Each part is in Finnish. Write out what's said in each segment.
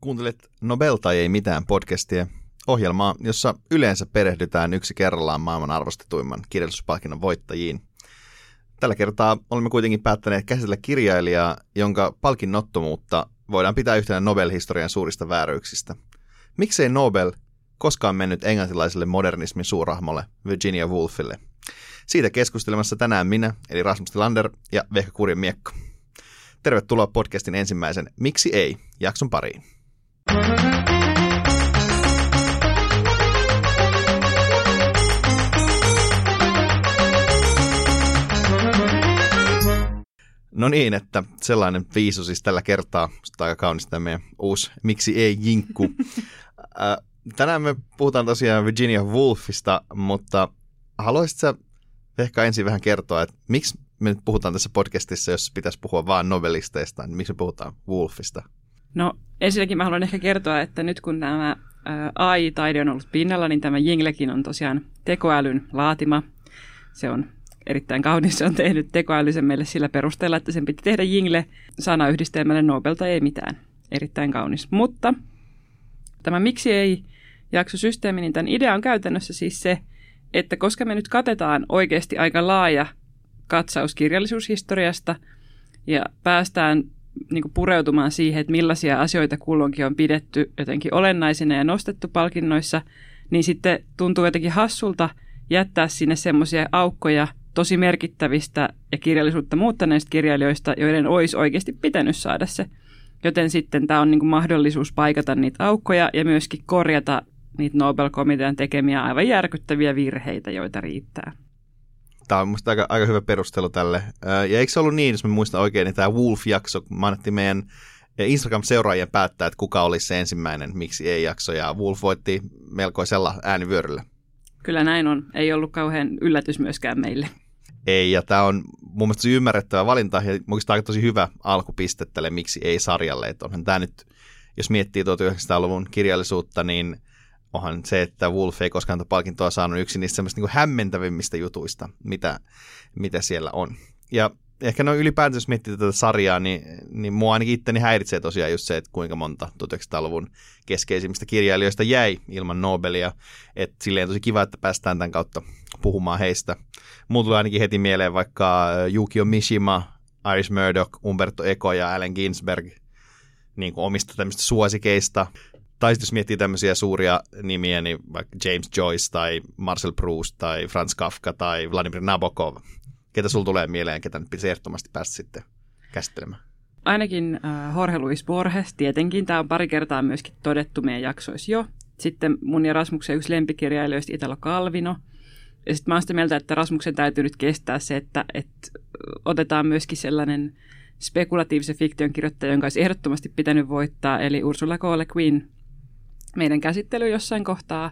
Kuuntelet Nobel tai ei mitään podcastia, ohjelmaa, jossa yleensä perehdytään yksi kerrallaan maailman arvostetuimman kirjallisuuspalkinnon voittajiin. Tällä kertaa olemme kuitenkin päättäneet käsitellä kirjailijaa, jonka palkinnottomuutta voidaan pitää yhtenä Nobel-historian suurista vääryyksistä. Miksei Nobel koskaan mennyt englantilaiselle modernismin suurahmolle Virginia Woolfille? Siitä keskustelemassa tänään minä, eli Rasmus Tilander ja Vehka Kurjen Miekko. Tervetuloa podcastin ensimmäisen Miksi ei? jakson pariin. No niin, että sellainen viisu siis tällä kertaa. Sitä aika kaunis tämä meidän uusi Miksi ei jinkku. Tänään me puhutaan tosiaan Virginia Woolfista, mutta haluaisitko ehkä ensin vähän kertoa, että miksi me nyt puhutaan tässä podcastissa, jos pitäisi puhua vain novelisteista, niin miksi me puhutaan Woolfista? No ensinnäkin mä haluan ehkä kertoa, että nyt kun tämä AI-taide on ollut pinnalla, niin tämä Jinglekin on tosiaan tekoälyn laatima. Se on erittäin kaunis. Se on tehnyt tekoälysen meille sillä perusteella, että sen piti tehdä Jingle sanayhdistelmälle Nobelta ei mitään. Erittäin kaunis. Mutta tämä miksi ei jaksosysteemi, niin tämän idea on käytännössä siis se, että koska me nyt katetaan oikeasti aika laaja katsaus kirjallisuushistoriasta ja päästään niin kuin pureutumaan siihen, että millaisia asioita kulloinkin on pidetty jotenkin olennaisina ja nostettu palkinnoissa, niin sitten tuntuu jotenkin hassulta jättää sinne semmoisia aukkoja tosi merkittävistä ja kirjallisuutta muuttaneista kirjailijoista, joiden olisi oikeasti pitänyt saada se. Joten sitten tämä on niin kuin mahdollisuus paikata niitä aukkoja ja myöskin korjata niitä Nobel-komitean tekemiä aivan järkyttäviä virheitä, joita riittää. Tämä on minusta aika, aika hyvä perustelu tälle. Ja eikö se ollut niin, jos mä muistan oikein, niin tämä Wolf-jakso, mä annettiin meidän Instagram-seuraajien päättää, että kuka olisi se ensimmäinen, miksi ei jakso, ja Wolf voitti melkoisella äänivyöryllä. Kyllä näin on. Ei ollut kauhean yllätys myöskään meille. Ei, ja tämä on mun mielestä ymmärrettävä valinta, ja oikeastaan aika tosi hyvä alkupiste tälle miksi ei sarjalle. Että onhan tämä nyt, jos miettii 1900-luvun kirjallisuutta, niin – onhan se, että Wolf ei koskaan palkintoa saanut yksi niistä semmoista niin hämmentävimmistä jutuista, mitä, mitä siellä on. Ja ehkä no ylipäätään, jos miettii tätä sarjaa, niin, niin mua ainakin itteni häiritsee tosiaan just se, että kuinka monta 1900-luvun keskeisimmistä kirjailijoista jäi ilman Nobelia. Että silleen tosi kiva, että päästään tämän kautta puhumaan heistä. Mulla tulee ainakin heti mieleen vaikka Yukio Mishima, Iris Murdoch, Umberto Eco ja Allen Ginsberg niin kuin omista tämmöistä suosikeista. Tai jos miettii tämmöisiä suuria nimiä, niin vaikka James Joyce tai Marcel Proust tai Franz Kafka tai Vladimir Nabokov. Ketä sulla tulee mieleen, ketä nyt pitäisi ehdottomasti päästä sitten käsittelemään? Ainakin äh, Jorge Luis Borges, tietenkin. Tämä on pari kertaa myöskin todettu meidän jaksoissa jo. Sitten mun ja Rasmuksen yksi lempikirjailijoista Italo Kalvino. Ja sitten mä oon sitä mieltä, että Rasmuksen täytyy nyt kestää se, että, että otetaan myöskin sellainen spekulatiivisen fiktion kirjoittaja, jonka olisi ehdottomasti pitänyt voittaa, eli Ursula K. Le Guin meidän käsittely jossain kohtaa.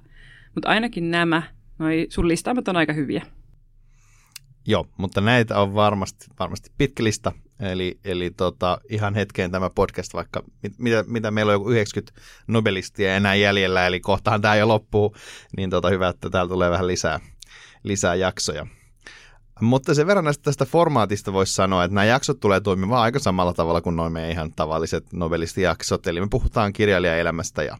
Mutta ainakin nämä, noi sun listaamat on aika hyviä. Joo, mutta näitä on varmasti, varmasti pitkä lista. Eli, eli tota, ihan hetkeen tämä podcast, vaikka mit, mitä, mitä meillä on joku 90 Nobelistia enää jäljellä, eli kohtahan tämä jo loppuu, niin tota, hyvä, että täällä tulee vähän lisää, lisää jaksoja. Mutta sen verran näistä tästä formaatista voisi sanoa, että nämä jaksot tulee toimimaan aika samalla tavalla kuin noin meidän ihan tavalliset nobelistijaksot. Eli me puhutaan kirjailijaelämästä ja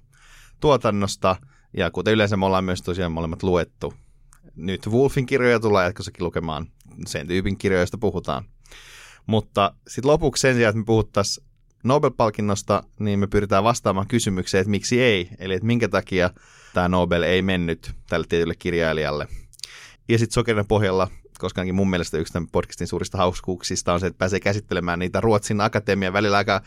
tuotannosta, ja kuten yleensä me ollaan myös tosiaan molemmat luettu. Nyt Wolfin kirjoja tullaan jatkossakin lukemaan, sen tyypin kirjoja, joista puhutaan. Mutta sitten lopuksi sen sijaan, että me puhuttaisiin Nobel-palkinnosta, niin me pyritään vastaamaan kysymykseen, että miksi ei, eli että minkä takia tämä Nobel ei mennyt tälle tietylle kirjailijalle. Ja sitten sokerin pohjalla koska mun mielestä yksi tämän podcastin suurista hauskuuksista on se, että pääsee käsittelemään niitä Ruotsin akatemian välillä aika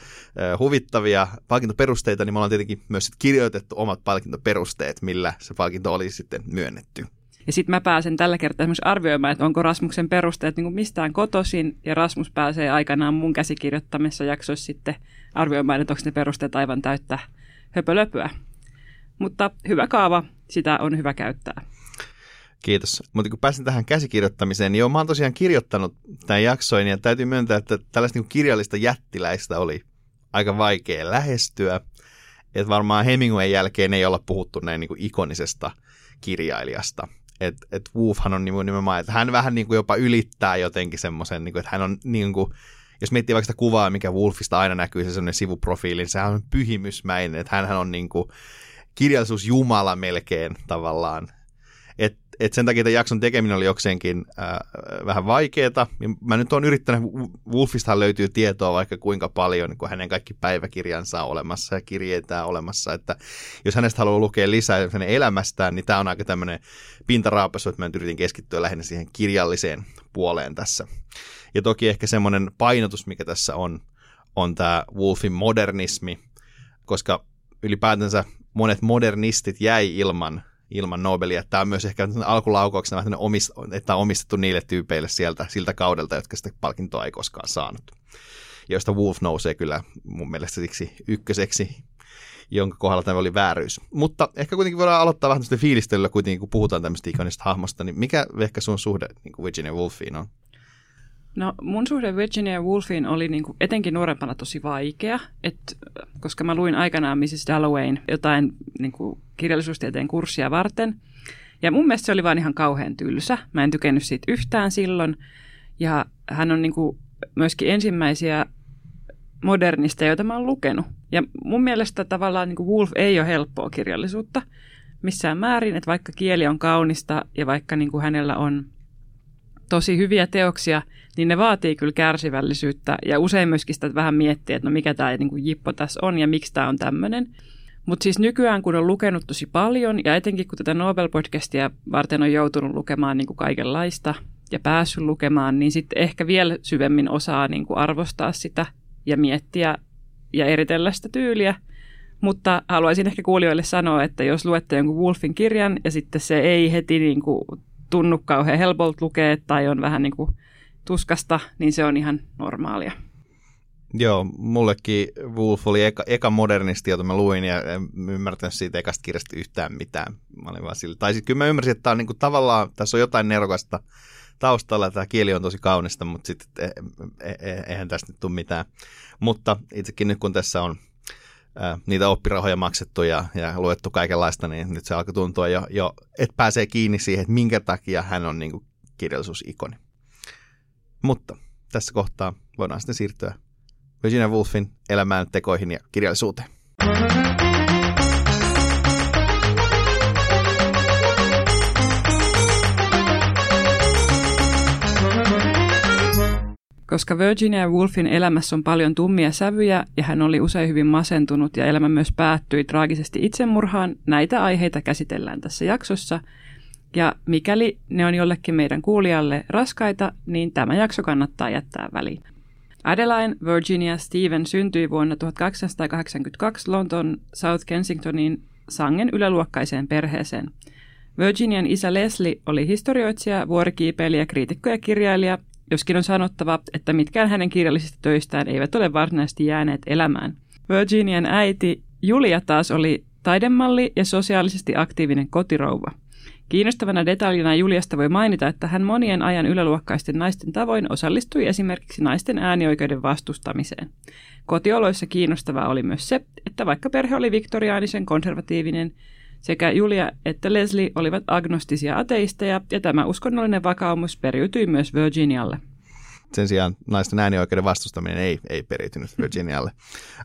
huvittavia palkintoperusteita, niin me ollaan tietenkin myös sit kirjoitettu omat palkintoperusteet, millä se palkinto oli sitten myönnetty. Ja sitten mä pääsen tällä kertaa esimerkiksi arvioimaan, että onko Rasmuksen perusteet niin mistään kotoisin, ja Rasmus pääsee aikanaan mun käsikirjoittamissa jaksoissa sitten arvioimaan, että onko ne perusteet aivan täyttä höpölöpöä. Mutta hyvä kaava, sitä on hyvä käyttää. Kiitos. Mutta kun pääsin tähän käsikirjoittamiseen, niin joo, mä oon tosiaan kirjoittanut tämän jaksoin ja täytyy myöntää, että tällaista niin kirjallista jättiläistä oli aika vaikea lähestyä. Että varmaan Hemingwayn jälkeen ei olla puhuttu näin niin kuin ikonisesta kirjailijasta. Että et Wolfhan on nimenomaan, että hän vähän niin kuin jopa ylittää jotenkin semmoisen, niin että hän on niin kuin jos miettii vaikka sitä kuvaa, mikä Wolfista aina näkyy, se sellainen sivuprofiili, sehän on pyhimysmäinen, että hän on niin kuin kirjallisuusjumala melkein tavallaan. Et, sen takia tämän jakson tekeminen oli jokseenkin äh, vähän vaikeaa. Mä nyt oon yrittänyt, Wolfista löytyy tietoa vaikka kuinka paljon, niin kun hänen kaikki päiväkirjansa on olemassa ja kirjeitä on olemassa. Että jos hänestä haluaa lukea lisää hänen elämästään, niin tämä on aika tämmöinen pintaraapasu, että mä nyt yritin keskittyä lähinnä siihen kirjalliseen puoleen tässä. Ja toki ehkä semmoinen painotus, mikä tässä on, on tämä Wolfin modernismi, koska ylipäätänsä monet modernistit jäi ilman, ilman Nobelia. Tämä on myös ehkä alkulaukauksena vähän että on omistettu niille tyypeille sieltä, siltä kaudelta, jotka sitä palkintoa ei koskaan saanut. Joista Wolf nousee kyllä mun mielestä siksi ykköseksi, jonka kohdalla tämä oli vääryys. Mutta ehkä kuitenkin voidaan aloittaa vähän tämmöistä fiilistelyllä kuitenkin, kun puhutaan tämmöistä ikonista hahmosta, niin mikä ehkä sun suhde niin kuin Virginia Woolfiin on? No mun suhde Virginia Woolfiin oli niin kuin etenkin nuorempana tosi vaikea, et, koska mä luin aikanaan Mrs. Dallowayn jotain niin kuin kirjallisuustieteen kurssia varten. Ja mun mielestä se oli vaan ihan kauhean tylsä. Mä en tykännyt siitä yhtään silloin. Ja hän on niin kuin myöskin ensimmäisiä modernista, joita mä oon lukenut. Ja mun mielestä tavallaan niin Wolf ei ole helppoa kirjallisuutta missään määrin, että vaikka kieli on kaunista ja vaikka niin kuin hänellä on tosi hyviä teoksia, niin ne vaatii kyllä kärsivällisyyttä ja usein myöskin sitä vähän miettiä, että no mikä tämä niin kuin jippo tässä on ja miksi tämä on tämmöinen. Mutta siis nykyään, kun on lukenut tosi paljon ja etenkin kun tätä Nobel-podcastia varten on joutunut lukemaan niin kuin kaikenlaista ja päässyt lukemaan, niin sitten ehkä vielä syvemmin osaa niin kuin arvostaa sitä ja miettiä ja eritellä sitä tyyliä. Mutta haluaisin ehkä kuulijoille sanoa, että jos luette jonkun Wolfin kirjan ja sitten se ei heti niin kuin tunnu kauhean helpolta lukea tai on vähän niin kuin tuskasta, niin se on ihan normaalia. Joo, mullekin Wolf oli eka, eka modernisti, jota mä luin ja en ymmärtänyt siitä ekasta kirjasta yhtään mitään. Mä olin vaan sillä. Tai sitten kyllä mä ymmärsin, että tää on niinku tavallaan, tässä on jotain nerokasta taustalla, tämä kieli on tosi kaunista, mutta sitten e, e, e, eihän tästä nyt tule mitään. Mutta itsekin nyt kun tässä on ää, niitä oppirahoja maksettu ja, ja luettu kaikenlaista, niin nyt se alkoi tuntua jo, jo että pääsee kiinni siihen, että minkä takia hän on niinku kirjallisuusikoni. Mutta tässä kohtaa voidaan sitten siirtyä Virginia Woolfin elämään, tekoihin ja kirjallisuuteen. Koska Virginia Woolfin elämässä on paljon tummia sävyjä ja hän oli usein hyvin masentunut ja elämä myös päättyi traagisesti itsemurhaan, näitä aiheita käsitellään tässä jaksossa – ja mikäli ne on jollekin meidän kuulijalle raskaita, niin tämä jakso kannattaa jättää väliin. Adeline Virginia Steven syntyi vuonna 1882 Lontoon South Kensingtonin sangen yläluokkaiseen perheeseen. Virginian isä Leslie oli historioitsija, vuorikiipeilijä, kriitikko ja kirjailija, joskin on sanottava, että mitkään hänen kirjallisista töistään eivät ole varsinaisesti jääneet elämään. Virginian äiti Julia taas oli taidemalli ja sosiaalisesti aktiivinen kotirouva. Kiinnostavana detaljina Juliasta voi mainita, että hän monien ajan yläluokkaisten naisten tavoin osallistui esimerkiksi naisten äänioikeuden vastustamiseen. Kotioloissa kiinnostavaa oli myös se, että vaikka perhe oli viktoriaanisen konservatiivinen, sekä Julia että Leslie olivat agnostisia ateisteja, ja tämä uskonnollinen vakaumus periytyi myös Virginialle. Sen sijaan naisten äänioikeuden vastustaminen ei, ei periytynyt Virginialle.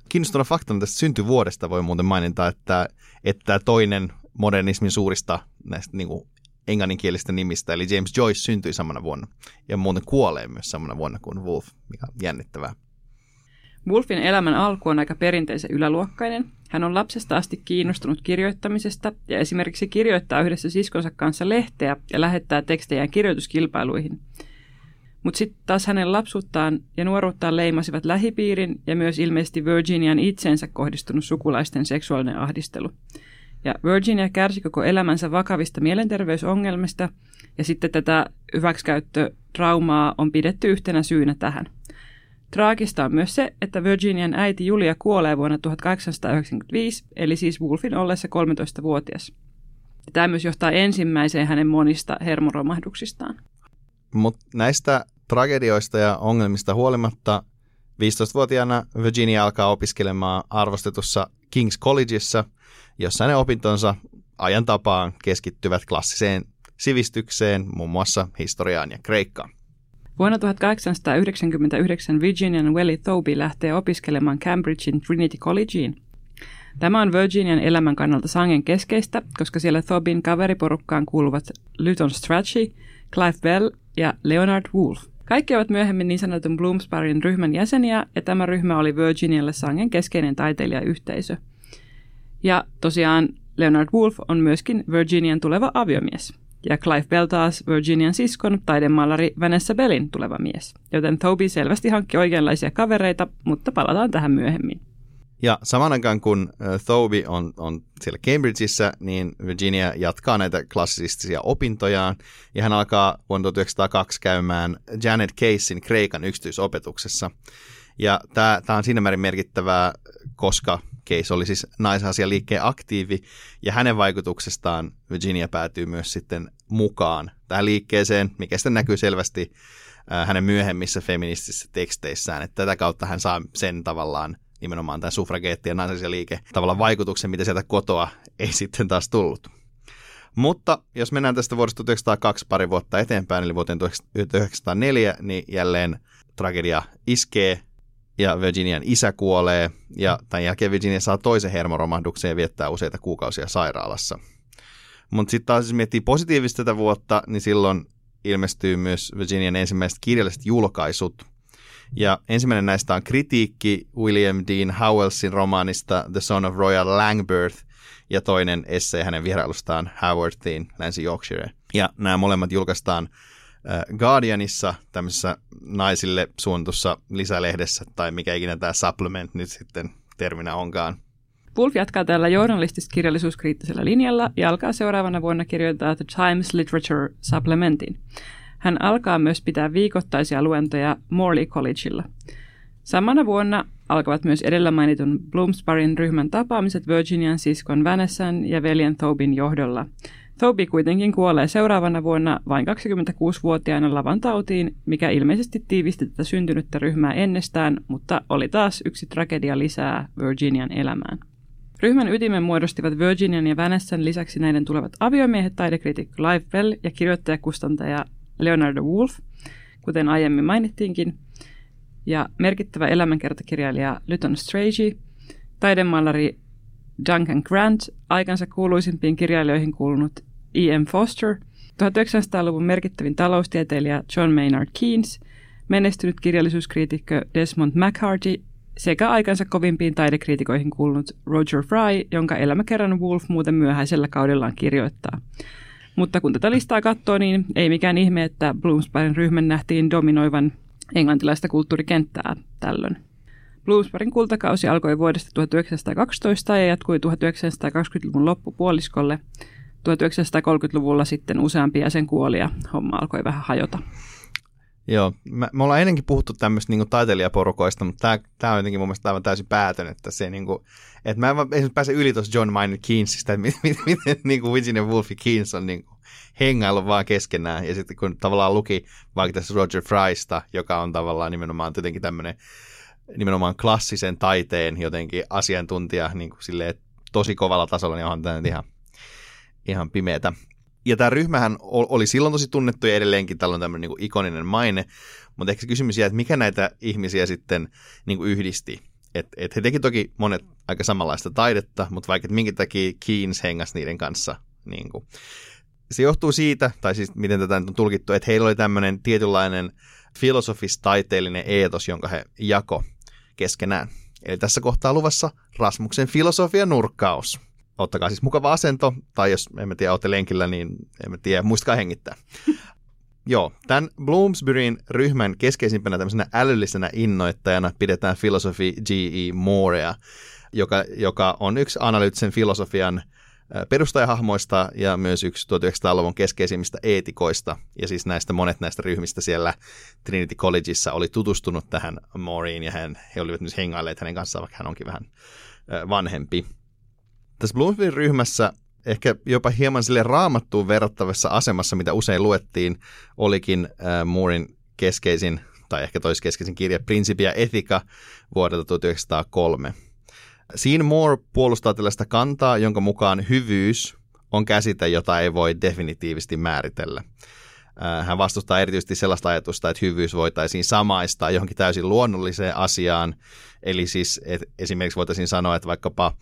Kiinnostavana faktana tästä syntyvuodesta voi muuten mainita, että, että toinen modernismin suurista näistä niin kuin englanninkielistä nimistä, eli James Joyce syntyi samana vuonna ja muuten kuolee myös samana vuonna kuin Wolf, mikä on jännittävää. Wolfin elämän alku on aika perinteisen yläluokkainen. Hän on lapsesta asti kiinnostunut kirjoittamisesta ja esimerkiksi kirjoittaa yhdessä siskonsa kanssa lehteä ja lähettää tekstejään kirjoituskilpailuihin. Mutta sitten taas hänen lapsuuttaan ja nuoruuttaan leimasivat lähipiirin ja myös ilmeisesti Virginian itseensä kohdistunut sukulaisten seksuaalinen ahdistelu – ja Virginia kärsi koko elämänsä vakavista mielenterveysongelmista, ja sitten tätä hyväksikäyttötraumaa on pidetty yhtenä syynä tähän. Traagista on myös se, että Virginian äiti Julia kuolee vuonna 1895, eli siis Wolfin ollessa 13-vuotias. Tämä myös johtaa ensimmäiseen hänen monista hermoromahduksistaan. Mutta näistä tragedioista ja ongelmista huolimatta 15-vuotiaana Virginia alkaa opiskelemaan arvostetussa King's Collegeissa – jossa hänen opintonsa ajan tapaan keskittyvät klassiseen sivistykseen, muun muassa historiaan ja kreikkaan. Vuonna 1899 Virginian Welly Thoby lähtee opiskelemaan Cambridgein Trinity Collegeen. Tämä on Virginian elämän kannalta sangen keskeistä, koska siellä Thobin kaveriporukkaan kuuluvat Lytton Strachey, Clive Bell ja Leonard Woolf. Kaikki ovat myöhemmin niin sanotun Bloomsburyn ryhmän jäseniä, ja tämä ryhmä oli Virginialle sangen keskeinen taiteilijayhteisö. Ja tosiaan Leonard Woolf on myöskin Virginian tuleva aviomies ja Clive Bell taas Virginian siskon taidemaalari Vanessa Bellin tuleva mies. Joten Toby selvästi hankki oikeanlaisia kavereita, mutta palataan tähän myöhemmin. Ja saman aikaan kun Thoby on, on siellä Cambridgeissa, niin Virginia jatkaa näitä klassistisia opintojaan ja hän alkaa vuonna 1902 käymään Janet Casein Kreikan yksityisopetuksessa. Ja tämä on siinä määrin merkittävää, koska Case oli siis naisasialiikkeen aktiivi ja hänen vaikutuksestaan Virginia päätyy myös sitten mukaan tähän liikkeeseen, mikä sitten näkyy selvästi hänen myöhemmissä feministisissä teksteissään, että tätä kautta hän saa sen tavallaan nimenomaan tämän suffrageetti- ja naisasialiike tavallaan vaikutuksen, mitä sieltä kotoa ei sitten taas tullut. Mutta jos mennään tästä vuodesta 1902 pari vuotta eteenpäin, eli vuoteen 1904, niin jälleen tragedia iskee ja Virginian isä kuolee ja tämän jälkeen Virginia saa toisen hermoromahduksen ja viettää useita kuukausia sairaalassa. Mutta sitten taas jos miettii positiivista tätä vuotta, niin silloin ilmestyy myös Virginian ensimmäiset kirjalliset julkaisut. Ja ensimmäinen näistä on kritiikki William Dean Howellsin romaanista The Son of Royal Langbirth ja toinen essay hänen vierailustaan Howardtiin Länsi Yorkshire. Ja nämä molemmat julkaistaan Guardianissa, tämmöisessä naisille suunnatussa lisälehdessä, tai mikä ikinä tämä supplement nyt sitten terminä onkaan. Wolf jatkaa tällä journalistis-kirjallisuuskriittisellä linjalla ja alkaa seuraavana vuonna kirjoittaa The Times Literature Supplementin. Hän alkaa myös pitää viikoittaisia luentoja Morley Collegeilla. Samana vuonna alkavat myös edellä mainitun Bloomsburyn ryhmän tapaamiset Virginian siskon Vanessan ja veljen Thobin johdolla – Thoby kuitenkin kuolee seuraavana vuonna vain 26-vuotiaana lavantautiin, mikä ilmeisesti tiivisti tätä syntynyttä ryhmää ennestään, mutta oli taas yksi tragedia lisää Virginian elämään. Ryhmän ytimen muodostivat Virginian ja Vanessan lisäksi näiden tulevat aviomiehet, taidekriitikko Clive Bell ja kirjoittajakustantaja Leonard Woolf, kuten aiemmin mainittiinkin, ja merkittävä elämänkertakirjailija Lytton Strachey, taidemaalari Duncan Grant, aikansa kuuluisimpiin kirjailijoihin kuulunut E.M. Foster, 1900-luvun merkittävin taloustieteilijä John Maynard Keynes, menestynyt kirjallisuuskriitikkö Desmond McCarthy sekä aikansa kovimpiin taidekriitikoihin kuulunut Roger Fry, jonka elämäkerran Wolf muuten myöhäisellä kaudellaan kirjoittaa. Mutta kun tätä listaa katsoo, niin ei mikään ihme, että Bloomsburyn ryhmän nähtiin dominoivan englantilaista kulttuurikenttää tällöin. Bloomsburyn kultakausi alkoi vuodesta 1912 ja jatkui 1920-luvun loppupuoliskolle. 1930-luvulla sitten useampi jäsen kuoli ja homma alkoi vähän hajota. Joo, me, me ollaan ennenkin puhuttu tämmöistä niin taiteilijaporukoista, mutta tämä, on jotenkin mun mielestä aivan täysin päätön, että se niin kuin, että mä en esimerkiksi pääse yli tuossa John Maynard Keynesistä, että miten, miten, miten niin Virginia Woolf ja Keynes on niin kuin hengailu vaan keskenään, ja sitten kun tavallaan luki vaikka tässä Roger Frysta, joka on tavallaan nimenomaan jotenkin tämmöinen nimenomaan klassisen taiteen jotenkin asiantuntija niin kuin silleen, tosi kovalla tasolla, niin onhan tämä ihan, ihan pimeätä. Ja tämä ryhmähän oli silloin tosi tunnettu ja edelleenkin tällä on tämmöinen niin ikoninen maine, mutta ehkä se kysymys jää, että mikä näitä ihmisiä sitten niin kuin yhdisti. Et, et he teki toki monet aika samanlaista taidetta, mutta vaikka minkä takia Keynes hengas niiden kanssa. Niin kuin. Se johtuu siitä, tai siis miten tätä nyt on tulkittu, että heillä oli tämmöinen tietynlainen filosofis-taiteellinen eetos, jonka he jako keskenään. Eli tässä kohtaa luvassa Rasmuksen filosofia nurkkaus. Ottakaa siis mukava asento, tai jos emme tiedä, olette lenkillä, niin emme tiedä, muistakaa hengittää. Joo, tämän Bloomsburyn ryhmän keskeisimpänä tämmöisenä älyllisenä innoittajana pidetään filosofi G.E. Morea, joka, joka on yksi analyyttisen filosofian – perustajahahmoista ja myös yksi 1900-luvun keskeisimmistä eetikoista. Ja siis näistä monet näistä ryhmistä siellä Trinity Collegeissa oli tutustunut tähän Maureen ja hän, he olivat nyt hengailleet hänen kanssaan, vaikka hän onkin vähän vanhempi. Tässä Bloomsbury ryhmässä ehkä jopa hieman sille raamattuun verrattavassa asemassa, mitä usein luettiin, olikin Moorin keskeisin tai ehkä toiskeskeisin kirja Principia Ethica vuodelta 1903. Siinä Moore puolustaa tällaista kantaa, jonka mukaan hyvyys on käsite, jota ei voi definitiivisesti määritellä. Hän vastustaa erityisesti sellaista ajatusta, että hyvyys voitaisiin samaistaa johonkin täysin luonnolliseen asiaan. Eli siis että esimerkiksi voitaisiin sanoa, että vaikkapa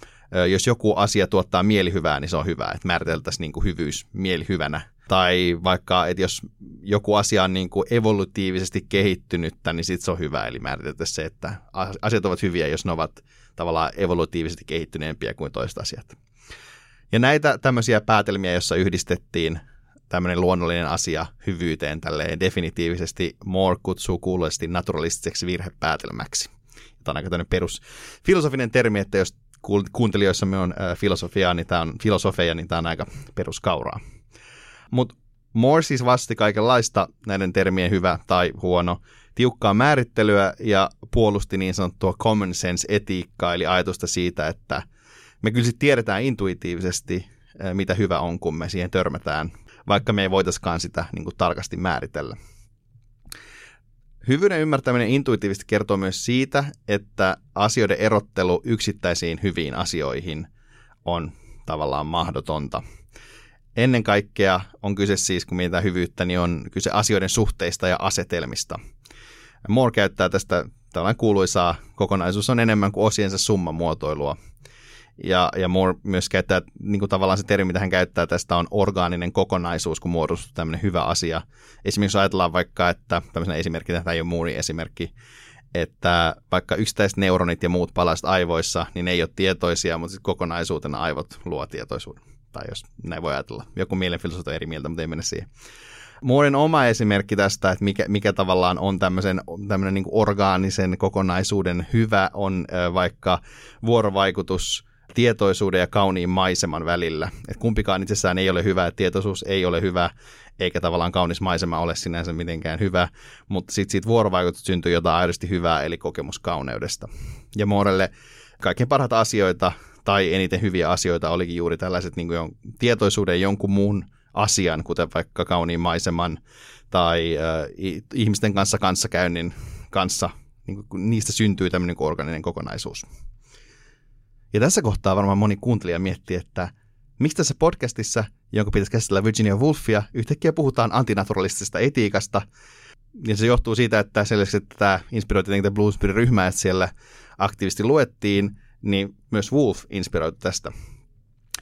jos joku asia tuottaa mielihyvää, niin se on hyvä, että määriteltäisiin niin kuin hyvyys mielihyvänä. Tai vaikka, että jos joku asia on niin kuin evolutiivisesti kehittynyttä, niin sitten se on hyvä. Eli määriteltäisiin se, että asiat ovat hyviä, jos ne ovat tavallaan evolutiivisesti kehittyneempiä kuin toiset asiat. Ja näitä tämmöisiä päätelmiä, joissa yhdistettiin tämmöinen luonnollinen asia hyvyyteen tälleen definitiivisesti Moore kutsuu kuuloisesti naturalistiseksi virhepäätelmäksi. Tämä on aika tämmöinen perus filosofinen termi, että jos kuuntelijoissa me on filosofiaa, niin tämä on filosofia, niin tämä on aika peruskauraa. Mutta Moore siis vasti kaikenlaista näiden termien hyvä tai huono tiukkaa määrittelyä ja puolusti niin sanottua common sense-etiikkaa, eli ajatusta siitä, että me kyllä sitten tiedetään intuitiivisesti, mitä hyvä on, kun me siihen törmätään, vaikka me ei voitaisikaan sitä niin kuin tarkasti määritellä. Hyvyyden ymmärtäminen intuitiivisesti kertoo myös siitä, että asioiden erottelu yksittäisiin hyviin asioihin on tavallaan mahdotonta. Ennen kaikkea on kyse siis, kun mietitään hyvyyttä, niin on kyse asioiden suhteista ja asetelmista. Moore käyttää tästä tällainen kuuluisaa kokonaisuus on enemmän kuin osiensa summan muotoilua – ja, ja Moore myös käyttää, niin kuin tavallaan se termi, mitä hän käyttää tästä on orgaaninen kokonaisuus, kun muodostuu tämmöinen hyvä asia. Esimerkiksi ajatellaan vaikka, että tämmöisenä esimerkkinä, tämä ei ole Moorein esimerkki, että vaikka yksittäiset neuronit ja muut palaset aivoissa, niin ne ei ole tietoisia, mutta sitten kokonaisuutena aivot luo tietoisuuden. Tai jos näin voi ajatella. Joku mielenfilosofi on eri mieltä, mutta ei mennä siihen. Mooren oma esimerkki tästä, että mikä, mikä tavallaan on tämmöisen, tämmöinen niin orgaanisen kokonaisuuden hyvä, on vaikka vuorovaikutus tietoisuuden ja kauniin maiseman välillä. Et kumpikaan itsessään ei ole hyvä, että tietoisuus ei ole hyvä, eikä tavallaan kaunis maisema ole sinänsä mitenkään hyvä, mutta sitten siitä vuorovaikutus syntyy jotain aidosti hyvää, eli kokemus kauneudesta. Ja Moorelle kaikkein parhaita asioita tai eniten hyviä asioita olikin juuri tällaiset niin kuin tietoisuuden jonkun muun asian, kuten vaikka kauniin maiseman tai äh, ihmisten kanssa kanssakäynnin kanssa, niin kuin, niistä syntyy tämmöinen organinen kokonaisuus. Ja tässä kohtaa varmaan moni kuuntelija miettii, että miksi tässä podcastissa, jonka pitäisi käsitellä Virginia Woolfia, yhtäkkiä puhutaan antinaturalistisesta etiikasta. Ja se johtuu siitä, että selvästi tämä inspiroi tietenkin Bloomsbury-ryhmää, että siellä aktiivisesti luettiin, niin myös Wolf inspiroitu tästä.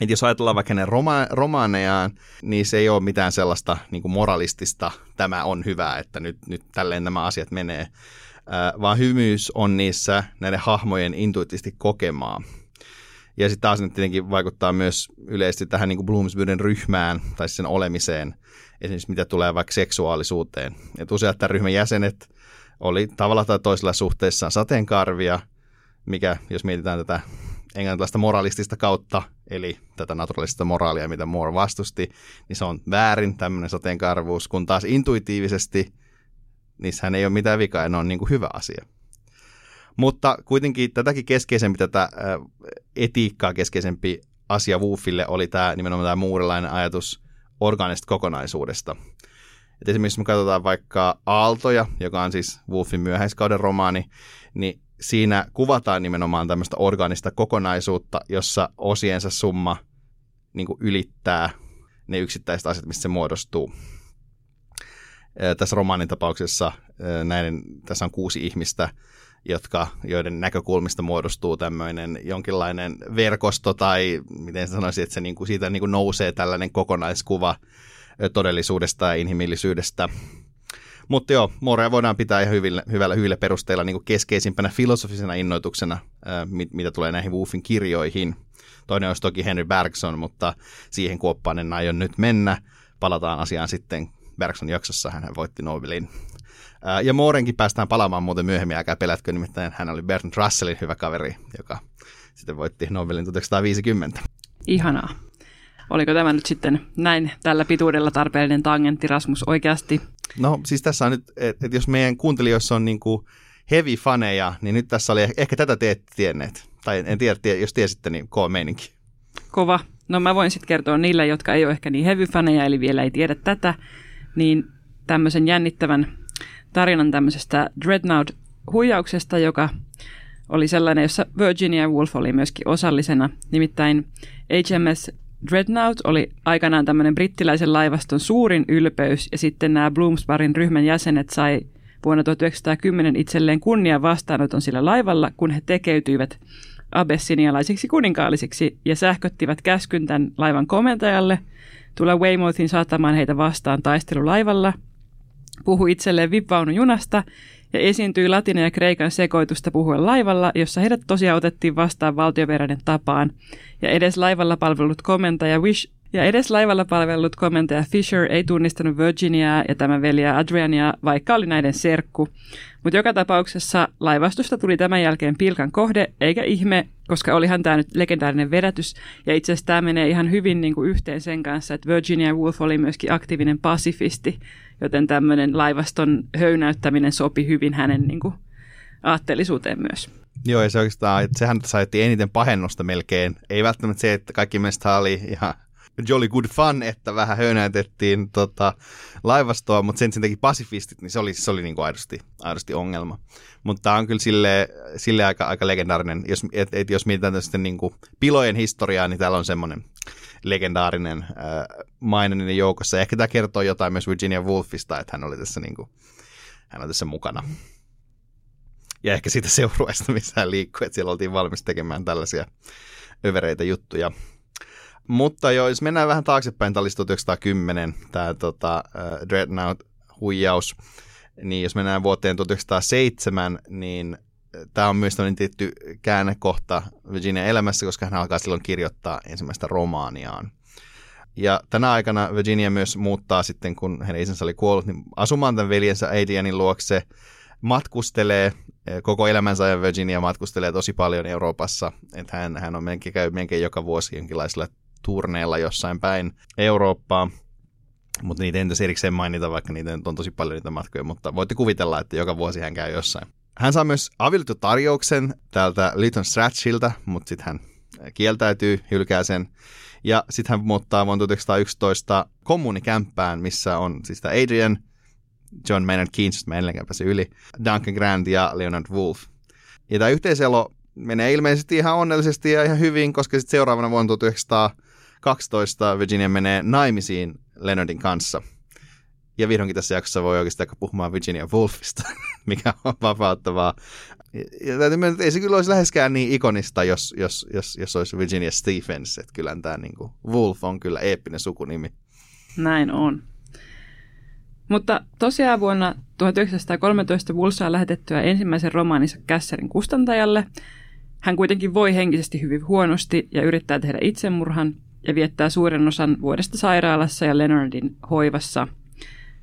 Et jos ajatellaan vaikka ne roma- romaanejaan, niin se ei ole mitään sellaista niin kuin moralistista, tämä on hyvä, että nyt, nyt tälleen nämä asiat menee, äh, vaan hymyys on niissä näiden hahmojen intuitiivisesti kokemaa. Ja sitten taas nyt tietenkin vaikuttaa myös yleisesti tähän niin kuin ryhmään tai sen olemiseen, esimerkiksi mitä tulee vaikka seksuaalisuuteen. Et useat tämän ryhmän jäsenet oli tavalla tai toisella suhteessaan sateenkarvia, mikä, jos mietitään tätä englantilaista moralistista kautta, eli tätä naturalistista moraalia, mitä Moore vastusti, niin se on väärin tämmöinen sateenkarvuus, kun taas intuitiivisesti niissähän ei ole mitään vikaa ja ne on niin kuin hyvä asia. Mutta kuitenkin tätäkin keskeisempi, tätä etiikkaa keskeisempi asia Woofille oli tämä nimenomaan tämä muurilainen ajatus orgaanisesta kokonaisuudesta. Et esimerkiksi me katsotaan vaikka Aaltoja, joka on siis Woofin myöhäiskauden romaani, niin siinä kuvataan nimenomaan tämmöistä orgaanista kokonaisuutta, jossa osiensa summa niin ylittää ne yksittäiset asiat, mistä se muodostuu. Tässä romaanin tapauksessa näiden, tässä on kuusi ihmistä, jotka, joiden näkökulmista muodostuu tämmöinen jonkinlainen verkosto tai miten sanoisin, että se niin kuin, siitä niin kuin nousee tällainen kokonaiskuva todellisuudesta ja inhimillisyydestä. Mutta joo, Morea voidaan pitää ihan hyvillä, hyvällä, hyvillä perusteilla niin kuin keskeisimpänä filosofisena innoituksena, mit, mitä tulee näihin Woofin kirjoihin. Toinen olisi toki Henry Bergson, mutta siihen kuoppaan en aion nyt mennä. Palataan asiaan sitten Bergson jaksossa. Hän voitti Nobelin ja Moorenkin päästään palaamaan muuten myöhemmin, älkää pelätkö, nimittäin hän oli Bertrand Russellin hyvä kaveri, joka sitten voitti Nobelin 1950. Ihanaa. Oliko tämä nyt sitten näin tällä pituudella tarpeellinen tangentti Rasmus oikeasti? No siis tässä on nyt, että et jos meidän kuuntelijoissa on niin kuin heavy faneja, niin nyt tässä oli ehkä tätä te ette tienneet. Tai en tiedä, jos tiesitte, niin kova meininki. Kova. No mä voin sitten kertoa niille, jotka ei ole ehkä niin heavy faneja, eli vielä ei tiedä tätä, niin tämmöisen jännittävän tarinan tämmöisestä Dreadnought-huijauksesta, joka oli sellainen, jossa Virginia Woolf oli myöskin osallisena. Nimittäin HMS Dreadnought oli aikanaan tämmöinen brittiläisen laivaston suurin ylpeys ja sitten nämä Bloomsburin ryhmän jäsenet sai vuonna 1910 itselleen kunnia vastaanoton sillä laivalla, kun he tekeytyivät abessinialaisiksi kuninkaallisiksi ja sähköttivät käskyn tämän laivan komentajalle tulla Weymouthin saattamaan heitä vastaan taistelulaivalla, puhui itselleen vipvaunun junasta ja esiintyi latina ja kreikan sekoitusta puhuen laivalla, jossa heidät tosiaan otettiin vastaan valtioveräinen tapaan. Ja edes laivalla palvellut komentaja Wish ja edes laivalla palvellut komentaja Fisher ei tunnistanut Virginiaa ja tämän veliä Adriania, vaikka oli näiden serkku. Mutta joka tapauksessa laivastusta tuli tämän jälkeen pilkan kohde, eikä ihme, koska olihan tämä nyt legendaarinen vedätys. Ja itse asiassa tämä menee ihan hyvin niin kuin yhteen sen kanssa, että Virginia Woolf oli myöskin aktiivinen pasifisti, joten tämmöinen laivaston höynäyttäminen sopi hyvin hänen niin kuin, aatteellisuuteen myös. Joo, ja se oikeastaan, että sehän saitti eniten pahennusta melkein. Ei välttämättä se, että kaikki mielestä oli ihan jolly good fun, että vähän höynäytettiin tota, laivastoa, mutta sen sen teki pasifistit, niin se oli, se oli niin kuin aidosti, aidosti ongelma. Mutta tämä on kyllä sille, sille aika, aika legendaarinen, jos, et, et, jos mietitään sitten niin kuin pilojen historiaa, niin täällä on semmoinen legendaarinen äh, maininen joukossa. Ehkä tämä kertoo jotain myös Virginia Woolfista, että hän oli tässä, niin kuin, hän on tässä mukana. Ja ehkä siitä seurueesta, missä hän liikkuu, että siellä oltiin valmis tekemään tällaisia övereitä juttuja. Mutta joo, jos mennään vähän taaksepäin, tämä oli 1910, tämä tota, uh, Dreadnought-huijaus, niin jos mennään vuoteen 1907, niin tämä on myös tämmöinen tietty käännekohta Virginia elämässä, koska hän alkaa silloin kirjoittaa ensimmäistä romaaniaan. Ja tänä aikana Virginia myös muuttaa sitten, kun hänen isänsä oli kuollut, niin asumaan tämän veljensä Adrianin luokse, matkustelee koko elämänsä ajan Virginia matkustelee tosi paljon Euroopassa, että hän, hän on menkin, käy melkein joka vuosi jonkinlaisilla turneilla jossain päin Eurooppaa. Mutta niitä ei erikseen mainita, vaikka niitä on tosi paljon niitä matkoja, mutta voitte kuvitella, että joka vuosi hän käy jossain. Hän saa myös avioliittotarjouksen täältä Lytton Stratchilta, mutta sitten hän kieltäytyy, hylkää sen. Ja sitten hän muuttaa vuonna 1911 kommunikämppään, missä on siis tämä Adrian, John Maynard Keynes, mä en pääse yli, Duncan Grant ja Leonard Wolf. Ja tämä yhteiselo menee ilmeisesti ihan onnellisesti ja ihan hyvin, koska sitten seuraavana vuonna 1912 Virginia menee naimisiin Leonardin kanssa. Ja vihdoinkin tässä jaksossa voi oikeastaan puhumaan Virginia Woolfista, mikä on vapauttavaa. Ja täytyy myöntää, että ei se kyllä olisi läheskään niin ikonista, jos, jos, jos, jos olisi Virginia Stephens. Että kyllä tämä niin kuin, Wolf on kyllä eeppinen sukunimi. Näin on. Mutta tosiaan vuonna 1913 Woolf saa lähetettyä ensimmäisen romaaninsa Kässerin kustantajalle. Hän kuitenkin voi henkisesti hyvin huonosti ja yrittää tehdä itsemurhan ja viettää suuren osan vuodesta sairaalassa ja Leonardin hoivassa.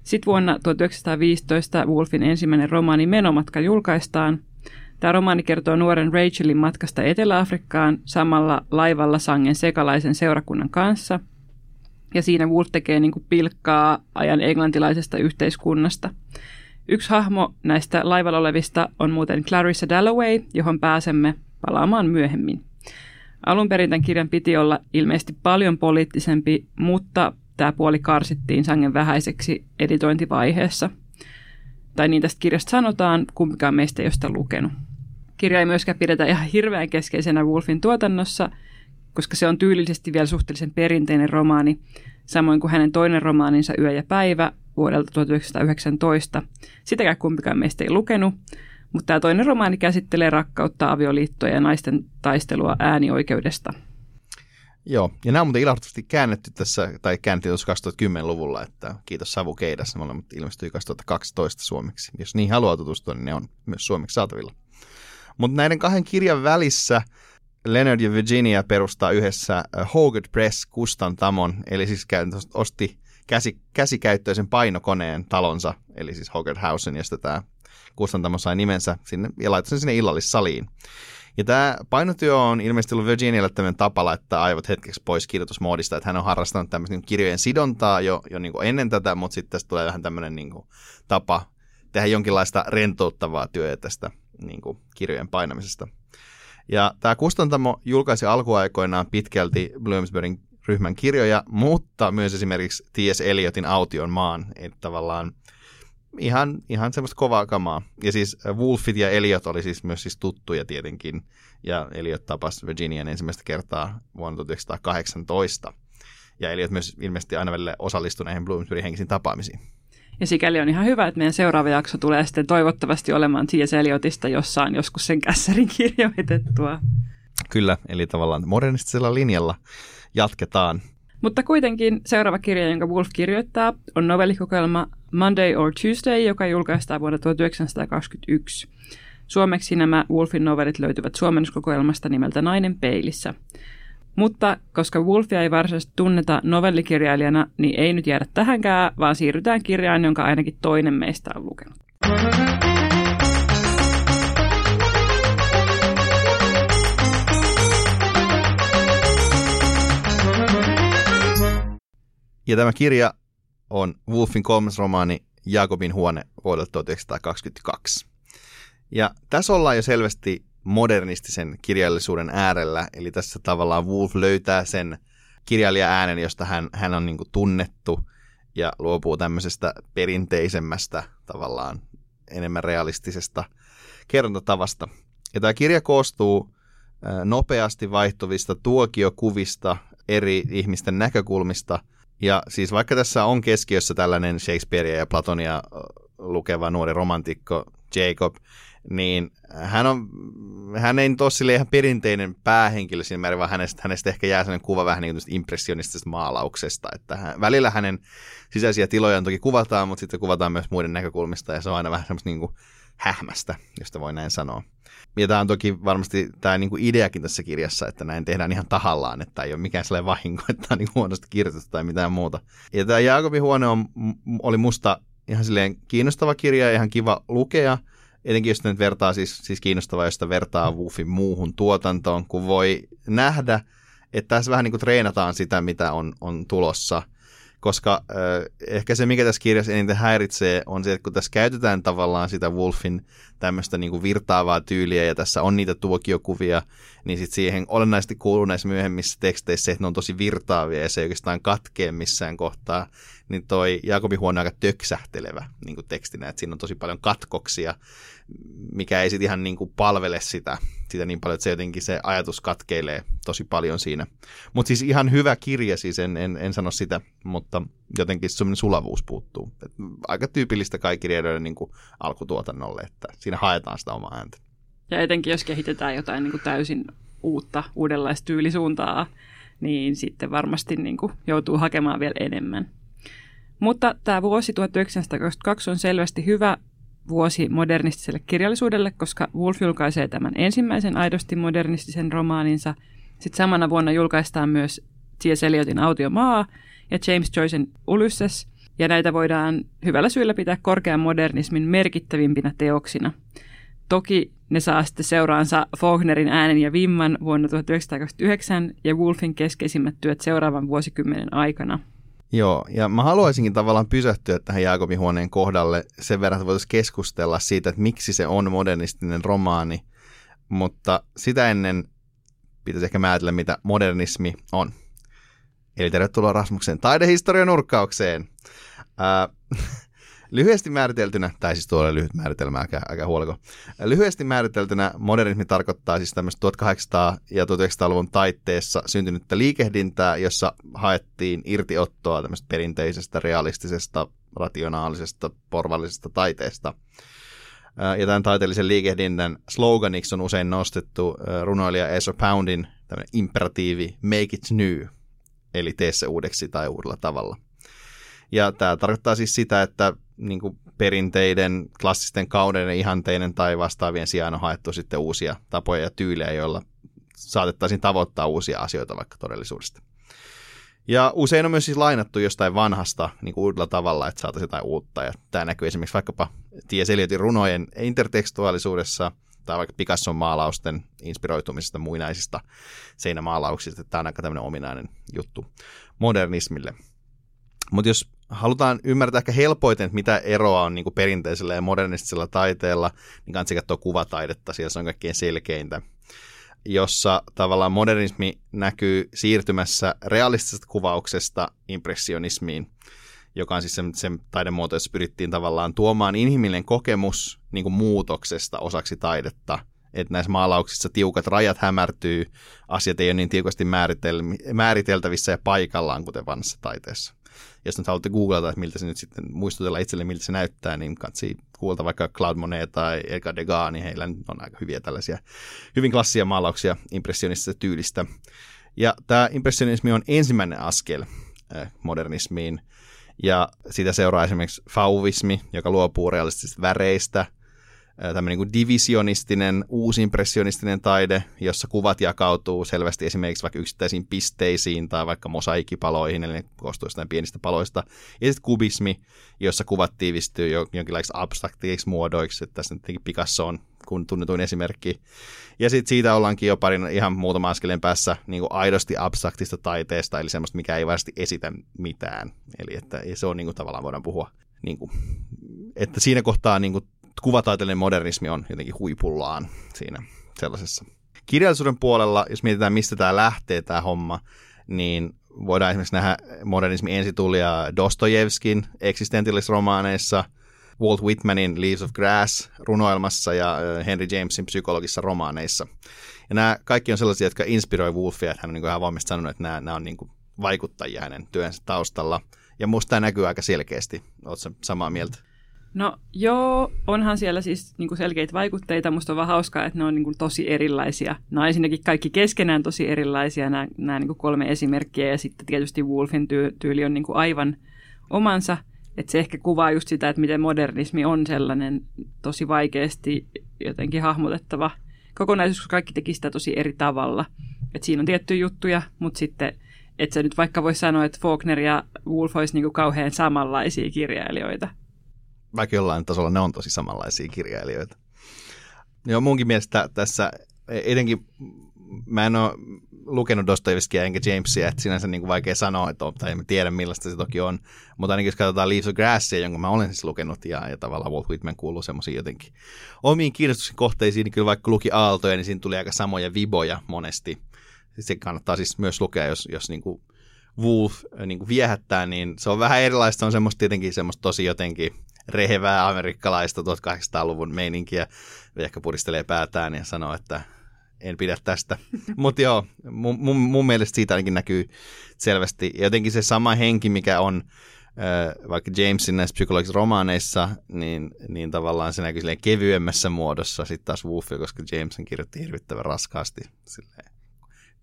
Sitten vuonna 1915 Wolfin ensimmäinen romaani Menomatka julkaistaan. Tämä romaani kertoo nuoren Rachelin matkasta Etelä-Afrikkaan samalla laivalla sangen sekalaisen seurakunnan kanssa. Ja siinä Wolf tekee niin pilkkaa ajan englantilaisesta yhteiskunnasta. Yksi hahmo näistä laivalla olevista on muuten Clarissa Dalloway, johon pääsemme palaamaan myöhemmin. Alun perin tämän kirjan piti olla ilmeisesti paljon poliittisempi, mutta tämä puoli karsittiin sangen vähäiseksi editointivaiheessa. Tai niin tästä kirjasta sanotaan, kumpikaan meistä ei ole sitä lukenut. Kirja ei myöskään pidetä ihan hirveän keskeisenä Wolfin tuotannossa, koska se on tyylillisesti vielä suhteellisen perinteinen romaani, samoin kuin hänen toinen romaaninsa Yö ja päivä vuodelta 1919. Sitäkään kumpikaan meistä ei lukenut, mutta tämä toinen romaani käsittelee rakkautta, avioliittoja ja naisten taistelua äänioikeudesta. Joo, ja nämä on muuten ilahduttavasti käännetty tässä, tai käännettiin tuossa 2010-luvulla, että kiitos Savu Keidassa, me olemme ilmestyi 2012 suomeksi. Jos niin haluaa tutustua, niin ne on myös suomeksi saatavilla. Mutta näiden kahden kirjan välissä Leonard ja Virginia perustaa yhdessä äh, Hogarth Press kustantamon, eli siis osti käsi, käsikäyttöisen painokoneen talonsa, eli siis Hogarth Housen, josta tämä kustantamo sai nimensä sinne ja laittoi sen sinne illallissaliin. Ja tämä painotyö on ilmeisesti ollut Virginialle tämmöinen tapa laittaa aivot hetkeksi pois kirjoitusmoodista, että hän on harrastanut tämmöistä niin kirjojen sidontaa jo, jo niin kuin ennen tätä, mutta sitten tästä tulee vähän tämmöinen niin kuin tapa tehdä jonkinlaista rentouttavaa työtä tästä niin kuin kirjojen painamisesta. Ja tämä kustantamo julkaisi alkuaikoinaan pitkälti Bloomsburyn ryhmän kirjoja, mutta myös esimerkiksi T.S. Eliotin Aution maan, että tavallaan ihan, ihan semmoista kovaa kamaa. Ja siis äh, Wolfit ja Eliot oli siis myös siis tuttuja tietenkin, ja Eliot tapasi Virginian ensimmäistä kertaa vuonna 1918. Ja Eliot myös ilmeisesti aina välillä osallistui näihin Bloomsburyn henkisiin tapaamisiin. Ja sikäli on ihan hyvä, että meidän seuraava jakso tulee sitten toivottavasti olemaan T.S. Eliotista jossain joskus sen kässärin kirjoitettua. Kyllä, eli tavallaan modernistisella linjalla jatketaan. Mutta kuitenkin seuraava kirja, jonka Wolf kirjoittaa, on novellikokoelma Monday or Tuesday, joka julkaistaan vuonna 1921. Suomeksi nämä Wolfin novellit löytyvät suomennuskokoelmasta nimeltä Nainen peilissä. Mutta koska Wolfia ei varsinaisesti tunneta novellikirjailijana, niin ei nyt jäädä tähänkään, vaan siirrytään kirjaan, jonka ainakin toinen meistä on lukenut. Ja tämä kirja on Wolfin kolmas romaani Jakobin huone vuodelta 1922. Ja tässä ollaan jo selvästi modernistisen kirjallisuuden äärellä, eli tässä tavallaan Wolf löytää sen kirjailija-äänen, josta hän, hän on niin tunnettu ja luopuu tämmöisestä perinteisemmästä tavallaan enemmän realistisesta kerrontatavasta. Ja tämä kirja koostuu nopeasti vaihtuvista tuokiokuvista eri ihmisten näkökulmista – ja siis vaikka tässä on keskiössä tällainen Shakespearea ja Platonia lukeva nuori romantikko Jacob, niin hän, on, hän ei ole ihan perinteinen päähenkilö siinä määrin, vaan hänestä, hänestä ehkä jää sellainen kuva vähän niin kuin impressionistisesta maalauksesta. Että hän, välillä hänen sisäisiä tilojaan toki kuvataan, mutta sitten kuvataan myös muiden näkökulmista, ja se on aina vähän semmoista niin kuin hähmästä, josta voi näin sanoa. Ja tämä on toki varmasti tämä niin kuin ideakin tässä kirjassa, että näin tehdään ihan tahallaan, että ei ole mikään sellainen vahinko, että tämä on niin huonosti kirjoitettu tai mitään muuta. Ja tämä Jaakobin huone on, oli musta ihan silleen kiinnostava kirja ja ihan kiva lukea. Etenkin jos nyt vertaa, siis, siis kiinnostavaa, josta vertaa Woofin muuhun tuotantoon, kun voi nähdä, että tässä vähän niin kuin treenataan sitä, mitä on, on tulossa – koska äh, ehkä se, mikä tässä kirjassa eniten häiritsee, on se, että kun tässä käytetään tavallaan sitä Wolfin tämmöistä niin kuin virtaavaa tyyliä ja tässä on niitä tuokiokuvia, niin sitten siihen olennaisesti kuuluu näissä myöhemmissä teksteissä, että ne on tosi virtaavia ja se ei oikeastaan katkee missään kohtaa, niin toi Jaakobin huone on aika töksähtelevä niin kuin tekstinä, että siinä on tosi paljon katkoksia, mikä ei sitten ihan niin kuin palvele sitä, sitä niin paljon, että se jotenkin se ajatus katkeilee tosi paljon siinä. Mutta siis ihan hyvä kirja, siis en, en, en sano sitä, mutta jotenkin semmoinen sulavuus puuttuu. Et aika tyypillistä kaikki niin alkutuotannolle, että siinä haetaan sitä omaa ääntä. Ja etenkin jos kehitetään jotain niin kuin täysin uutta, uudenlaista tyylisuuntaa, niin sitten varmasti niin kuin joutuu hakemaan vielä enemmän. Mutta tämä vuosi 1922 on selvästi hyvä vuosi modernistiselle kirjallisuudelle, koska Wolf julkaisee tämän ensimmäisen aidosti modernistisen romaaninsa. Sitten samana vuonna julkaistaan myös T.S. Eliotin Autiomaa ja James Joycein Ulysses, ja näitä voidaan hyvällä syyllä pitää korkean modernismin merkittävimpinä teoksina. Toki ne saa sitten seuraansa Faulknerin äänen ja vimman vuonna 1929 ja Wolfin keskeisimmät työt seuraavan vuosikymmenen aikana – Joo, ja mä haluaisinkin tavallaan pysähtyä tähän Jaakobin huoneen kohdalle sen verran, että voitaisiin keskustella siitä, että miksi se on modernistinen romaani, mutta sitä ennen pitäisi ehkä määritellä, mitä modernismi on. Eli tervetuloa Rasmuksen taidehistorian nurkkaukseen. Äh, Lyhyesti määriteltynä, tai siis tuolla lyhyt määritelmä, aika, aika huolko. Lyhyesti määriteltynä modernismi tarkoittaa siis tämmöistä 1800- ja 1900-luvun taitteessa syntynyttä liikehdintää, jossa haettiin irtiottoa tämmöistä perinteisestä, realistisesta, rationaalisesta, porvallisesta taiteesta. Ja tämän taiteellisen liikehdinnän sloganiksi on usein nostettu runoilija Ezra Poundin imperatiivi Make it new, eli tee se uudeksi tai uudella tavalla. Ja tämä tarkoittaa siis sitä, että niin kuin perinteiden, klassisten kauden ihanteiden tai vastaavien sijaan on haettu sitten uusia tapoja ja tyylejä, joilla saatettaisiin tavoittaa uusia asioita vaikka todellisuudesta. Ja usein on myös siis lainattu jostain vanhasta niin kuin uudella tavalla, että saataisiin jotain uutta. Ja tämä näkyy esimerkiksi vaikkapa T.S. Runojen intertekstuaalisuudessa tai vaikka Picasson maalausten inspiroitumisesta muinaisista seinämaalauksista. Tämä on aika tämmöinen ominainen juttu modernismille. Mutta jos halutaan ymmärtää ehkä helpoiten, että mitä eroa on niin kuin perinteisellä ja modernistisella taiteella, niin kannattaa katsoa kuvataidetta, siellä se on kaikkein selkeintä jossa tavallaan modernismi näkyy siirtymässä realistisesta kuvauksesta impressionismiin, joka on siis sen, sen taidemuoto, jossa pyrittiin tavallaan tuomaan inhimillinen kokemus niin kuin muutoksesta osaksi taidetta että näissä maalauksissa tiukat rajat hämärtyy, asiat ei ole niin tiukasti määritel- määriteltävissä ja paikallaan, kuten vanhassa taiteessa. Jos nyt haluatte googlata, että miltä se nyt sitten muistutella itselle, miltä se näyttää, niin katsi kuulta vaikka Claude Monet tai Edgar Degas, niin heillä on aika hyviä tällaisia hyvin klassisia maalauksia impressionistisesta tyylistä. Ja tämä impressionismi on ensimmäinen askel äh, modernismiin, ja siitä seuraa esimerkiksi fauvismi, joka luopuu realistisista väreistä – tämmöinen niin divisionistinen, uusimpressionistinen taide, jossa kuvat jakautuu selvästi esimerkiksi vaikka yksittäisiin pisteisiin tai vaikka mosaikkipaloihin, eli ne koostuu pienistä paloista. Ja sitten kubismi, jossa kuvat tiivistyy jonkinlaisiksi abstrakteiksi muodoiksi, että tässä nyt Picasso on kun tunnetuin esimerkki. Ja sitten siitä ollaankin jo parin ihan muutama askeleen päässä niin kuin aidosti abstraktista taiteesta, eli semmoista, mikä ei varmasti esitä mitään. Eli että se on niin kuin, tavallaan voidaan puhua, niin kuin, että siinä kohtaa niin kuin, kuvataiteellinen modernismi on jotenkin huipullaan siinä sellaisessa. Kirjallisuuden puolella, jos mietitään, mistä tämä lähtee, tämä homma, niin voidaan esimerkiksi nähdä modernismi ensitulia Dostojevskin eksistentialisromaaneissa, Walt Whitmanin Leaves of Grass runoilmassa ja Henry Jamesin psykologisissa romaaneissa. Ja nämä kaikki on sellaisia, jotka inspiroi Wolfia, että hän on niin ihan voimista sanonut, että nämä, nämä on niin kuin vaikuttajia hänen työnsä taustalla. Ja musta tämä näkyy aika selkeästi. Oletko samaa mieltä? No joo, onhan siellä siis niin kuin selkeitä vaikutteita. Musta on vaan hauskaa, että ne on niin kuin tosi erilaisia. No ensinnäkin kaikki keskenään tosi erilaisia, nämä, nämä niin kuin kolme esimerkkiä. Ja sitten tietysti Wolfin tyy- tyyli on niin kuin aivan omansa. Että se ehkä kuvaa just sitä, että miten modernismi on sellainen tosi vaikeasti jotenkin hahmotettava kokonaisuus, koska kaikki teki sitä tosi eri tavalla. Että siinä on tiettyjä juttuja, mutta sitten että se nyt vaikka voisi sanoa, että Faulkner ja Wolf olisi niin kuin kauhean samanlaisia kirjailijoita vaikka jollain tasolla ne on tosi samanlaisia kirjailijoita. Joo, munkin mielestä tässä etenkin mä en ole lukenut Dostoevskia enkä Jamesia, että sinänsä niin kuin vaikea sanoa, että on, tai en tiedä millaista se toki on, mutta ainakin jos katsotaan Leaves of Grassia, jonka mä olen siis lukenut, ja, ja tavallaan Walt Whitman kuuluu semmoisiin jotenkin omiin kiinnostuksen kohteisiin, niin kyllä vaikka luki Aaltoja, niin siinä tuli aika samoja viboja monesti. Se kannattaa siis myös lukea, jos, jos niin kuin Wolf niin kuin viehättää, niin se on vähän erilaista, on semmoista tietenkin semmoista tosi jotenkin rehevää amerikkalaista 1800-luvun meininkiä. Ehkä puristelee päätään ja sanoo, että en pidä tästä. Mutta joo, mun, mun, mun mielestä siitä ainakin näkyy selvästi. Ja jotenkin se sama henki, mikä on vaikka Jamesin näissä psykologisissa romaaneissa, niin, niin tavallaan se näkyy kevyemmässä muodossa sitten taas Wolfia, koska Jameson kirjoitti hirvittävän raskaasti silleen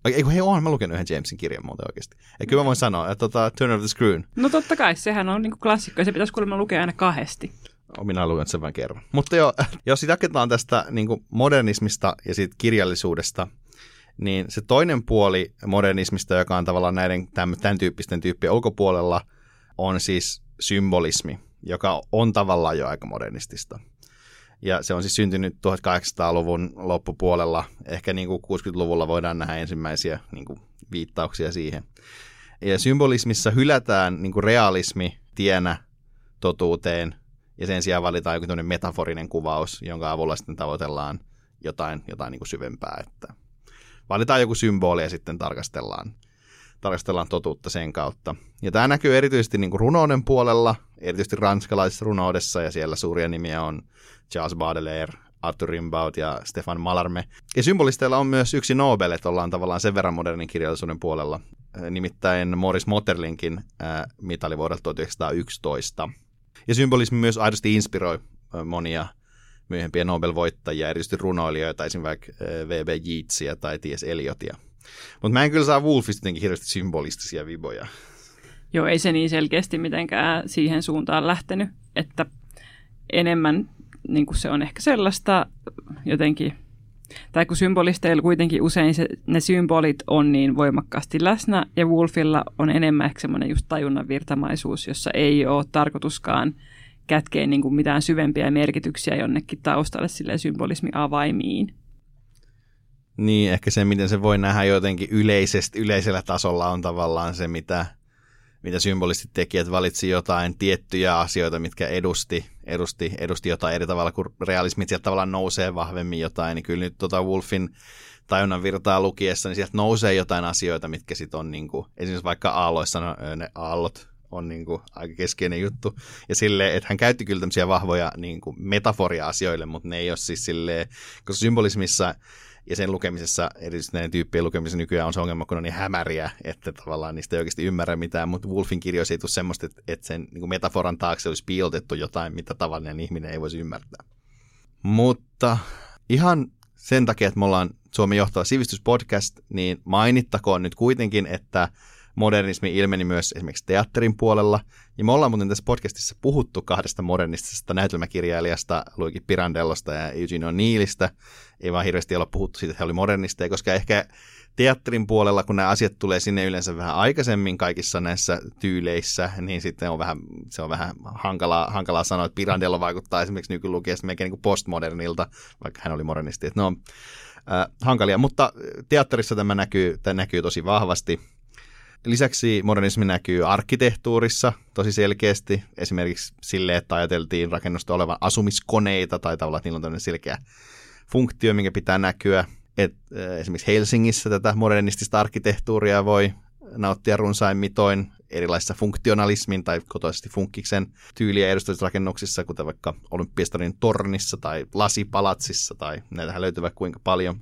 Eikö hei, oonhan mä lukenut yhden Jamesin kirjan muuten oikeasti. Ja kyllä mä voin sanoa, että tota, Turn of the Screw. No totta kai, sehän on niinku klassikko ja se pitäisi kuulemma lukea aina kahdesti. Minä luen sen vain kerran. Mutta jo, jos jatketaan tästä niin modernismista ja siitä kirjallisuudesta, niin se toinen puoli modernismista, joka on tavallaan näiden tämän, tämän tyyppisten tyyppien ulkopuolella, on siis symbolismi, joka on tavallaan jo aika modernistista. Ja se on siis syntynyt 1800-luvun loppupuolella. Ehkä niin kuin 60-luvulla voidaan nähdä ensimmäisiä niin kuin viittauksia siihen. Ja symbolismissa hylätään niin kuin realismi tienä totuuteen ja sen sijaan valitaan joku metaforinen kuvaus, jonka avulla sitten tavoitellaan jotain, jotain niin kuin syvempää. Että valitaan joku symboli ja sitten tarkastellaan, tarkastellaan totuutta sen kautta. Ja tämä näkyy erityisesti niin kuin runouden puolella, erityisesti ranskalaisessa runoudessa, ja siellä suuria nimiä on Charles Baudelaire, Arthur Rimbaud ja Stefan Mallarme. Ja symbolisteilla on myös yksi Nobel, että ollaan tavallaan sen verran modernin kirjallisuuden puolella. Äh, nimittäin Morris Motterlinkin äh, mitali vuodelta 1911. Ja symbolismi myös aidosti inspiroi äh, monia myöhempiä Nobel-voittajia, erityisesti runoilijoita, esimerkiksi V.B. Yeatsia tai T.S. Eliotia. Mutta mä en kyllä saa Wolfista jotenkin hirveästi symbolistisia viboja. Joo, ei se niin selkeästi mitenkään siihen suuntaan lähtenyt, että enemmän niin kuin se on ehkä sellaista jotenkin, tai kun symbolisteilla kuitenkin usein se, ne symbolit on niin voimakkaasti läsnä, ja Wolfilla on enemmän ehkä semmoinen just tajunnan virtamaisuus, jossa ei ole tarkoituskaan kätkeä niin kuin mitään syvempiä merkityksiä jonnekin taustalle sille symbolismi-avaimiin. Niin, ehkä se, miten se voi nähdä jotenkin yleisesti, yleisellä tasolla on tavallaan se, mitä mitä symbolistit tekijät valitsi jotain tiettyjä asioita, mitkä edusti, edusti, edusti jotain eri tavalla, kun realismit sieltä tavallaan nousee vahvemmin jotain, niin kyllä nyt tota Wolfin tajunnan virtaa lukiessa, niin sieltä nousee jotain asioita, mitkä sitten on niin kuin, esimerkiksi vaikka aalloissa, no, ne aallot on niin kuin aika keskeinen juttu. Ja sille, että hän käytti kyllä tämmöisiä vahvoja niin kuin metaforia asioille, mutta ne ei ole siis silleen, koska symbolismissa ja sen lukemisessa, erityisesti näiden tyyppien lukemisessa nykyään on se ongelma, kun on niin hämäriä, että tavallaan niistä ei oikeasti ymmärrä mitään, mutta Wolfin kirjoissa ei tule semmoista, että, sen niin kuin metaforan taakse olisi piilotettu jotain, mitä tavallinen ihminen ei voisi ymmärtää. Mutta ihan sen takia, että me ollaan Suomen johtava sivistyspodcast, niin mainittakoon nyt kuitenkin, että modernismi ilmeni myös esimerkiksi teatterin puolella. Ja me ollaan muuten tässä podcastissa puhuttu kahdesta modernistisesta näytelmäkirjailijasta, Luigi Pirandellosta ja Eugene O'Neillistä. Ei vaan hirveästi olla puhuttu siitä, että he oli modernisteja, koska ehkä teatterin puolella, kun nämä asiat tulee sinne yleensä vähän aikaisemmin kaikissa näissä tyyleissä, niin sitten on vähän, se on vähän hankalaa, hankalaa sanoa, että Pirandello vaikuttaa esimerkiksi nykylukiessa melkein niin postmodernilta, vaikka hän oli modernisti. Että ne on äh, hankalia, mutta teatterissa tämä näkyy, tämä näkyy tosi vahvasti. Lisäksi modernismi näkyy arkkitehtuurissa tosi selkeästi, esimerkiksi sille, että ajateltiin rakennusta olevan asumiskoneita tai tavallaan, että niillä on tämmöinen selkeä funktio, minkä pitää näkyä. Et, äh, esimerkiksi Helsingissä tätä modernistista arkkitehtuuria voi nauttia runsain mitoin erilaisissa funktionalismin tai kotoisesti funkkiksen tyyliä edustavissa rakennuksissa, kuten vaikka Olympiastorin tornissa tai lasipalatsissa tai näitähän löytyy vaikka kuinka paljon.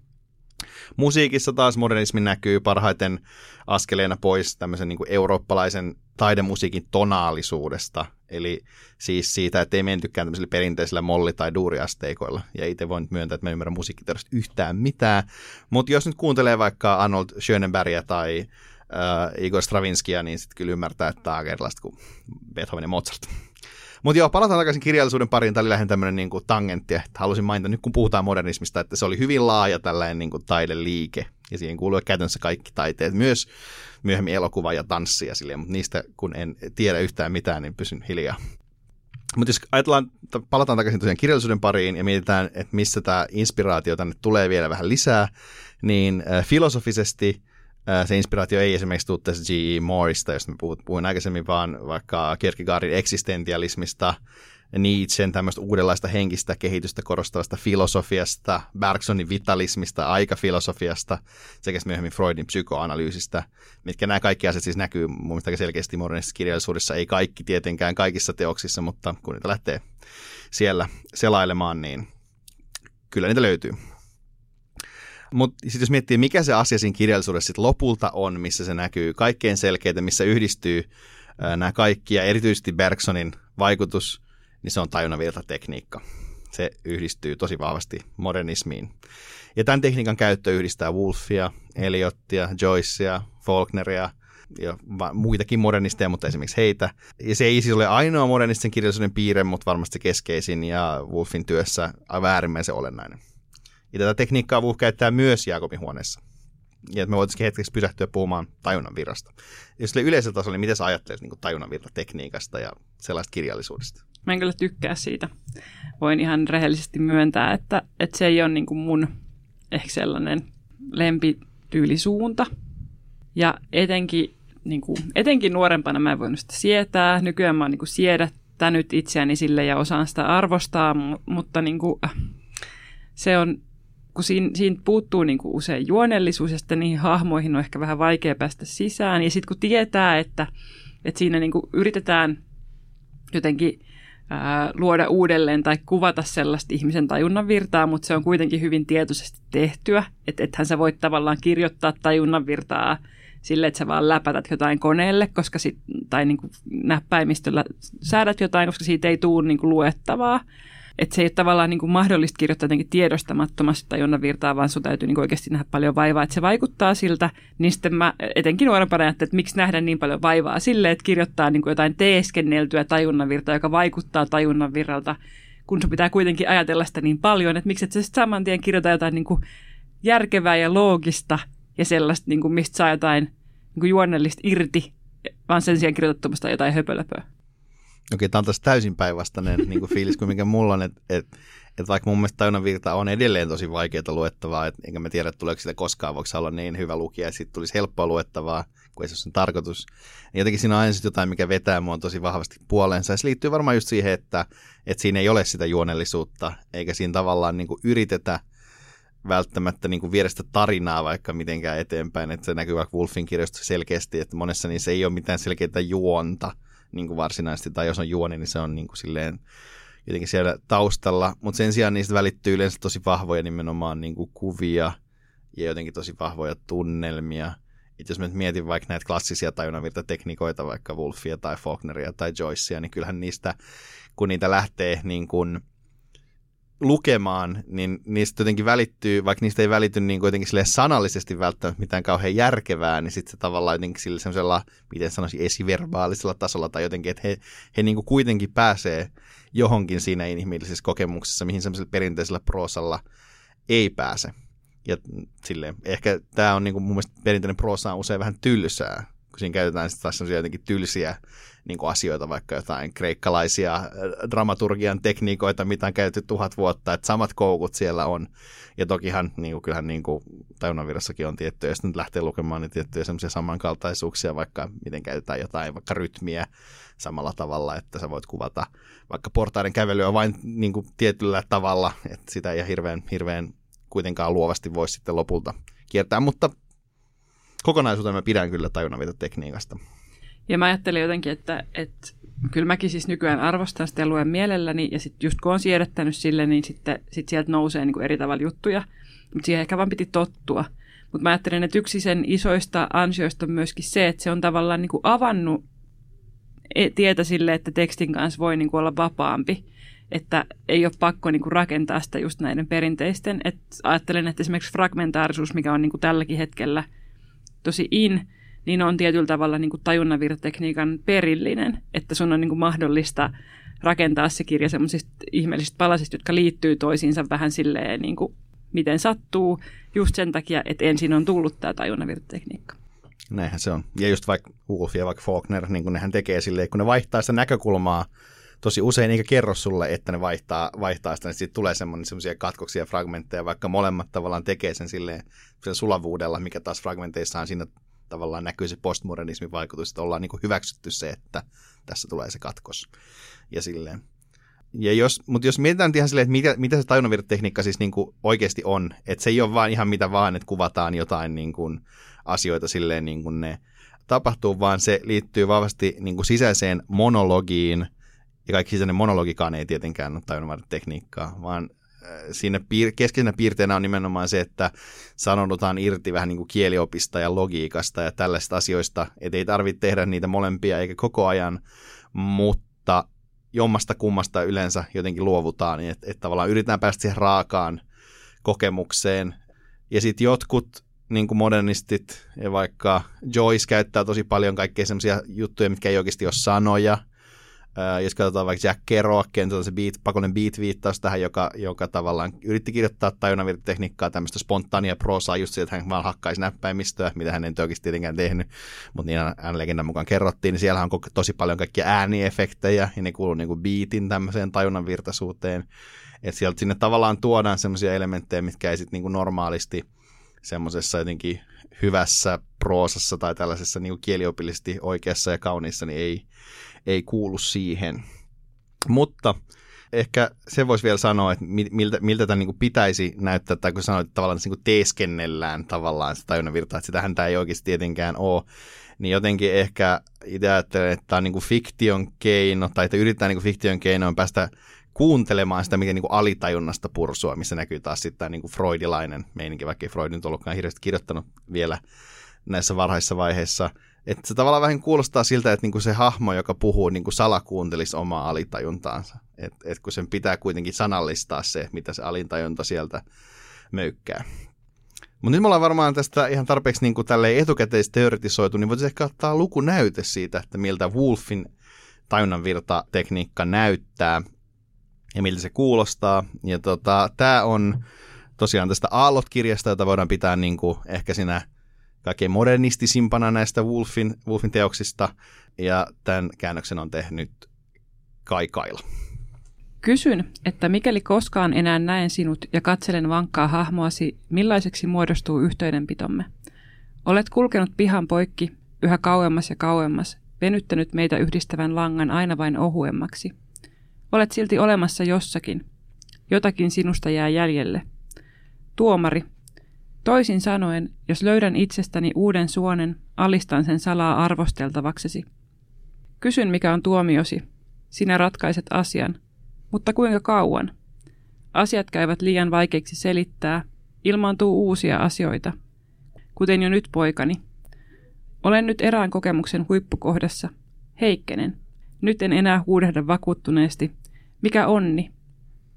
Musiikissa taas modernismi näkyy parhaiten askeleena pois tämmöisen niin eurooppalaisen taidemusiikin tonaalisuudesta, eli siis siitä, että ei mentykään tämmöisillä perinteisillä molli- tai duuriasteikoilla. Ja itse voin myöntää, että mä ymmärrän musiikkiteosta yhtään mitään, mutta jos nyt kuuntelee vaikka Arnold Schönenbergia tai äh, Igor Stravinskia, niin sitten kyllä ymmärtää, että tämä on erilaista kuin Beethoven ja Mozart. Mutta joo, palataan takaisin kirjallisuuden pariin. Tämä oli lähinnä tämmöinen niin kuin tangentti, että halusin mainita nyt kun puhutaan modernismista, että se oli hyvin laaja tällainen niin kuin taideliike. Ja siihen kuuluu käytännössä kaikki taiteet, myös myöhemmin elokuva ja tanssia silleen, mutta niistä kun en tiedä yhtään mitään, niin pysyn hiljaa. Mutta jos ajatellaan, palataan takaisin tosiaan kirjallisuuden pariin ja mietitään, että missä tämä inspiraatio tänne tulee vielä vähän lisää, niin äh, filosofisesti – se inspiraatio ei esimerkiksi tule tästä G.E. Mooreista, josta mä puhuin aikaisemmin, vaan vaikka Kierkegaardin eksistentialismista, Nietzschen tämmöistä uudenlaista henkistä kehitystä korostavasta filosofiasta, Bergsonin vitalismista, aikafilosofiasta sekä myöhemmin Freudin psykoanalyysistä, mitkä nämä kaikki asiat siis näkyy mun mielestä selkeästi modernisessa kirjallisuudessa, ei kaikki tietenkään kaikissa teoksissa, mutta kun niitä lähtee siellä selailemaan, niin kyllä niitä löytyy. Mutta sitten jos miettii, mikä se asia siinä kirjallisuudessa sit lopulta on, missä se näkyy kaikkein selkeitä, missä yhdistyy nämä kaikki, ja erityisesti Bergsonin vaikutus, niin se on tajunnanvirtatekniikka. Se yhdistyy tosi vahvasti modernismiin. Ja tämän tekniikan käyttö yhdistää Wolfia, Eliottia, Joycea, Faulkneria ja muitakin modernisteja, mutta esimerkiksi heitä. Ja se ei siis ole ainoa modernistisen kirjallisuuden piirre, mutta varmasti keskeisin ja Wolfin työssä aivan äärimmäisen olennainen. Ja tätä tekniikkaa voi käyttää myös Jaakobin huoneessa. Ja että me voitaisiin hetkeksi pysähtyä puhumaan tajunnan virrasta. Jos sille yleisellä tasolla, niin miten sä ajattelet niin tajunnan tekniikasta ja sellaista kirjallisuudesta? Mä en kyllä tykkää siitä. Voin ihan rehellisesti myöntää, että, että se ei ole niin kuin mun ehkä sellainen lempityylisuunta. Ja etenkin, niin kuin, etenkin nuorempana mä en voinut sitä sietää. Nykyään mä oon niin siedättänyt itseäni sille ja osaan sitä arvostaa, mutta niin kuin, se on kun siinä, siinä puuttuu niin kuin usein juonellisuus ja sitten niihin hahmoihin on ehkä vähän vaikea päästä sisään. Ja sitten kun tietää, että, että siinä niin kuin yritetään jotenkin ää, luoda uudelleen tai kuvata sellaista ihmisen tajunnan virtaa, mutta se on kuitenkin hyvin tietoisesti tehtyä. Että ethän sä voit tavallaan kirjoittaa tajunnan virtaa sille, että sä vaan läpätät jotain koneelle, koska sit, tai niin kuin näppäimistöllä säädät jotain, koska siitä ei tule niin kuin luettavaa. Että se ei ole tavallaan niin kuin mahdollista kirjoittaa jotenkin tiedostamattomasti tai Jonna Virtaa, vaan sun täytyy niin kuin oikeasti nähdä paljon vaivaa, että se vaikuttaa siltä. Niin sitten mä etenkin nuorempana ajattelin, että miksi nähdä niin paljon vaivaa sille, että kirjoittaa niin kuin jotain teeskenneltyä tajunnan virtaa, joka vaikuttaa tajunnan virralta, kun sun pitää kuitenkin ajatella sitä niin paljon, että miksi et sä saman tien kirjoita jotain niin kuin järkevää ja loogista ja sellaista, niin kuin mistä saa jotain niin kuin juonnellista irti, vaan sen sijaan kirjoitattomasta jotain höpölöpöä. Okei, tämä on taas täysin päinvastainen niin kuin fiilis kuin mikä mulla on, että et, et vaikka mun mielestä Tajunnan virta on edelleen tosi vaikeaa luettavaa, et, enkä mä tiedä, tuleeko sitä koskaan, voiko olla niin hyvä lukija, että siitä tulisi helppoa luettavaa, kun ei se ole sen tarkoitus. Ja jotenkin siinä on aina jotain, mikä vetää mua tosi vahvasti puoleensa. Ja se liittyy varmaan just siihen, että, että siinä ei ole sitä juonellisuutta, eikä siinä tavallaan niin kuin yritetä välttämättä niin kuin viedä sitä tarinaa vaikka mitenkään eteenpäin. Että se näkyy vaikka Wolfin kirjoista selkeästi, että monessa niissä ei ole mitään selkeää juonta niin kuin varsinaisesti, tai jos on juoni, niin se on niin kuin silleen jotenkin siellä taustalla, mutta sen sijaan niistä välittyy yleensä tosi vahvoja nimenomaan niin kuin kuvia ja jotenkin tosi vahvoja tunnelmia. Et jos mä nyt mietin vaikka näitä klassisia tajunnanvirtatekniikoita, vaikka Wolfia tai Faulkneria tai Joycea, niin kyllähän niistä, kun niitä lähtee niin kuin lukemaan, niin niistä jotenkin välittyy, vaikka niistä ei välity niin kuitenkin sille sanallisesti välttämättä mitään kauhean järkevää, niin sitten se tavallaan jotenkin sillä semmoisella, miten sanoisin, esiverbaalisella tasolla tai jotenkin, että he, he niin kuin kuitenkin pääsee johonkin siinä inhimillisessä kokemuksessa, mihin semmoisella perinteisellä proosalla ei pääse. Ja silleen, ehkä tämä on niin kuin mun mielestä perinteinen proosa on usein vähän tylsää, kun siinä käytetään sitten taas jotenkin tylsiä niin kuin asioita, vaikka jotain kreikkalaisia äh, dramaturgian tekniikoita, mitä on käytetty tuhat vuotta, että samat koukut siellä on. Ja tokihan niin kuin, kyllähän niin kuin on tiettyjä, jos nyt lähtee lukemaan, niin tiettyjä semmoisia samankaltaisuuksia, vaikka miten käytetään jotain vaikka rytmiä samalla tavalla, että sä voit kuvata vaikka portaiden kävelyä vain niin kuin tietyllä tavalla, että sitä ei hirveän, hirveän kuitenkaan luovasti voi sitten lopulta kiertää, mutta kokonaisuutena mä pidän kyllä tajunnanvieto tekniikasta. Ja mä ajattelin jotenkin, että, että kyllä mäkin siis nykyään arvostan sitä ja luen mielelläni, ja sitten just kun on siedettänyt sille, niin sitten sit sieltä nousee niin kuin eri tavalla juttuja, mutta siihen ehkä vaan piti tottua. Mutta mä ajattelen, että yksi sen isoista ansioista on myöskin se, että se on tavallaan niin kuin avannut e, tietä sille, että tekstin kanssa voi niin kuin olla vapaampi. Että ei ole pakko niin kuin rakentaa sitä just näiden perinteisten. Et ajattelen, että esimerkiksi fragmentaarisuus, mikä on niin kuin tälläkin hetkellä tosi in, niin on tietyllä tavalla niin kuin tajunnanvirtatekniikan perillinen, että sun on niin kuin mahdollista rakentaa se kirja semmoisista ihmeellisistä palasista, jotka liittyy toisiinsa vähän silleen niin kuin miten sattuu, just sen takia, että ensin on tullut tämä tajunnanvirtatekniikka. Näinhän se on. Ja just vaikka Wolf ja vaikka Faulkner, niin kun nehän tekee silleen, kun ne vaihtaa sitä näkökulmaa tosi usein, eikä kerro sulle, että ne vaihtaa, vaihtaa sitä, niin sitten tulee semmoisia katkoksia ja fragmentteja, vaikka molemmat tavallaan tekee sen silleen sen sulavuudella, mikä taas fragmenteissa on siinä tavallaan näkyy se postmodernismin vaikutus, että ollaan niin hyväksytty se, että tässä tulee se katkos. Ja silleen. Ja jos, mutta jos mietitään ihan silleen, että mitä, mitä se tajunnanvirtatekniikka siis niin kuin oikeasti on, että se ei ole vaan ihan mitä vaan, että kuvataan jotain niin kuin asioita silleen niin kuin ne tapahtuu, vaan se liittyy vahvasti niin kuin sisäiseen monologiin, ja kaikki sisäinen monologikaan ei tietenkään ole tajunnanvirtatekniikkaa, vaan siinä piir- keskeisenä piirteenä on nimenomaan se, että sanoudutaan irti vähän niin kuin kieliopista ja logiikasta ja tällaista asioista, että ei tarvitse tehdä niitä molempia eikä koko ajan, mutta jommasta kummasta yleensä jotenkin luovutaan, niin että, että tavallaan yritetään päästä siihen raakaan kokemukseen. Ja sitten jotkut niin kuin modernistit ja vaikka Joyce käyttää tosi paljon kaikkea sellaisia juttuja, mitkä ei oikeasti ole sanoja – Jos katsotaan vaikka Jack Kerouac, on se beat, pakollinen beat-viittaus tähän, joka, joka tavallaan yritti kirjoittaa tajunnavirtatekniikkaa, tämmöistä spontaania prosaa just siitä, että hän vaan hakkaisi näppäimistöä, mitä hän ei oikeasti tietenkään tehnyt, mutta niin hän legendan mukaan kerrottiin, niin siellä on tosi paljon kaikkia ääniefektejä, ja ne kuuluu niin kuin beatin tämmöiseen tajunnanvirtaisuuteen, että sieltä sinne tavallaan tuodaan semmoisia elementtejä, mitkä ei sitten niin normaalisti semmoisessa jotenkin hyvässä proosassa tai tällaisessa niin kieliopillisesti oikeassa ja kauniissa, niin ei, ei kuulu siihen. Mutta ehkä se voisi vielä sanoa, että miltä, miltä tämä niin pitäisi näyttää, tai kun sanoit, että tavallaan niin teeskennellään tavallaan sitä tajunnanvirtaa, että sitähän tämä ei oikeasti tietenkään ole, niin jotenkin ehkä itse ajattelen, että tämä on niin fiktion keino, tai että yritetään niin fiktion keinoin päästä kuuntelemaan sitä, miten niin alitajunnasta pursua, missä näkyy taas sitten tämä niin freudilainen meininki, vaikka ei Freud nyt ollutkaan hirveästi kirjoittanut vielä näissä varhaisissa vaiheissa – että se tavallaan vähän kuulostaa siltä, että niinku se hahmo, joka puhuu, niinku salakuuntelisi omaa alitajuntaansa. Että et kun sen pitää kuitenkin sanallistaa se, mitä se alintajunta sieltä möykkää. Mutta nyt me ollaan varmaan tästä ihan tarpeeksi niin kuin etukäteisteoretisoitu, niin voitaisiin ehkä ottaa lukunäyte siitä, että miltä Wolfin tajunnanvirta-tekniikka näyttää ja miltä se kuulostaa. Ja tota, tämä on tosiaan tästä Aallot-kirjasta, jota voidaan pitää niin kuin ehkä siinä kaikkein modernistisimpana näistä Wolfin, Wolfin teoksista, ja tämän käännöksen on tehnyt Kai Kaila. Kysyn, että mikäli koskaan enää näen sinut ja katselen vankkaa hahmoasi, millaiseksi muodostuu yhteydenpitomme? Olet kulkenut pihan poikki, yhä kauemmas ja kauemmas, venyttänyt meitä yhdistävän langan aina vain ohuemmaksi. Olet silti olemassa jossakin. Jotakin sinusta jää jäljelle. Tuomari, Toisin sanoen, jos löydän itsestäni uuden suonen, alistan sen salaa arvosteltavaksesi. Kysyn, mikä on tuomiosi. Sinä ratkaiset asian. Mutta kuinka kauan? Asiat käyvät liian vaikeiksi selittää. Ilmaantuu uusia asioita. Kuten jo nyt poikani. Olen nyt erään kokemuksen huippukohdassa. Heikkenen. Nyt en enää huudehda vakuuttuneesti. Mikä onni?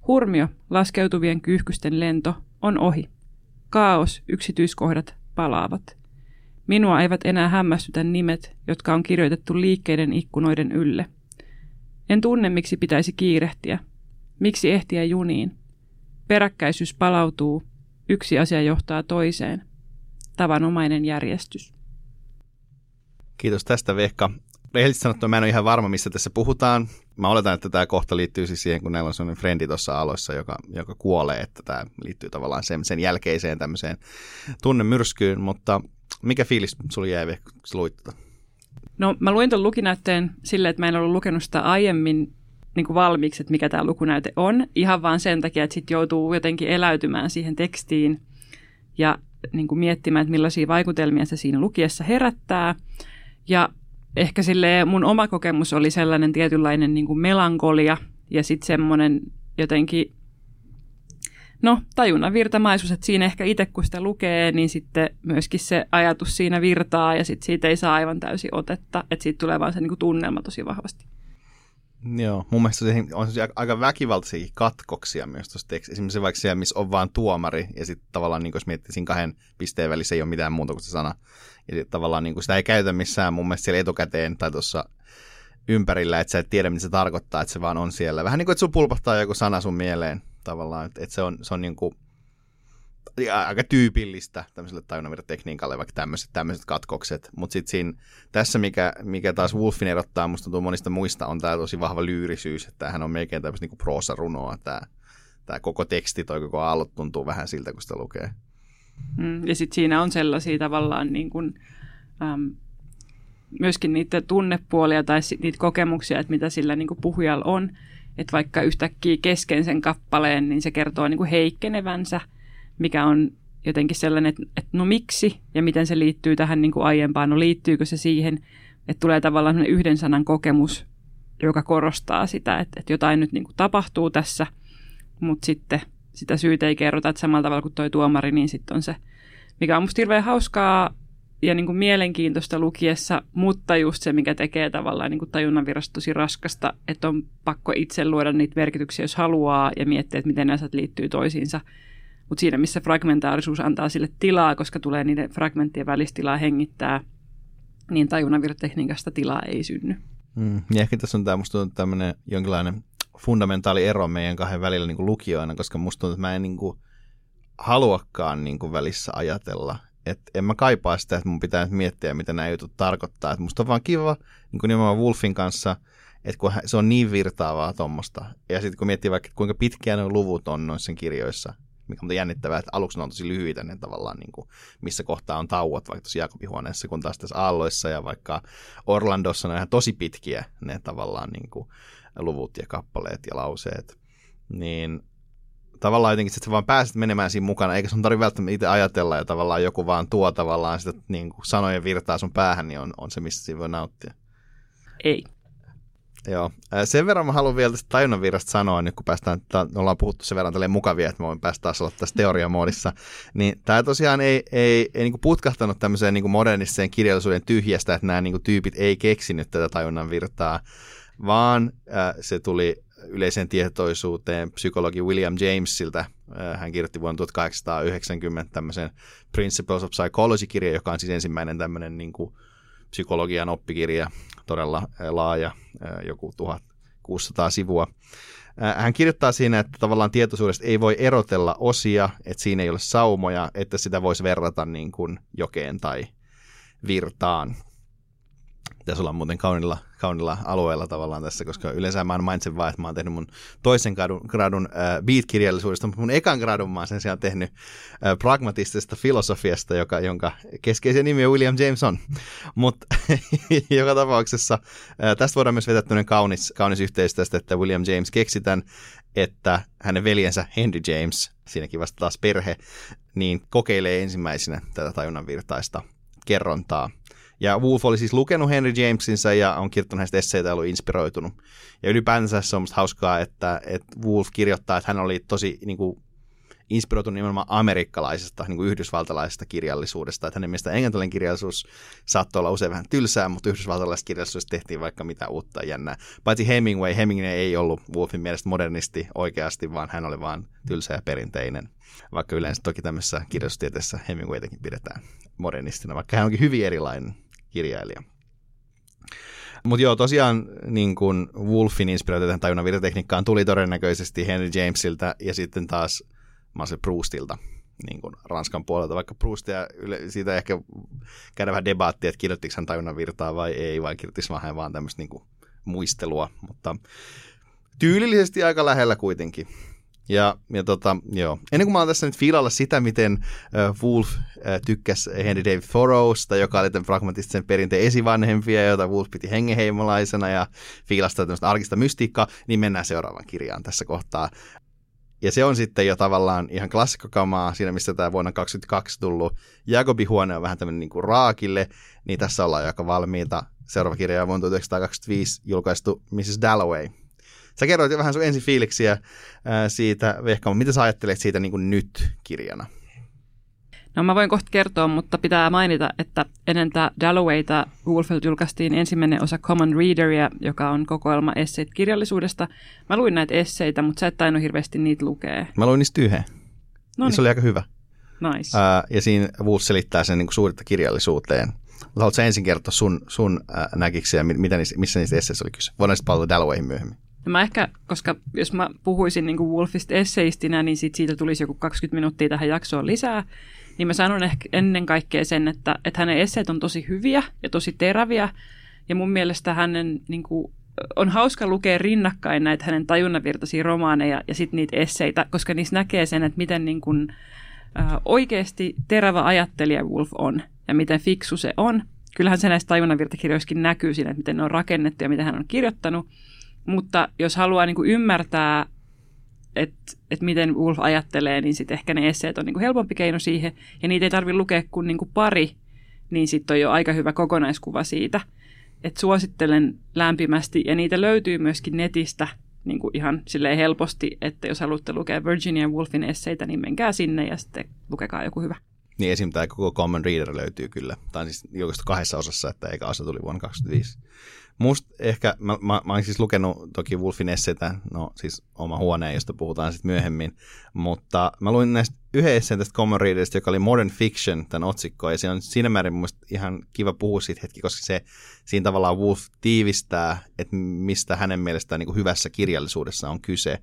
Hurmio, laskeutuvien kyyhkysten lento, on ohi. Kaos, yksityiskohdat palaavat. Minua eivät enää hämmästytä nimet, jotka on kirjoitettu liikkeiden ikkunoiden ylle. En tunne, miksi pitäisi kiirehtiä. Miksi ehtiä juniin? Peräkkäisyys palautuu. Yksi asia johtaa toiseen. Tavanomainen järjestys. Kiitos tästä Vehka. Rehellisesti sanottuna mä en ole ihan varma, mistä tässä puhutaan. Mä oletan, että tämä kohta liittyy siis siihen, kun näillä on sellainen frendi tuossa aloissa, joka, joka kuolee, että tämä liittyy tavallaan sen, sen jälkeiseen tämmöiseen tunnemyrskyyn, mutta mikä fiilis sulla jäi, kun luit tätä? No mä luin tuon lukinäytteen silleen, että mä en ollut lukenut sitä aiemmin niin kuin valmiiksi, että mikä tämä lukunäyte on, ihan vaan sen takia, että sitten joutuu jotenkin eläytymään siihen tekstiin ja niin kuin miettimään, että millaisia vaikutelmia se siinä lukiessa herättää. Ja ehkä sille mun oma kokemus oli sellainen tietynlainen niin kuin melankolia ja sitten semmoinen jotenkin, no tajunnan virtamaisuus, että siinä ehkä itse kun sitä lukee, niin sitten myöskin se ajatus siinä virtaa ja sitten siitä ei saa aivan täysin otetta, että siitä tulee vaan se niin kuin tunnelma tosi vahvasti. Joo, mun mielestä se on aika väkivaltaisia katkoksia myös tuossa tekstissä. Esimerkiksi vaikka siellä, missä on vaan tuomari, ja sitten tavallaan, niin jos miettii, siinä kahden pisteen välissä ei ole mitään muuta kuin se sana. Ja sit tavallaan niin sitä ei käytä missään mun mielestä siellä etukäteen tai tuossa ympärillä, että sä et tiedä, mitä se tarkoittaa, että se vaan on siellä. Vähän niin kuin, että sun pulpahtaa joku sana sun mieleen tavallaan, että, että se on, se on niin kuin, aika tyypillistä tämmöiselle tajunnanvirtatekniikalle, vaikka tämmöiset, tämmöiset katkokset. Mutta sitten siinä, tässä, mikä, mikä taas Wolfin erottaa musta tuntuu monista muista, on tämä tosi vahva lyyrisyys, että tämähän on melkein tämmöistä niinku proosarunoa, tämä, tämä koko teksti, toi koko aallot tuntuu vähän siltä, kun sitä lukee. Mm, ja sitten siinä on sellaisia tavallaan niin kuin, äm, myöskin niitä tunnepuolia tai niitä kokemuksia, että mitä sillä niin kuin puhujalla on. Että vaikka yhtäkkiä kesken sen kappaleen, niin se kertoo niin kuin heikkenevänsä – mikä on jotenkin sellainen, että, että no miksi ja miten se liittyy tähän niin kuin aiempaan. No liittyykö se siihen, että tulee tavallaan yhden sanan kokemus, joka korostaa sitä, että, että jotain nyt niin kuin tapahtuu tässä, mutta sitten sitä syytä ei kerrota, että samalla tavalla kuin toi tuomari, niin sitten on se, mikä on musta hirveän hauskaa ja niin kuin mielenkiintoista lukiessa, mutta just se, mikä tekee tavallaan niin kuin tajunnan virasta tosi raskasta, että on pakko itse luoda niitä merkityksiä, jos haluaa, ja miettiä, että miten nämä liittyy toisiinsa. Mutta siinä, missä fragmentaarisuus antaa sille tilaa, koska tulee niiden fragmenttien välistilaa hengittää, niin tajunnanvirtatekniikasta tilaa ei synny. Mm, ja ehkä tässä on tämä, musta tämmöinen jonkinlainen fundamentaali ero meidän kahden välillä niin kuin koska musta tuntuu, että mä en niin kuin haluakaan niin kuin välissä ajatella. Että en mä kaipaa sitä, että mun pitää nyt miettiä, mitä nämä jutut tarkoittaa. Et musta on vaan kiva niin kuin nimenomaan Wolfin kanssa, että kun se on niin virtaavaa tuommoista. Ja sitten kun miettii vaikka, kuinka pitkään nuo luvut on noissa kirjoissa, mikä on jännittävää, että aluksi ne on tosi lyhyitä ne tavallaan, niin kuin, missä kohtaa on tauot, vaikka tuossa Jaakobihuoneessa, kun taas tässä Aalloissa ja vaikka Orlandossa ne on ihan tosi pitkiä ne tavallaan niin kuin, luvut ja kappaleet ja lauseet. Niin tavallaan jotenkin, että sä vaan pääset menemään siinä mukana, eikä sun tarvitse välttämättä itse ajatella ja tavallaan joku vaan tuo tavallaan sitä niin kuin sanojen virtaa sun päähän, niin on, on se, missä siinä voi nauttia. Ei. Joo. Sen verran mä haluan vielä tästä tajunnanvirrasta sanoa, nyt kun päästään, ollaan puhuttu sen verran tälleen mukavia, että mä voin päästä taas olla tässä teoriamoodissa, niin tämä tosiaan ei, ei, ei niin putkahtanut tämmöiseen niin moderniseen kirjallisuuden tyhjästä, että nämä niin tyypit ei keksinyt tätä tajunnan virtaa, vaan äh, se tuli yleiseen tietoisuuteen psykologi William Jamesilta. Hän kirjoitti vuonna 1890 tämmöisen Principles of Psychology-kirjan, joka on siis ensimmäinen tämmöinen niin kuin psykologian oppikirja, todella laaja, joku 1600 sivua. Hän kirjoittaa siinä, että tavallaan tietoisuudesta ei voi erotella osia, että siinä ei ole saumoja, että sitä voisi verrata niin kuin jokeen tai virtaan pitäisi olla muuten kaunilla, kaunilla alueella tavallaan tässä, koska yleensä mä mainitsen vain, että mä oon tehnyt mun toisen gradun, gradun äh, beat-kirjallisuudesta, mutta mun ekan gradun mä oon sen sijaan tehnyt äh, pragmatistisesta filosofiasta, joka, jonka keskeisen nimi on William Jameson. Mutta joka tapauksessa äh, tästä voidaan myös vetää kaunis, kaunis yhteys tästä, että William James keksi tämän, että hänen veljensä Henry James, siinäkin vasta taas perhe, niin kokeilee ensimmäisenä tätä tajunnanvirtaista kerrontaa Ja Wolf oli siis lukenut Henry Jamesinsa ja on kirjoittanut hänestä esseitä ja ollut inspiroitunut. Ja ylipäänsä se on musta hauskaa, että, että Wolf kirjoittaa, että hän oli tosi niin kuin, inspiroitunut nimenomaan amerikkalaisesta, niin kuin yhdysvaltalaisesta kirjallisuudesta. Että hänen mielestä englantilainen kirjallisuus saattoi olla usein vähän tylsää, mutta yhdysvaltalaisessa kirjallisuudessa tehtiin vaikka mitä uutta jännää. Paitsi Hemingway, Hemingway ei ollut Wolfin mielestä modernisti oikeasti, vaan hän oli vaan tylsä ja perinteinen. Vaikka yleensä toki tämmöisessä kirjallisuustieteessä Hemingwaytakin pidetään modernistina, vaikka hän onkin hyvin erilainen kirjailija. Mutta joo, tosiaan niin kun Wolfin inspiraatio tähän tajunnan virtatekniikkaan tuli todennäköisesti Henry Jamesilta ja sitten taas Marcel Proustilta niin kuin Ranskan puolelta, vaikka Proustia, siitä ehkä käydä vähän debaattia, että kirjoittiko hän tajunnan virtaa vai ei, vai kirjoittiko vähän vaan tämmöistä niin muistelua, mutta tyylillisesti aika lähellä kuitenkin. Ja, ja tota, joo. Ennen kuin mä oon tässä nyt fiilalla sitä, miten uh, Wolf uh, tykkäsi Henry David Thoreausta, joka oli tämän pragmatistisen perinteen esivanhempia, jota Wolf piti hengenheimolaisena ja fiilasta tämmöistä arkista mystiikkaa, niin mennään seuraavaan kirjaan tässä kohtaa. Ja se on sitten jo tavallaan ihan klassikkokamaa siinä, missä tämä vuonna 2022 tullut Jacobi-huone on vähän tämmöinen niin kuin raakille, niin tässä ollaan jo aika valmiita. Seuraava kirja on vuonna 1925 julkaistu Mrs. Dalloway. Sä kerroit jo vähän sun ensi fiiliksiä siitä, Vehka, mitä sä ajattelet siitä niin kuin nyt kirjana? No mä voin kohta kertoa, mutta pitää mainita, että ennen tämä Dallowayta Wolfelt julkaistiin ensimmäinen osa Common Readeria, joka on kokoelma esseit kirjallisuudesta. Mä luin näitä esseitä, mutta sä et tainnut hirveästi niitä lukea. Mä luin niistä yhden. No se oli aika hyvä. Nice. Uh, ja siinä Wolf selittää sen niin suurta kirjallisuuteen. Haluatko ensin kertoa sun, sun uh, näkiksiä, mitä niissä, missä niistä esseissä oli kyse? Voidaan sitten palata Dallowayhin myöhemmin. Ja mä ehkä, koska jos mä puhuisin niin kuin Wolfista esseistinä, niin sit siitä tulisi joku 20 minuuttia tähän jaksoon lisää niin mä sanon ehkä ennen kaikkea sen, että, että hänen esseet on tosi hyviä ja tosi teräviä. Ja mun mielestä hänen niin kuin, on hauska lukea rinnakkain näitä hänen tajunnanvirtaisia romaaneja ja sitten niitä esseitä, koska niissä näkee sen, että miten niin kuin, äh, oikeasti terävä ajattelija Wolf on ja miten fiksu se on. Kyllähän se näistä tajunnanvirtakirjoissakin näkyy siinä, että miten ne on rakennettu ja mitä hän on kirjoittanut. Mutta jos haluaa niin kuin ymmärtää että et miten Wolf ajattelee, niin sitten ehkä ne esseet on niinku helpompi keino siihen. Ja niitä ei tarvitse lukea kuin niinku pari, niin sitten on jo aika hyvä kokonaiskuva siitä. Et suosittelen lämpimästi, ja niitä löytyy myöskin netistä niin kuin ihan silleen helposti, että jos haluatte lukea Virginia Woolfin esseitä, niin menkää sinne ja sitten lukekaa joku hyvä. Niin esim. tämä koko Common Reader löytyy kyllä. On siis julkaistu kahdessa osassa, että eikä osa tuli vuonna 2025. Musta ehkä, mä, mä, mä olen siis lukenut toki Wolfin esseitä, no siis oma huoneen, josta puhutaan sitten myöhemmin, mutta mä luin näistä yhden esseen tästä Common joka oli Modern Fiction, tämän otsikko, ja se on siinä määrin mun ihan kiva puhua siitä hetki, koska se siinä tavallaan Wolf tiivistää, että mistä hänen mielestään niin hyvässä kirjallisuudessa on kyse.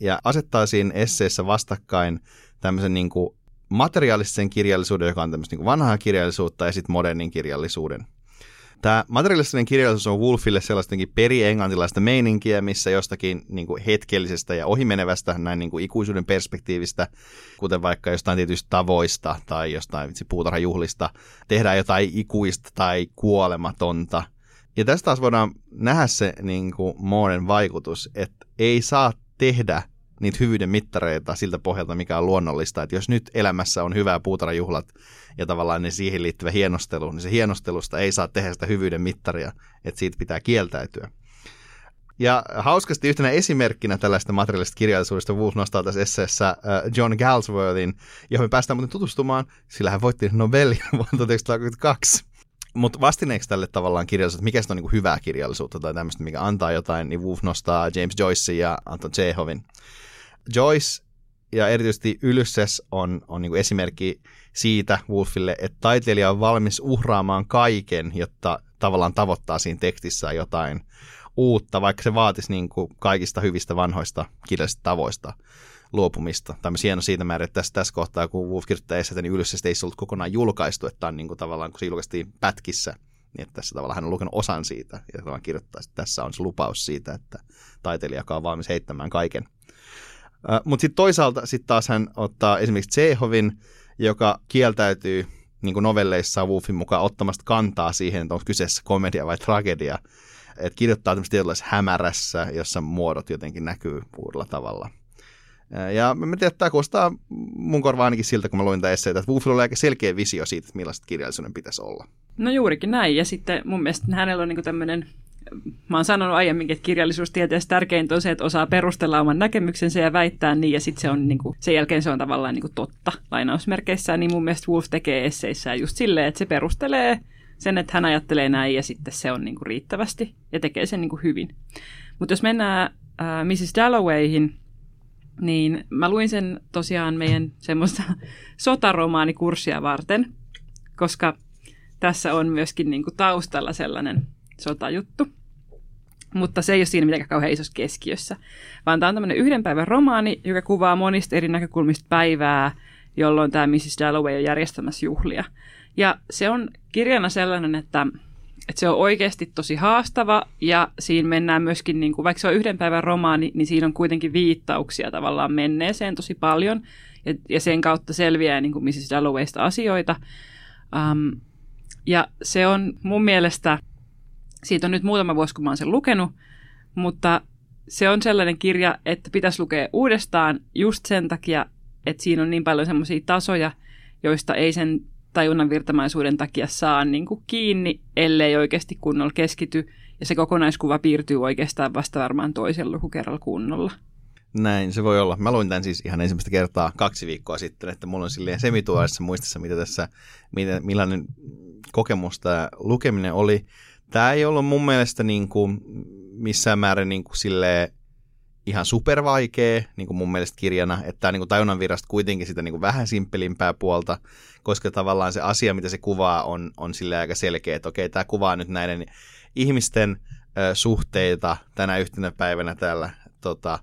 Ja asettaa siinä esseessä vastakkain tämmöisen niin kuin materiaalisen kirjallisuuden, joka on tämmöistä niin vanhaa kirjallisuutta, ja sitten modernin kirjallisuuden. Tämä materiaalinen kirjallisuus on Wolfille sellaistakin peri-englantilaista meininkiä, missä jostakin niin kuin hetkellisestä ja ohimenevästä, näin niin kuin ikuisuuden perspektiivistä, kuten vaikka jostain tietyistä tavoista tai jostain vitsi, puutarhajuhlista, tehdään jotain ikuista tai kuolematonta. Ja tästä taas voidaan nähdä se niin kuin Mooren vaikutus, että ei saa tehdä niitä hyvyyden mittareita siltä pohjalta, mikä on luonnollista. Että jos nyt elämässä on hyvää puutarhajuhlat ja tavallaan ne siihen liittyvä hienostelu, niin se hienostelusta ei saa tehdä sitä hyvyyden mittaria, että siitä pitää kieltäytyä. Ja hauskasti yhtenä esimerkkinä tällaista materiaalisesta kirjallisuudesta Wolf nostaa tässä esseessä äh, John Galsworthin, johon me päästään muuten tutustumaan, sillä hän voitti Nobelin vuonna 1932. Mutta vastineeksi tälle tavallaan kirjallisuus, että mikä on niin hyvää kirjallisuutta tai tämmöistä, mikä antaa jotain, niin Wolf nostaa James Joyce ja Anton Chekhovin. Joyce ja erityisesti Ulysses on, on niin esimerkki siitä Wolfille, että taiteilija on valmis uhraamaan kaiken, jotta tavallaan tavoittaa siinä tekstissä jotain uutta, vaikka se vaatisi niin kuin kaikista hyvistä vanhoista kirjallisista tavoista luopumista. Tämä hieno siitä määrin, että tässä, tässä kohtaa, kun Wolf kirjoittaa esseitä, niin Ulysses ei ollut kokonaan julkaistu, että on niin kuin tavallaan, kun se julkaistiin pätkissä, niin että tässä tavallaan hän on lukenut osan siitä, ja tavallaan kirjoittaa, että tässä on se lupaus siitä, että taiteilija on valmis heittämään kaiken. Uh, Mutta sitten toisaalta sitten taas hän ottaa esimerkiksi Tsehovin, joka kieltäytyy niin kuin novelleissa Wolfin mukaan ottamasta kantaa siihen, että onko kyseessä komedia vai tragedia. Että kirjoittaa tämmöistä tietynlaisessa hämärässä, jossa muodot jotenkin näkyy uudella tavalla. Ja mä tiedän, että tämä kuulostaa mun korvaan ainakin siltä, kun mä luin tätä esseitä, että Wolfilla oli aika selkeä visio siitä, että millaista kirjallisuuden pitäisi olla. No juurikin näin, ja sitten mun mielestä hänellä on niin tämmöinen mä oon sanonut aiemminkin, että kirjallisuustieteessä tärkeintä on se, että osaa perustella oman näkemyksensä ja väittää niin, ja sitten se on niin kuin, sen jälkeen se on tavallaan niin kuin totta lainausmerkeissä, niin mun mielestä Wolf tekee esseissään just silleen, että se perustelee sen, että hän ajattelee näin, ja sitten se on niin kuin riittävästi, ja tekee sen niin kuin hyvin. Mutta jos mennään äh, Mrs. Dallowayhin, niin mä luin sen tosiaan meidän semmoista sotaromaaanikurssia varten, koska tässä on myöskin niin kuin taustalla sellainen sotajuttu. Mutta se ei ole siinä mitenkään kauhean isossa keskiössä, vaan tämä on tämmöinen yhden päivän romaani, joka kuvaa monista eri näkökulmista päivää, jolloin tämä Mrs. Dalloway on järjestämässä juhlia. Ja se on kirjana sellainen, että, että se on oikeasti tosi haastava ja siinä mennään myöskin, niin kuin, vaikka se on yhden päivän romaani, niin siinä on kuitenkin viittauksia tavallaan menneeseen tosi paljon ja, ja sen kautta selviää niin kuin Mrs. Dallowaysta asioita. Um, ja se on mun mielestä siitä on nyt muutama vuosi, kun mä oon sen lukenut, mutta se on sellainen kirja, että pitäisi lukea uudestaan just sen takia, että siinä on niin paljon semmoisia tasoja, joista ei sen tajunnan virtamaisuuden takia saa niin kuin kiinni, ellei oikeasti kunnolla keskity. Ja se kokonaiskuva piirtyy oikeastaan vasta varmaan toisella lukukerralla kunnolla. Näin se voi olla. Mä luin tämän siis ihan ensimmäistä kertaa kaksi viikkoa sitten, että mulla on silleen semituoissa muistissa, mitä tässä, millainen kokemus tämä lukeminen oli. Tämä ei ollut mun mielestä niin kuin missään määrin niin kuin silleen ihan supervaikea niin kuin mun mielestä kirjana, että tämä niin tajunnan virrasta kuitenkin sitä niin kuin vähän simppelimpää puolta, koska tavallaan se asia, mitä se kuvaa, on, on sille aika selkeä, että okei, tämä kuvaa nyt näiden ihmisten ö, suhteita tänä yhtenä päivänä täällä tota,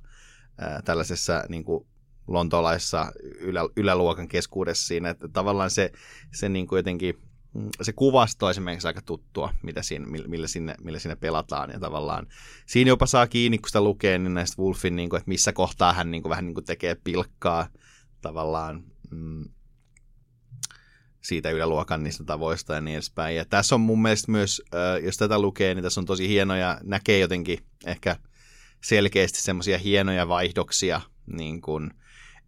ö, tällaisessa niin kuin lontolaissa ylä, yläluokan keskuudessa siinä, että tavallaan se, se niin kuin jotenkin – se kuvasto esimerkiksi aika tuttua, mitä siinä, millä, sinne, millä sinne pelataan. Ja tavallaan siinä jopa saa kiinni, kun sitä lukee, niin näistä Wolfin, niin kuin, että missä kohtaa hän niin kuin, vähän niin kuin tekee pilkkaa tavallaan mm, siitä yläluokan niistä tavoista ja niin edespäin. Ja tässä on mun mielestä myös, jos tätä lukee, niin tässä on tosi hienoja, näkee jotenkin ehkä selkeästi semmoisia hienoja vaihdoksia, niin kuin,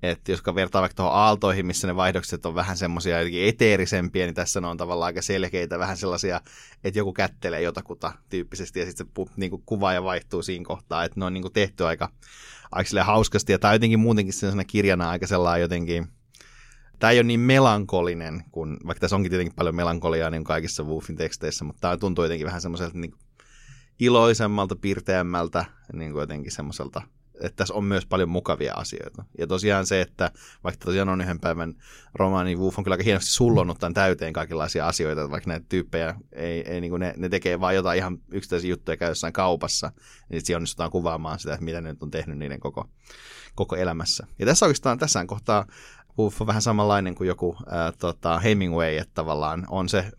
että jos vertaa vaikka tuohon aaltoihin, missä ne vaihdokset on vähän semmoisia jotenkin eteerisempiä, niin tässä ne on tavallaan aika selkeitä, vähän sellaisia, että joku kättelee jotakuta tyyppisesti ja sitten se niin kuin kuva ja vaihtuu siinä kohtaa, että ne on niin kuin tehty aika, aika hauskasti ja tämä on jotenkin muutenkin sellaisena kirjana aika sellainen jotenkin, tämä ei ole niin melankolinen, kun, vaikka tässä onkin tietenkin paljon melankoliaa niin kaikissa Wolfin teksteissä, mutta tämä tuntuu jotenkin vähän semmoiselta niin iloisemmalta, pirteämmältä, niin kuin jotenkin semmoiselta että tässä on myös paljon mukavia asioita. Ja tosiaan se, että vaikka tosiaan on yhden päivän romaani, niin Wolf on kyllä aika hienosti sullonnut tämän täyteen kaikenlaisia asioita, vaikka näitä tyyppejä, ei, ei niin kuin ne, ne tekee vaan jotain ihan yksittäisiä juttuja käy kaupassa, niin sitten onnistutaan kuvaamaan sitä, että mitä ne nyt on tehnyt niiden koko, koko elämässä. Ja tässä oikeastaan, tässä kohtaa Wolf on vähän samanlainen kuin joku ää, tota, Hemingway, että tavallaan on se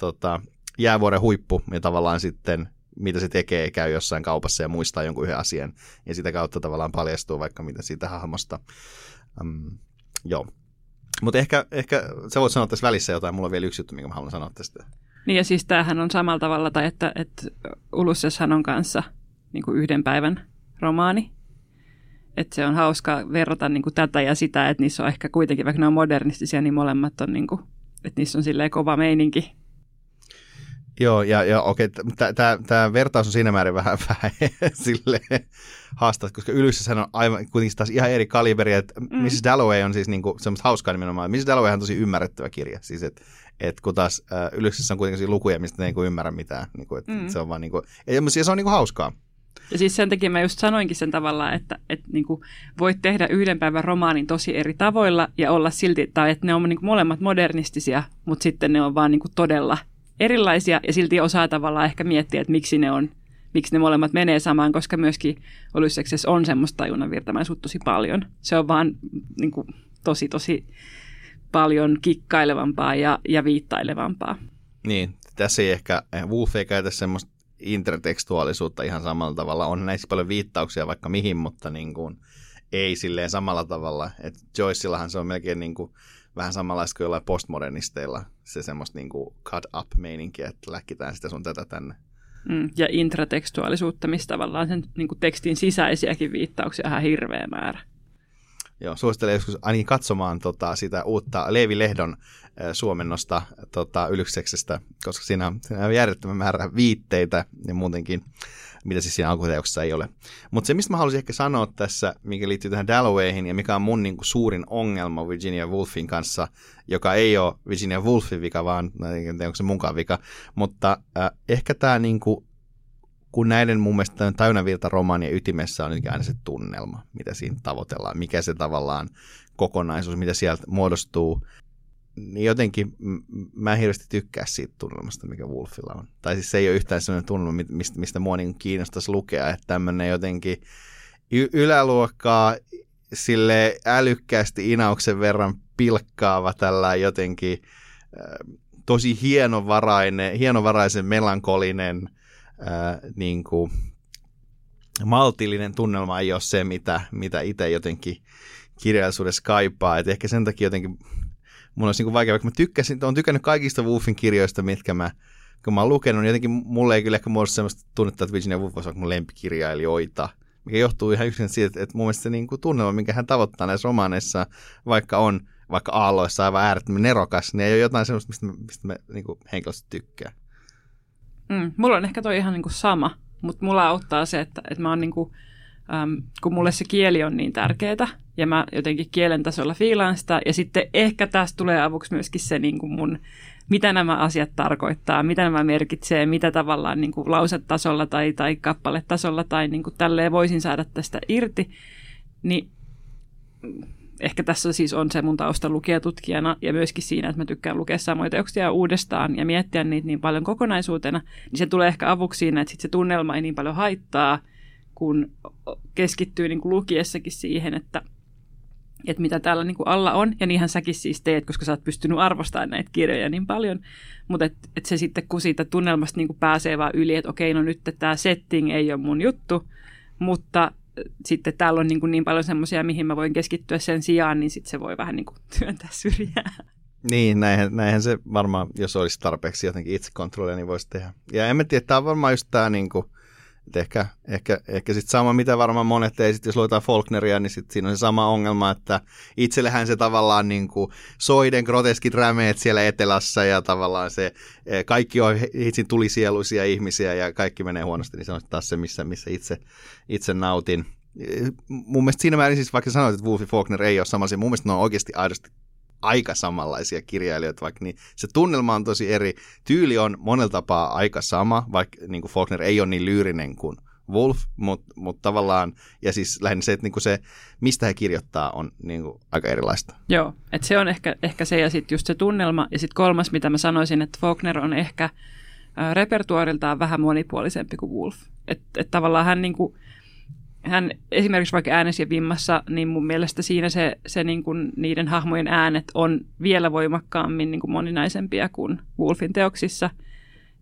tota, jäävuoren huippu ja tavallaan sitten mitä se tekee, käy jossain kaupassa ja muistaa jonkun yhden asian. Ja sitä kautta tavallaan paljastuu vaikka mitä siitä hahmosta. Um, joo. Mutta ehkä, ehkä sä voit sanoa tässä välissä jotain. Mulla on vielä yksi juttu, minkä mä haluan sanoa tästä. Niin ja siis tämähän on samalla tavalla, tai että, että Ulusseshan on kanssa niin kuin yhden päivän romaani. Että se on hauska verrata niin kuin tätä ja sitä, että niissä on ehkä kuitenkin, vaikka ne on modernistisia, niin molemmat on, niin kuin, että niissä on silleen kova meininki Joo, ja, ja okei, tämä vertaus on siinä määrin vähän, vähän sille haastaa, koska Ylyssessä on aivan kuitenkin taas ihan eri kaliberi, että mm. Mrs. Dalloway on siis niinku semmoista hauskaa nimenomaan. Mrs. Dalloway on tosi ymmärrettävä kirja, siis että et kun taas äh, Ylyssessä on kuitenkin lukuja, mistä ne ei niinku ymmärrä mitään, niinku, että mm. se on vaan niinku, ja se on niinku hauskaa. Ja siis sen takia mä just sanoinkin sen tavallaan, että, että niin kuin voit tehdä yhden päivän romaanin tosi eri tavoilla ja olla silti, tai että ne on niin kuin molemmat modernistisia, mutta sitten ne on vaan niin kuin todella erilaisia ja silti osaa tavallaan ehkä miettiä, että miksi ne on miksi ne molemmat menee samaan, koska myöskin Olysseksessä on semmoista tajunnan virtamaisuutta tosi paljon. Se on vaan niin kuin, tosi, tosi paljon kikkailevampaa ja, ja viittailevampaa. Niin, tässä ei ehkä, eh, Wolf ei käytä semmoista intertekstuaalisuutta ihan samalla tavalla. On näissä paljon viittauksia vaikka mihin, mutta niin kuin, ei silleen samalla tavalla. Et se on melkein niin kuin, vähän samanlaista kuin jollain postmodernisteilla, se semmoista niin kuin cut up meininkiä, että läkkitään sitä sun tätä tänne. Mm, ja intratekstuaalisuutta, mistä tavallaan sen niin kuin tekstin sisäisiäkin viittauksia ihan hirveä määrä. Joo, suosittelen joskus ainakin katsomaan tota, sitä uutta Leevi Lehdon suomennosta tota, Ylykseksestä, koska siinä on, siinä on järjettömän määrä viitteitä ja muutenkin, mitä siis siinä alkuteoksessa ei ole. Mutta se, mistä mä haluaisin ehkä sanoa tässä, mikä liittyy tähän Dallowayhin ja mikä on mun niin kuin, suurin ongelma Virginia Woolfin kanssa, joka ei ole Virginia Woolfin vika, vaan en tiedä, onko se munkaan vika, mutta äh, ehkä tämä niin kuin, kun näiden mun mielestä täynnävirta romaanien ytimessä on aina se tunnelma, mitä siinä tavoitellaan, mikä se tavallaan kokonaisuus, mitä sieltä muodostuu, niin jotenkin mä en hirveästi tykkää siitä tunnelmasta, mikä Wolfilla on. Tai siis se ei ole yhtään sellainen tunnelma, mistä, mistä mua niin kiinnostaisi lukea, että tämmöinen jotenkin y- yläluokkaa sille älykkäästi inauksen verran pilkkaava tällä jotenkin äh, tosi hienovarainen, hienovaraisen melankolinen ää, niin kuin, maltillinen tunnelma ei ole se, mitä, mitä itse jotenkin kirjallisuudessa kaipaa. Et ehkä sen takia jotenkin mun olisi niin kuin vaikea, vaikka mä tykkäsin, olen tykännyt kaikista Woolfin kirjoista, mitkä mä, kun mä oon lukenut, niin jotenkin mulle ei kyllä ehkä muodostu sellaista tunnetta, että Virginia Woolf olisi mun lempikirjailijoita, mikä johtuu ihan yksin siitä, että mun mielestä se niin kuin tunnelma, minkä hän tavoittaa näissä romaaneissa, vaikka on vaikka aalloissa aivan äärettömän nerokas, niin ei ole jotain sellaista, mistä, mistä mä niin kuin henkilösti tykkään. Mm, mulla on ehkä toi ihan niinku sama, mutta mulla auttaa se, että, että mä oon niinku, äm, kun mulle se kieli on niin tärkeää ja mä jotenkin kielen tasolla fiilaan sitä ja sitten ehkä tästä tulee avuksi myöskin se niinku mun, mitä nämä asiat tarkoittaa, mitä nämä merkitsee, mitä tavallaan niinku lausetasolla tai, tai kappaletasolla tai niinku tälleen voisin saada tästä irti, niin ehkä tässä siis on se mun tausta lukijatutkijana ja myöskin siinä, että mä tykkään lukea samoja teoksia uudestaan ja miettiä niitä niin paljon kokonaisuutena, niin se tulee ehkä avuksi siinä, että sit se tunnelma ei niin paljon haittaa, kun keskittyy niin kuin lukiessakin siihen, että, että mitä täällä niin kuin alla on, ja niinhän säkin siis teet, koska sä oot pystynyt arvostamaan näitä kirjoja niin paljon, mutta et, et se sitten, kun siitä tunnelmasta niin kuin pääsee vaan yli, että okei, no nyt tämä setting ei ole mun juttu, mutta sitten täällä on niin, kuin niin paljon semmoisia, mihin mä voin keskittyä sen sijaan, niin sitten se voi vähän niin kuin työntää syrjään. Niin, näinhän, näinhän se varmaan, jos olisi tarpeeksi jotenkin itsekontrollia, niin voisi tehdä. Ja en mä tiedä, tämä on varmaan just tämä niin kuin, että ehkä, ehkä, ehkä sitten sama, mitä varmaan monet ei, sit jos luetaan Faulkneria, niin sit siinä on se sama ongelma, että itsellähän se tavallaan niin kuin soiden groteskit rämeet siellä etelässä ja tavallaan se e, kaikki on hitsin tulisieluisia ihmisiä ja kaikki menee huonosti, niin se on taas se, missä, missä itse, itse nautin. E, mun mielestä siinä määrin siis, vaikka sanoit, että Wolf Faulkner ei ole samanlaisia, mun mielestä ne on oikeasti aidosti aika samanlaisia kirjailijoita, vaikka niin se tunnelma on tosi eri. Tyyli on monella tapaa aika sama, vaikka niin kuin Faulkner ei ole niin lyyrinen kuin Wolf, mutta mut tavallaan, ja siis lähinnä se, että niinku se, mistä he kirjoittaa, on niinku aika erilaista. Joo, että se on ehkä, ehkä se, ja sitten just se tunnelma, ja sitten kolmas, mitä mä sanoisin, että Faulkner on ehkä repertuariltaan vähän monipuolisempi kuin Wolf. Että et tavallaan hän niinku, hän esimerkiksi vaikka äänesi ja vimmassa, niin mun mielestä siinä se, se niin kuin niiden hahmojen äänet on vielä voimakkaammin niin kuin moninaisempia kuin Wolfin teoksissa.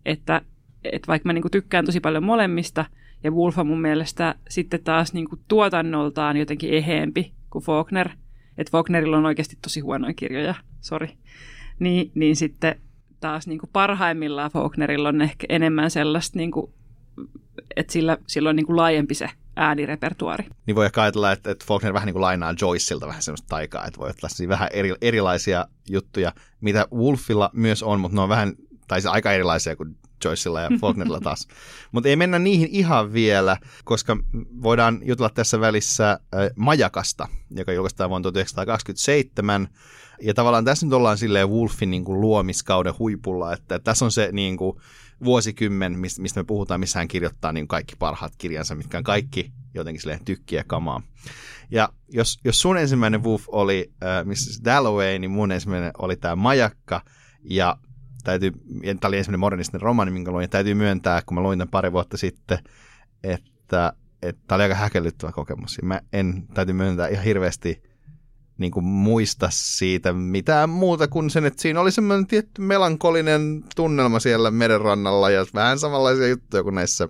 Että, että vaikka mä niin kuin tykkään tosi paljon molemmista, ja Wolf on mun mielestä sitten taas niin kuin tuotannoltaan jotenkin eheempi kuin Faulkner. Että Faulknerilla on oikeasti tosi huonoja kirjoja, sori. Niin, niin sitten taas niin kuin parhaimmillaan Faulknerilla on ehkä enemmän sellaista, niin kuin, että sillä, sillä on niin kuin laajempi se äänirepertuari. Niin voi ehkä ajatella, että, että Faulkner vähän niin kuin lainaa Joyceilta vähän semmoista taikaa, että voi ottaa siinä vähän eri, erilaisia juttuja, mitä Wolfilla myös on, mutta ne on vähän, tai se aika erilaisia kuin Joyceilla ja Faulknerilla taas. mutta ei mennä niihin ihan vielä, koska voidaan jutella tässä välissä äh, Majakasta, joka julkaistaan vuonna 1927, ja tavallaan tässä nyt ollaan silleen Wolfin niin kuin luomiskauden huipulla, että tässä on se niin kuin, vuosikymmen, mistä me puhutaan, missä hän kirjoittaa niin kaikki parhaat kirjansa, mitkä on kaikki jotenkin silleen tykkiä kamaa. Ja jos, jos sun ensimmäinen Wolf oli äh, Mrs. Dalloway, niin mun ensimmäinen oli tämä Majakka, ja täytyy, tämä oli ensimmäinen modernistinen romaani, minkä luin, ja täytyy myöntää, kun mä luin tämän pari vuotta sitten, että, että tämä oli aika häkellyttävä kokemus. Mä en, täytyy myöntää ihan hirveästi niin kuin muista siitä mitään muuta kuin sen, että siinä oli semmoinen tietty melankolinen tunnelma siellä merenrannalla ja vähän samanlaisia juttuja kuin näissä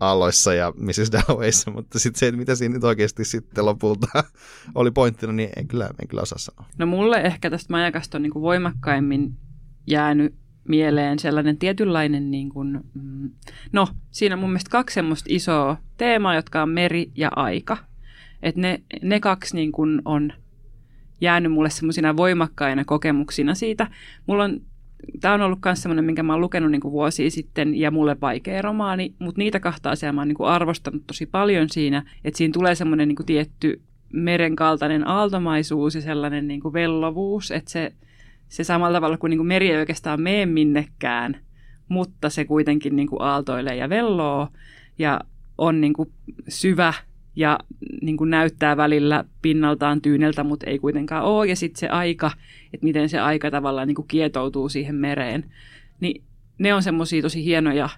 aloissa ja Mrs. Dallowayssa, mutta sitten se, että mitä siinä nyt oikeasti sitten lopulta oli pointtina, niin en kyllä, en kyllä osaa sanoa. No mulle ehkä tästä majakasta on niin kuin voimakkaimmin jäänyt mieleen sellainen tietynlainen, niin kuin, mm, no siinä on mun mielestä kaksi semmoista isoa teemaa, jotka on meri ja aika. Että ne, ne kaksi niin kuin on jäänyt mulle semmoisina voimakkaina kokemuksina siitä. Mulla on, tämä on ollut myös semmoinen, minkä mä oon lukenut niin vuosia sitten ja mulle vaikea romaani, mutta niitä kahta asiaa mä oon niin arvostanut tosi paljon siinä, että siinä tulee semmoinen niin tietty meren kaltainen aaltomaisuus ja sellainen niin vellovuus, että se, se samalla tavalla kuin, niin kuin meri ei oikeastaan mene minnekään, mutta se kuitenkin niin aaltoilee ja velloo ja on niin syvä ja niin kuin näyttää välillä pinnaltaan tyyneltä, mutta ei kuitenkaan ole. Ja sitten se aika, että miten se aika tavallaan niin kuin kietoutuu siihen mereen, niin ne on semmoisia tosi hienoja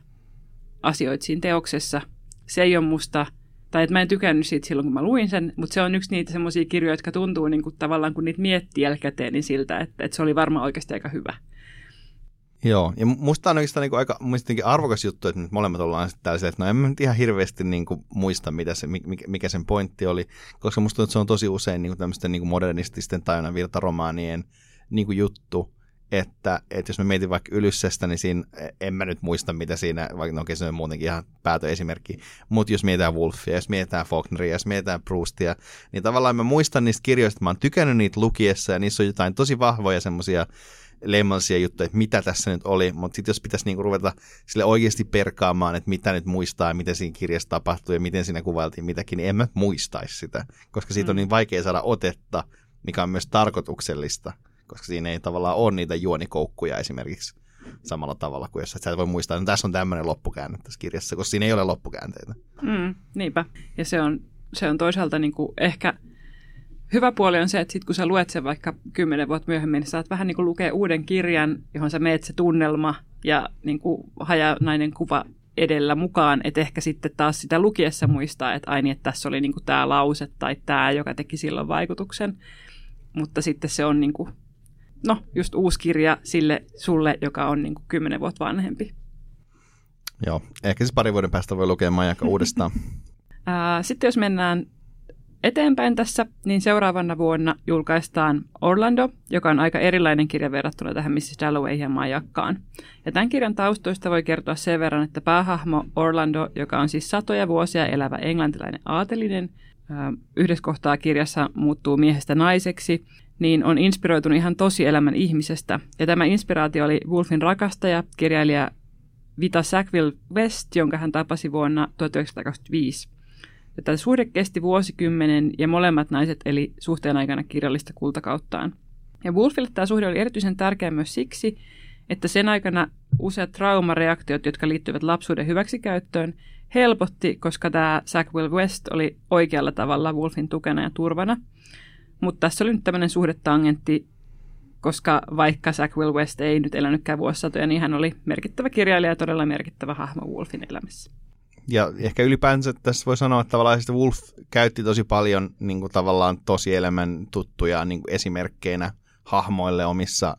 asioita siinä teoksessa. Se ei ole musta, tai että mä en tykännyt siitä silloin, kun mä luin sen, mutta se on yksi niitä semmoisia kirjoja, jotka tuntuu niin kuin tavallaan, kun niitä miettii jälkikäteen, niin siltä, että, että se oli varmaan oikeasti aika hyvä. Joo, ja musta on oikeastaan niin aika arvokas juttu, että nyt molemmat ollaan tällaisia, että no en mä nyt ihan hirveästi niin kuin muista, mitä se, mikä sen pointti oli, koska musta tuntuu, että se on tosi usein niin kuin tämmöisten niin kuin modernististen tajunnan virtaromaanien niin kuin juttu, että, että jos mä mietin vaikka Ylyssestä, niin siinä en mä nyt muista, mitä siinä, vaikka no, se on muutenkin ihan päätöesimerkki, mutta jos mietitään Wolfia, jos mietitään Faulkneria, jos mietitään Proustia, niin tavallaan mä muistan niistä kirjoista, mä oon tykännyt niitä lukiessa, ja niissä on jotain tosi vahvoja semmoisia lemmalisia juttuja, että mitä tässä nyt oli, mutta sitten jos pitäisi niinku ruveta sille oikeasti perkaamaan, että mitä nyt muistaa ja miten siinä kirjassa tapahtui ja miten siinä kuvailtiin mitäkin, niin en mä muistaisi sitä, koska siitä mm. on niin vaikea saada otetta, mikä on myös tarkoituksellista, koska siinä ei tavallaan ole niitä juonikoukkuja esimerkiksi samalla tavalla kuin jos sä et voi muistaa, että tässä on tämmöinen loppukäänne tässä kirjassa, koska siinä ei ole loppukäänteitä. Mm, niinpä. Ja se on, se on toisaalta niin kuin ehkä hyvä puoli on se, että sit kun sä luet sen vaikka kymmenen vuotta myöhemmin, niin saat vähän niin kuin lukea uuden kirjan, johon sä meet se tunnelma ja niin kuin hajanainen kuva edellä mukaan, että ehkä sitten taas sitä lukiessa muistaa, että aini, että tässä oli niin kuin tämä lause tai tämä, joka teki silloin vaikutuksen. Mutta sitten se on niin kuin, no, just uusi kirja sille sulle, joka on niin kuin kymmenen vuotta vanhempi. Joo, ehkä se pari vuoden päästä voi lukea Majakka uudestaan. Sitten jos mennään eteenpäin tässä, niin seuraavana vuonna julkaistaan Orlando, joka on aika erilainen kirja verrattuna tähän Mrs. Dalloway ja Majakkaan. Ja tämän kirjan taustoista voi kertoa sen verran, että päähahmo Orlando, joka on siis satoja vuosia elävä englantilainen aatelinen, yhdessä kohtaa kirjassa muuttuu miehestä naiseksi, niin on inspiroitunut ihan tosielämän ihmisestä. Ja tämä inspiraatio oli Wolfin rakastaja, kirjailija Vita Sackville West, jonka hän tapasi vuonna 1925. Ja tämä suhde kesti vuosikymmenen ja molemmat naiset eli suhteen aikana kirjallista kultakauttaan. Ja Wolfille tämä suhde oli erityisen tärkeä myös siksi, että sen aikana useat traumareaktiot, jotka liittyvät lapsuuden hyväksikäyttöön, helpotti, koska tämä Sackville West oli oikealla tavalla Wolfin tukena ja turvana. Mutta tässä oli nyt tämmöinen suhdetangentti, koska vaikka Sackville West ei nyt elänytkään vuosisatoja, niin hän oli merkittävä kirjailija ja todella merkittävä hahmo Wolfin elämässä ja ehkä ylipäänsä tässä voi sanoa, että tavallaan Wolf käytti tosi paljon niin kuin tavallaan tosielämän tuttuja niin kuin esimerkkeinä hahmoille omissa,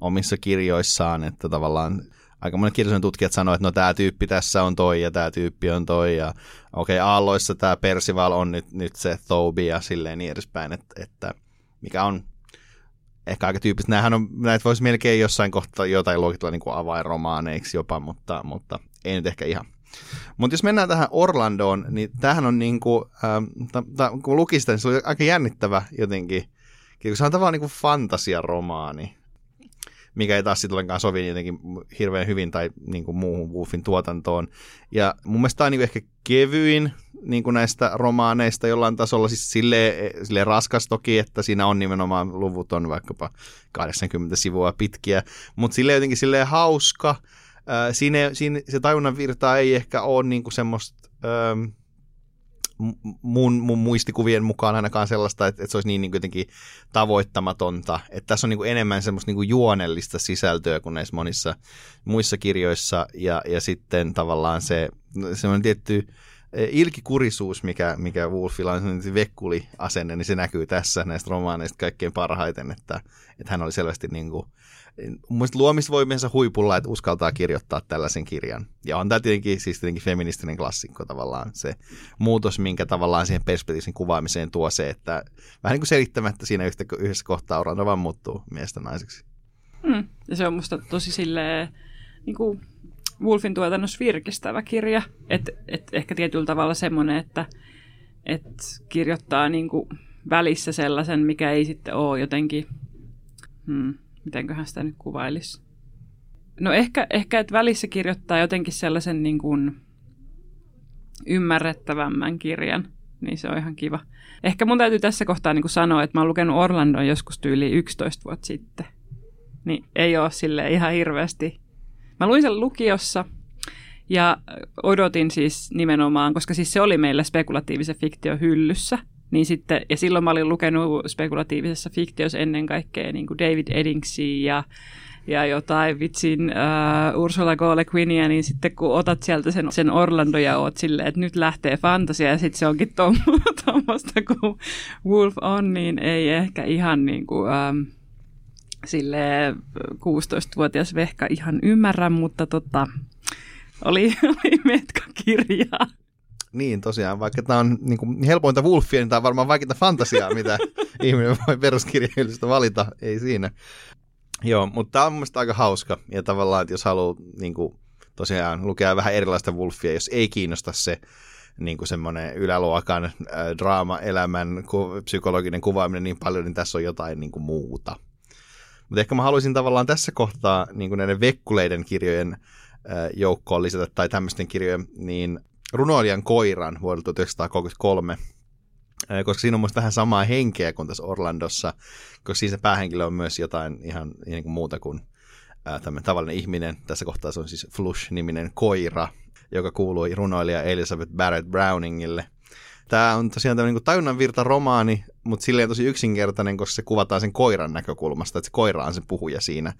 omissa kirjoissaan, että tavallaan aika monet kirjallisuuden tutkijat sanoivat, että no tämä tyyppi tässä on toi ja tämä tyyppi on toi ja okei okay, Aalloissa tämä Percival on nyt, nyt se Thobi ja silleen niin edespäin, että, että mikä on ehkä aika tyyppistä. Nämähän on, näitä voisi melkein jossain kohtaa jotain luokitella niin kuin avainromaaneiksi jopa, mutta, mutta ei nyt ehkä ihan. Mutta jos mennään tähän Orlandoon, niin tämähän on niin kuin, ähm, kun luki sitä, niin se oli aika jännittävä jotenkin. Se on tavallaan niin kuin fantasiaromaani, mikä ei taas sitten ollenkaan sovi jotenkin hirveän hyvin tai niin kuin muuhun Wolfin tuotantoon. Ja mun mielestä tämä on niin ehkä kevyin niin kuin näistä romaaneista jollain tasolla, siis silleen, silleen raskas toki, että siinä on nimenomaan luvut on vaikkapa 80 sivua pitkiä, mutta silleen jotenkin silleen hauska, siinä, siinä se tajunnan virta ei ehkä ole niinku semmoista ähm, mun, mun muistikuvien mukaan ainakaan sellaista, että, että se olisi niin, niin jotenkin tavoittamatonta. Että tässä on niin kuin enemmän semmoista niin kuin juonellista sisältöä kuin näissä monissa muissa kirjoissa ja, ja sitten tavallaan se semmoinen tietty ilkikurisuus, mikä, mikä Wolfilla on vekkuli asenne, niin se näkyy tässä näistä romaaneista kaikkein parhaiten, että, että hän oli selvästi niin kuin, Mielestäni luomisvoimiensa huipulla, että uskaltaa kirjoittaa tällaisen kirjan. Ja on tämä tietenkin, siis tietenkin feministinen klassikko tavallaan se muutos, minkä tavallaan siihen perspektiivisen kuvaamiseen tuo se, että vähän niin kuin selittämättä siinä yhtä, yhdessä kohtaa Orlando vaan muuttuu miestä naiseksi. Mm. Ja se on musta tosi silleen, niin kuin Wolfin tuotannossa virkistävä kirja. Että et ehkä tietyllä tavalla semmoinen, että että kirjoittaa niin kuin välissä sellaisen, mikä ei sitten ole jotenkin, hmm, mitenköhän sitä nyt kuvailisi. No ehkä, ehkä että välissä kirjoittaa jotenkin sellaisen niin kuin ymmärrettävämmän kirjan, niin se on ihan kiva. Ehkä mun täytyy tässä kohtaa niin kuin sanoa, että mä oon lukenut Orlandon joskus tyyli 11 vuotta sitten. Niin ei ole sille ihan hirveästi. Mä luin sen lukiossa ja odotin siis nimenomaan, koska siis se oli meillä spekulatiivisen fiktion hyllyssä. Niin sitten, ja silloin mä olin lukenut spekulatiivisessa fiktiossa ennen kaikkea niin kuin David Eddingsia ja ja jotain vitsin uh, Ursula K. Le Guinia, niin sitten kun otat sieltä sen, sen Orlando ja oot silleen, että nyt lähtee fantasia ja sitten se onkin tuommoista kuin Wolf on, niin ei ehkä ihan niin kuin, um, sille 16-vuotias vehka ihan ymmärrä, mutta tota, oli, oli metkakirjaa. Niin, tosiaan, vaikka tämä on niin kuin, helpointa Wolfia, niin tämä on varmaan vaikeinta fantasiaa, mitä ihminen voi peruskirjailijoista valita, ei siinä. Joo, mutta tämä on mun aika hauska, ja tavallaan, että jos haluaa niin kuin, tosiaan lukea vähän erilaista Wolfia, jos ei kiinnosta se niin kuin semmoinen yläluokan äh, draama-elämän ku, psykologinen kuvaaminen niin paljon, niin tässä on jotain niin kuin muuta. Mutta ehkä mä haluaisin tavallaan tässä kohtaa niin kuin näiden vekkuleiden kirjojen äh, joukkoon lisätä, tai tämmöisten kirjojen, niin runoilijan koiran vuodelta 1933, äh, koska siinä on musta vähän samaa henkeä kuin tässä Orlandossa, koska siinä se päähenkilö on myös jotain ihan niin kuin muuta kuin äh, tämmöinen tavallinen ihminen. Tässä kohtaa se on siis Flush-niminen koira, joka kuului runoilija Elizabeth Barrett Browningille. Tämä on tosiaan tämmöinen niin tajunnan virta romaani, mutta silleen tosi yksinkertainen, koska se kuvataan sen koiran näkökulmasta, että se koira on se puhuja siinä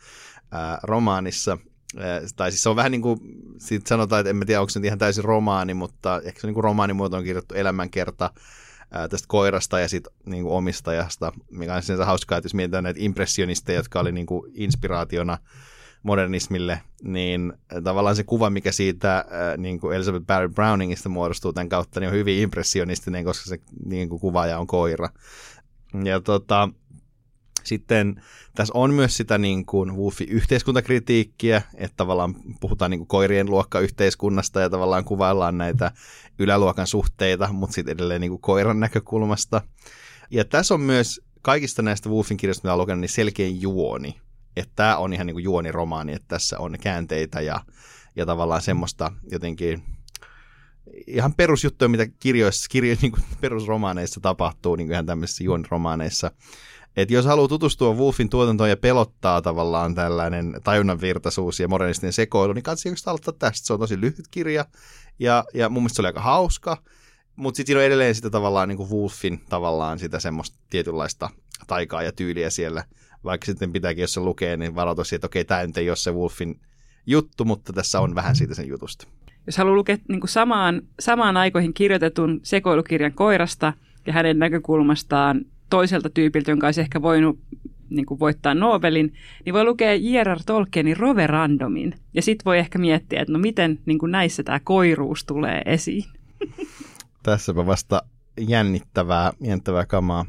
ää, romaanissa. Ää, tai siis se on vähän niin kuin, siitä sanotaan, että en tiedä, onko se ihan täysin romaani, mutta ehkä se niin kuin romaanimuoto on kirjoittu elämänkerta ää, tästä koirasta ja sitten niin omistajasta, mikä on sinänsä hauskaa, että jos mietitään näitä impressionisteja, jotka oli niin kuin inspiraationa modernismille, niin tavallaan se kuva, mikä siitä äh, niin kuin Elizabeth Barry Browningista muodostuu tämän kautta, niin on hyvin impressionistinen, koska se niin kuin kuvaaja on koira. Ja tota, sitten tässä on myös sitä niin kuin yhteiskuntakritiikkiä, että tavallaan puhutaan niin kuin koirien luokkayhteiskunnasta ja tavallaan kuvaillaan näitä yläluokan suhteita, mutta sitten edelleen niin kuin koiran näkökulmasta. Ja tässä on myös kaikista näistä Woofin kirjoista, mitä olen lukenut, niin selkeä juoni että tämä on ihan niin kuin juoniromaani, että tässä on käänteitä ja, ja tavallaan semmoista jotenkin ihan perusjuttuja, mitä kirjoissa, kirjo, niin kuin perusromaaneissa tapahtuu, niin kuin ihan tämmöisissä juoniromaaneissa. Et jos haluaa tutustua Wolfin tuotantoon ja pelottaa tavallaan tällainen tajunnanvirtaisuus ja modernistinen sekoilu, niin kannattaa aloittaa tästä. Se on tosi lyhyt kirja ja, ja mun mielestä se oli aika hauska, mutta sitten siinä on edelleen sitä tavallaan niin kuin Wolfin tavallaan sitä semmoista tietynlaista taikaa ja tyyliä siellä – vaikka sitten pitääkin, jos se lukee, niin varoitus siitä, että okei, tämä nyt ei ole se Wolfin juttu, mutta tässä on vähän siitä sen jutusta. Jos haluaa lukea niin kuin samaan, samaan aikoihin kirjoitetun sekoilukirjan koirasta ja hänen näkökulmastaan toiselta tyypiltä, jonka olisi ehkä voinut niin kuin voittaa Nobelin, niin voi lukea J.R.R. Tolkienin Roverandomin. Ja sitten voi ehkä miettiä, että no miten niin kuin näissä tämä koiruus tulee esiin. Tässäpä vasta jännittävää, jännittävää kamaa.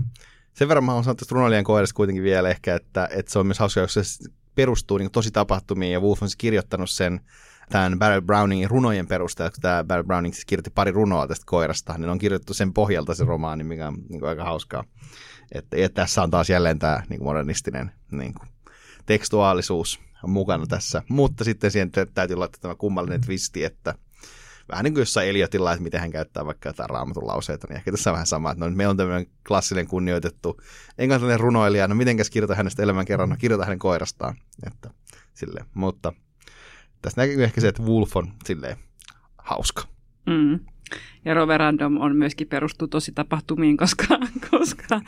Sen verran mä haluan sanoa tästä runoilijan kohdasta kuitenkin vielä ehkä, että, että se on myös hauska, koska se perustuu niin tosi tapahtumiin ja Wolf on siis kirjoittanut sen tämän Barry Browningin runojen perusteella, kun tämä Barry Browning siis kirjoitti pari runoa tästä koirasta, niin on kirjoitettu sen pohjalta se romaani, mikä on niin kuin aika hauskaa. Että, että tässä on taas jälleen tämä niin kuin modernistinen niin kuin, tekstuaalisuus mukana tässä, mutta sitten siihen täytyy laittaa tämä kummallinen twisti, että vähän niin kuin jossain Eliotilla, että miten hän käyttää vaikka jotain raamatun lauseita, niin ehkä tässä on vähän sama, että no, me on tämmöinen klassinen kunnioitettu englantilainen runoilija, no mitenkäs kirjoita hänestä elämän kerran, no kirjoita hänen koirastaan, että silleen, mutta tässä näkyy ehkä se, että Wolf on silleen hauska. Mm. Ja Roverandom on myöskin perustu tosi tapahtumiin, koska, koska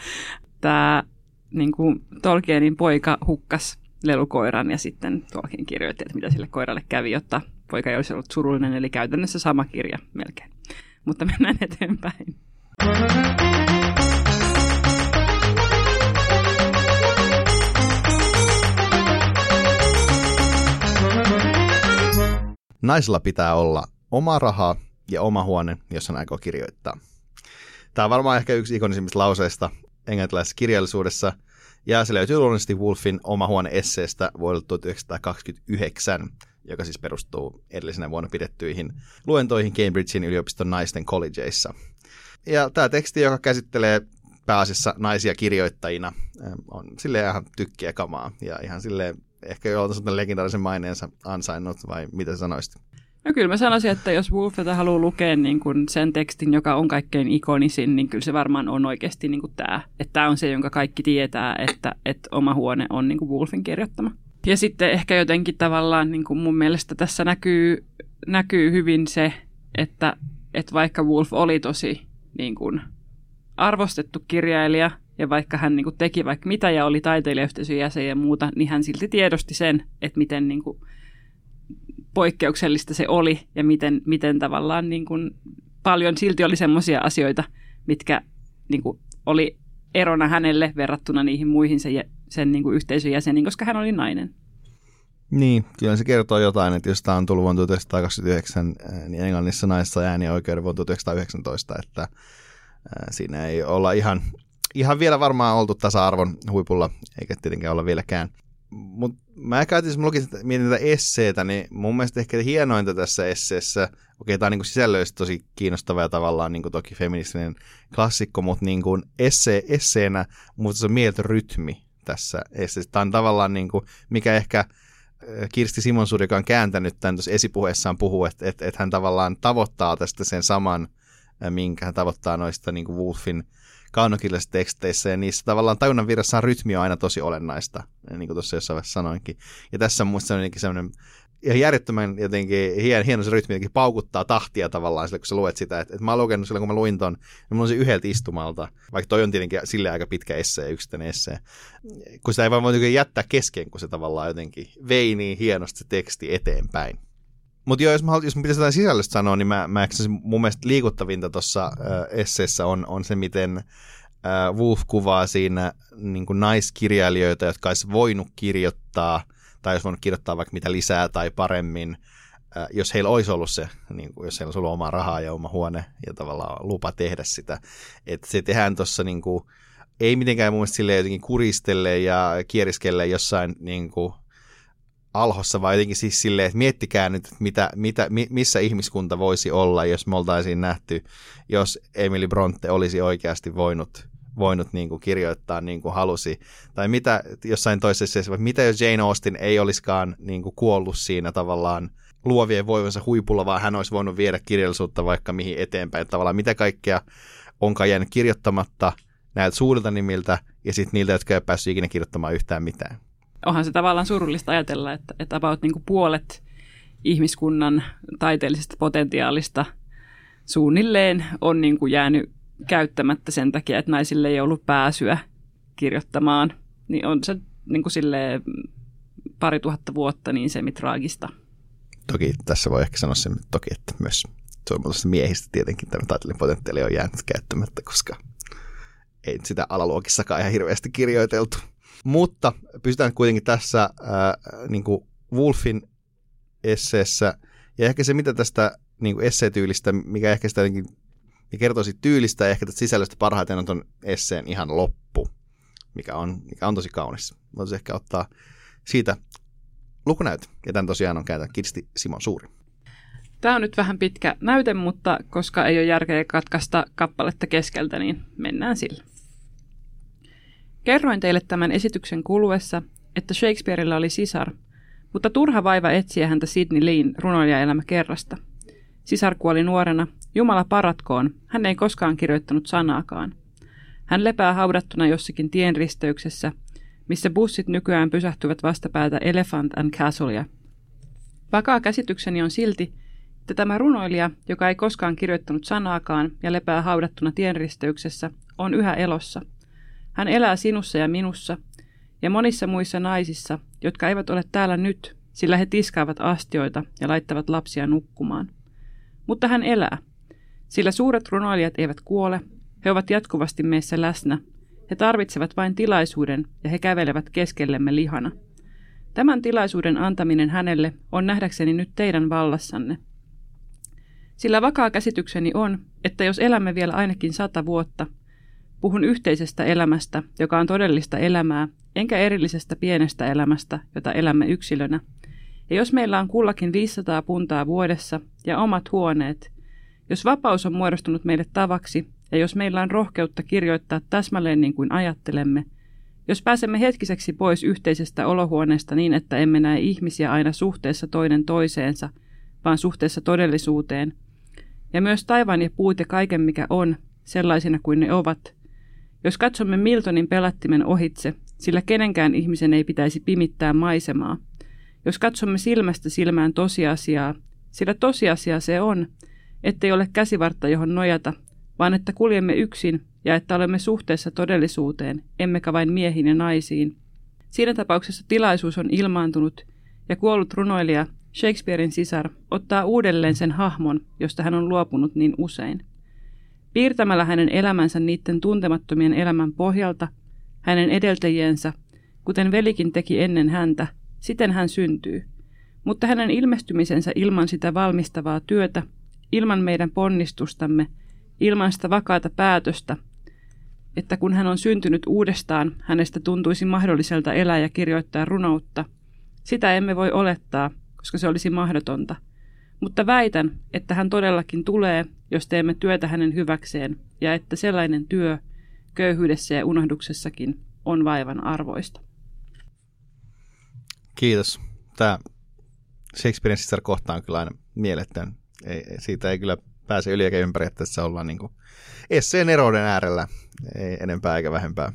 tämä niin kuin Tolkienin poika hukkas lelukoiran ja sitten Tolkien kirjoitti, että mitä sille koiralle kävi, jotta poika ei olisi ollut surullinen, eli käytännössä sama kirja melkein. Mutta mennään eteenpäin. Naisella pitää olla oma raha ja oma huone, jos hän aikoo kirjoittaa. Tämä on varmaan ehkä yksi ikonisimmista lauseista englantilaisessa kirjallisuudessa, ja se löytyy luonnollisesti Wolfin oma huone esseestä vuodelta 1929, joka siis perustuu edellisenä vuonna pidettyihin luentoihin Cambridgein yliopiston naisten collegeissa. Ja tämä teksti, joka käsittelee pääasiassa naisia kirjoittajina, on sille ihan tykkiä kamaa ja ihan sille ehkä jo on legendaarisen maineensa ansainnut, vai mitä sanoisit? No kyllä mä sanoisin, että jos Wolf tätä haluaa lukea niin kuin sen tekstin, joka on kaikkein ikonisin, niin kyllä se varmaan on oikeasti niin kuin tämä. Että tämä on se, jonka kaikki tietää, että, että oma huone on niin kuin Wolfin kirjoittama. Ja sitten ehkä jotenkin tavallaan niin kuin mun mielestä tässä näkyy, näkyy hyvin se, että, että vaikka Wolf oli tosi niin kuin arvostettu kirjailija, ja vaikka hän niin kuin teki vaikka mitä ja oli taiteilijayhteisön jäsen ja muuta, niin hän silti tiedosti sen, että miten niin kuin poikkeuksellista se oli ja miten, miten tavallaan niin kuin paljon silti oli semmoisia asioita, mitkä niin kuin oli erona hänelle verrattuna niihin muihin sen, sen niin kuin yhteisön jäseniin, koska hän oli nainen. Niin, kyllä se kertoo jotain, että jos tämä on tullut vuonna 1929, niin Englannissa naisessa ääni oikeuden vuonna 1919, että siinä ei olla ihan, ihan vielä varmaan oltu tasa-arvon huipulla, eikä tietenkään olla vieläkään. Mutta mä ehkä jos mä lukisin, mietin tätä esseetä, niin mun mielestä ehkä hienointa tässä esseessä, okei, tämä on niin sisällöllisesti tosi kiinnostava ja tavallaan niin kuin toki feministinen klassikko, mutta niin kuin esse, esseenä, mutta se on mieltä rytmi tässä esseessä. Tämä on tavallaan, niin kuin, mikä ehkä Kirsti Simonsur, joka on kääntänyt tämän tuossa esipuheessaan, puhuu, että, että, että hän tavallaan tavoittaa tästä sen saman, minkä hän tavoittaa noista niin kuin Wolfin kaunokirjallisissa teksteissä, ja niissä tavallaan tajunnan virrassa rytmi on aina tosi olennaista, niin kuin tuossa jossain vaiheessa sanoinkin. Ja tässä on musta sellainen ihan järjettömän jotenkin hien, hieno se rytmi jotenkin paukuttaa tahtia tavallaan sille, kun sä luet sitä. että et mä oon lukenut silloin, kun mä luin ton, niin mulla on se yhdeltä istumalta, vaikka toi on tietenkin sille aika pitkä essee, yksittäinen essee. Kun sitä ei vaan voi jättää kesken, kun se tavallaan jotenkin vei niin hienosti se teksti eteenpäin. Mutta joo, jos mä, jos mä pitäisi jotain sisällöstä sanoa, niin mä, mä mun mielestä liikuttavinta tuossa äh, esseessä on, on se, miten äh, Wolf kuvaa siinä niin naiskirjailijoita, jotka olisi voinut kirjoittaa, tai olisi voinut kirjoittaa vaikka mitä lisää tai paremmin, äh, jos heillä olisi ollut se, niin kuin, jos heillä olisi ollut oma rahaa ja oma huone ja tavallaan lupa tehdä sitä. Että se tehdään tuossa niin kuin, ei mitenkään mun mielestä silleen jotenkin kuristelle ja kieriskelle jossain niin kuin, alhossa, vaan jotenkin siis silleen, että miettikää nyt, mitä, mitä, missä ihmiskunta voisi olla, jos me oltaisiin nähty, jos Emily Bronte olisi oikeasti voinut, voinut niin kuin kirjoittaa niin kuin halusi. Tai mitä jossain toisessa, mitä jos Jane Austen ei olisikaan niin kuin kuollut siinä tavallaan luovien voivansa huipulla, vaan hän olisi voinut viedä kirjallisuutta vaikka mihin eteenpäin. Tavallaan mitä kaikkea onkaan jäänyt kirjoittamatta näiltä suurilta nimiltä ja sitten niiltä, jotka ei ole päässyt ikinä kirjoittamaan yhtään mitään onhan se tavallaan surullista ajatella, että, että about niin kuin puolet ihmiskunnan taiteellisesta potentiaalista suunnilleen on niin kuin jäänyt käyttämättä sen takia, että naisille ei ollut pääsyä kirjoittamaan. Niin on se niin kuin silleen pari tuhatta vuotta niin semitraagista. Toki tässä voi ehkä sanoa sen toki, että myös suomalaisista miehistä tietenkin tämä taiteellinen potentiaali on jäänyt käyttämättä, koska ei sitä alaluokissakaan ihan hirveästi kirjoiteltu. Mutta pysytään kuitenkin tässä äh, niin kuin Wolfin esseessä, ja ehkä se, mitä tästä niin kuin esseetyylistä, mikä ehkä sitä ja kertoisi tyylistä ja ehkä tästä sisällöstä parhaiten on tuon esseen ihan loppu, mikä on, mikä on tosi kaunis. Voitaisiin ehkä ottaa siitä lukunäyt. Ja tämän tosiaan on käytä Kirsti Simon Suuri. Tämä on nyt vähän pitkä näyte, mutta koska ei ole järkeä katkaista kappaletta keskeltä, niin mennään sillä. Kerroin teille tämän esityksen kuluessa, että Shakespearella oli sisar, mutta turha vaiva etsiä häntä Sidney Leen runoilijaelämä kerrasta. Sisar kuoli nuorena, Jumala paratkoon, hän ei koskaan kirjoittanut sanaakaan. Hän lepää haudattuna jossakin tienristeyksessä, missä bussit nykyään pysähtyvät vastapäätä Elephant and Castlea. Vakaa käsitykseni on silti, että tämä runoilija, joka ei koskaan kirjoittanut sanaakaan ja lepää haudattuna tienristeyksessä, on yhä elossa – hän elää sinussa ja minussa ja monissa muissa naisissa, jotka eivät ole täällä nyt, sillä he tiskaavat astioita ja laittavat lapsia nukkumaan. Mutta hän elää, sillä suuret runoilijat eivät kuole, he ovat jatkuvasti meissä läsnä. He tarvitsevat vain tilaisuuden ja he kävelevät keskellemme lihana. Tämän tilaisuuden antaminen hänelle on nähdäkseni nyt teidän vallassanne. Sillä vakaa käsitykseni on, että jos elämme vielä ainakin sata vuotta, Puhun yhteisestä elämästä, joka on todellista elämää, enkä erillisestä pienestä elämästä, jota elämme yksilönä. Ja jos meillä on kullakin 500 puntaa vuodessa ja omat huoneet, jos vapaus on muodostunut meille tavaksi ja jos meillä on rohkeutta kirjoittaa täsmälleen niin kuin ajattelemme, jos pääsemme hetkiseksi pois yhteisestä olohuoneesta niin, että emme näe ihmisiä aina suhteessa toinen toiseensa, vaan suhteessa todellisuuteen, ja myös taivaan ja puut ja kaiken mikä on, sellaisina kuin ne ovat, jos katsomme Miltonin pelättimen ohitse, sillä kenenkään ihmisen ei pitäisi pimittää maisemaa, jos katsomme silmästä silmään tosiasiaa, sillä tosiasia se on, ettei ole käsivartta johon nojata, vaan että kuljemme yksin ja että olemme suhteessa todellisuuteen, emmekä vain miehiin ja naisiin. Siinä tapauksessa tilaisuus on ilmaantunut ja kuollut runoilija, Shakespearein sisar, ottaa uudelleen sen hahmon, josta hän on luopunut niin usein. Piirtämällä hänen elämänsä niiden tuntemattomien elämän pohjalta, hänen edeltäjiensä, kuten velikin teki ennen häntä, siten hän syntyy. Mutta hänen ilmestymisensä ilman sitä valmistavaa työtä, ilman meidän ponnistustamme, ilman sitä vakaata päätöstä, että kun hän on syntynyt uudestaan, hänestä tuntuisi mahdolliselta elää ja kirjoittaa runoutta. Sitä emme voi olettaa, koska se olisi mahdotonta. Mutta väitän, että hän todellakin tulee, jos teemme työtä hänen hyväkseen, ja että sellainen työ köyhyydessä ja unohduksessakin on vaivan arvoista. Kiitos. Tämä Shakespearein sisar kohta on kyllä aina mieletön. Ei, siitä ei kyllä pääse yli eikä ympäri, että tässä ollaan niin esseen erouden äärellä, ei enempää eikä vähempää.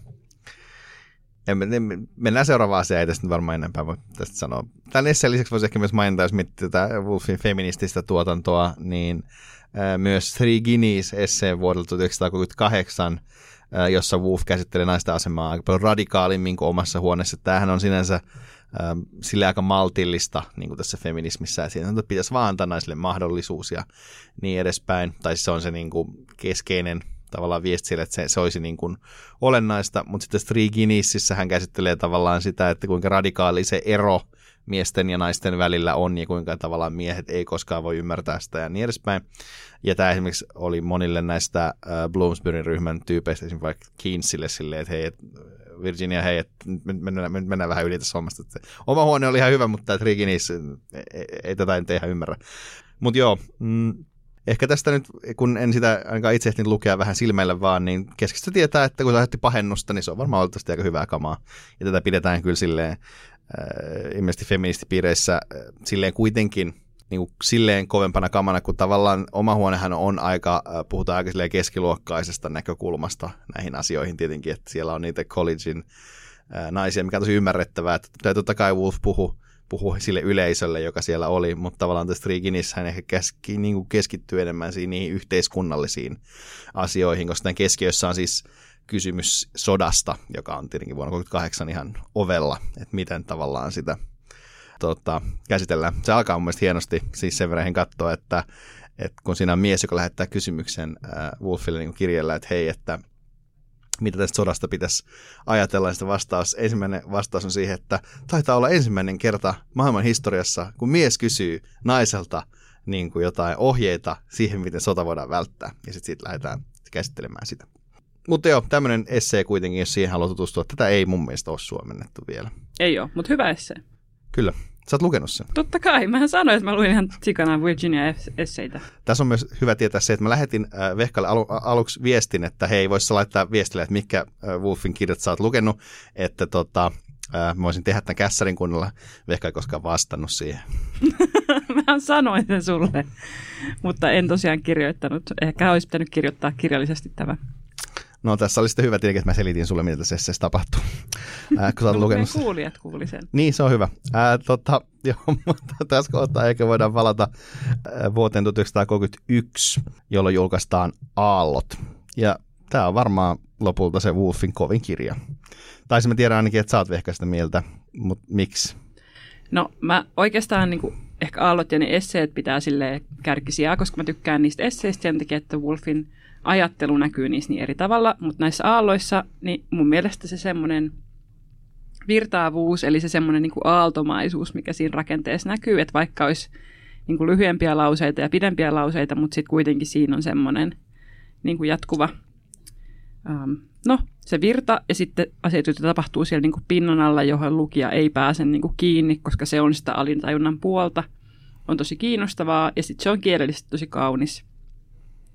Mennään seuraavaan asiaan, ei tästä nyt varmaan enempää voi tästä sanoa. Tämän esseen lisäksi voisi ehkä myös mainita, jos miettii tätä Wolfin feminististä tuotantoa, niin myös Three Guineas esseen vuodelta 1938, jossa Wolf käsittelee naisten asemaa aika paljon radikaalimmin kuin omassa huoneessa. Tämähän on sinänsä sille aika maltillista niin kuin tässä feminismissä, ja siinä pitäisi vaan antaa naisille mahdollisuus ja niin edespäin. Tai siis se on se niin kuin keskeinen tavallaan viesti sille, että se, se olisi niin kuin olennaista, mutta sitten Three Guineasissä hän käsittelee tavallaan sitä, että kuinka radikaali se ero miesten ja naisten välillä on ja kuinka tavallaan miehet ei koskaan voi ymmärtää sitä ja niin edespäin. Ja tämä esimerkiksi oli monille näistä äh, Bloomsburyn ryhmän tyypeistä, esimerkiksi vaikka Keensille silleen, että hei, Virginia, hei, että mennään, mennään vähän yli tässä hommasta. Että oma huone oli ihan hyvä, mutta tämä Triginis ei, ei, ei tätä en ihan ymmärrä. Mutta joo, mm, ehkä tästä nyt, kun en sitä ainakaan itse ehtinyt lukea vähän silmäillä vaan, niin keskistä tietää, että kun se pahennusta, niin se on varmaan ollut aika hyvää kamaa. Ja tätä pidetään kyllä silleen, äh, ilmeisesti feministipiireissä äh, silleen kuitenkin – niin kuin silleen kovempana kamana, kun tavallaan oma huonehan on aika, äh, puhutaan aika keskiluokkaisesta näkökulmasta näihin asioihin tietenkin, että siellä on niitä collegein äh, naisia, mikä on tosi ymmärrettävää, että totta kai Wolf puhu, puhu sille yleisölle, joka siellä oli, mutta tavallaan tässä Striginissä hän ehkä keski, niin kuin keskittyy enemmän niihin yhteiskunnallisiin asioihin, koska tämän keskiössä on siis kysymys sodasta, joka on tietenkin vuonna 1938 ihan ovella, että miten tavallaan sitä tota, käsitellään. Se alkaa mun mielestä hienosti, siis sen verran katsoa, että, että kun siinä on mies, joka lähettää kysymyksen äh, Wolfille niin kirjalla, että hei, että mitä tästä sodasta pitäisi ajatella, niin vastaus, ensimmäinen vastaus on siihen, että taitaa olla ensimmäinen kerta maailman historiassa, kun mies kysyy naiselta niin kuin jotain ohjeita siihen, miten sota voidaan välttää, ja sitten siitä lähdetään käsittelemään sitä. Mutta joo, tämmöinen essee kuitenkin, jos siihen haluaa tutustua. Tätä ei mun mielestä ole suomennettu vielä. Ei ole, mutta hyvä essee. Kyllä. Sä oot lukenut sen. Totta kai. Mähän sanoin, että mä luin ihan sikana Virginia-esseitä. Tässä on myös hyvä tietää se, että mä lähetin äh, Vehkalle alu, aluksi viestin, että hei, vois laittaa viestille, että mikä äh, Wolfin kirjat sä oot lukenut, että tota, äh, mä voisin tehdä tämän kässärin kunnolla. Vehka ei koskaan vastannut siihen. mä sanoin sen sulle, mutta en tosiaan kirjoittanut. Ehkä olisi pitänyt kirjoittaa kirjallisesti tämä. No tässä oli sitten hyvä tietenkin, että mä selitin sulle, mitä tässä tapahtuu. Ää, kun sä no, lukenut... kuulijat kuuli sen. Niin, se on hyvä. Ää, tota, joo, mutta tässä kohtaa ehkä voidaan valata vuoteen 1931, jolloin julkaistaan Aallot. Ja tämä on varmaan lopulta se Wolfin kovin kirja. Tai mä tiedän ainakin, että sä oot ehkä sitä mieltä, mutta miksi? No mä oikeastaan niin kuin, ehkä Aallot ja ne esseet pitää sille kärkisiä, koska mä tykkään niistä esseistä sen takia, että Wolfin ajattelu näkyy niissä niin eri tavalla, mutta näissä aalloissa, niin mun mielestä se semmoinen virtaavuus, eli se semmoinen niin aaltomaisuus, mikä siinä rakenteessa näkyy, että vaikka olisi niin kuin lyhyempiä lauseita ja pidempiä lauseita, mutta sitten kuitenkin siinä on semmoinen niin kuin jatkuva, um, no se virta ja sitten asiat, joita tapahtuu siellä niin kuin pinnan alla, johon lukija ei pääse niin kuin kiinni, koska se on sitä alintajunnan puolta. On tosi kiinnostavaa ja sitten se on kielellisesti tosi kaunis.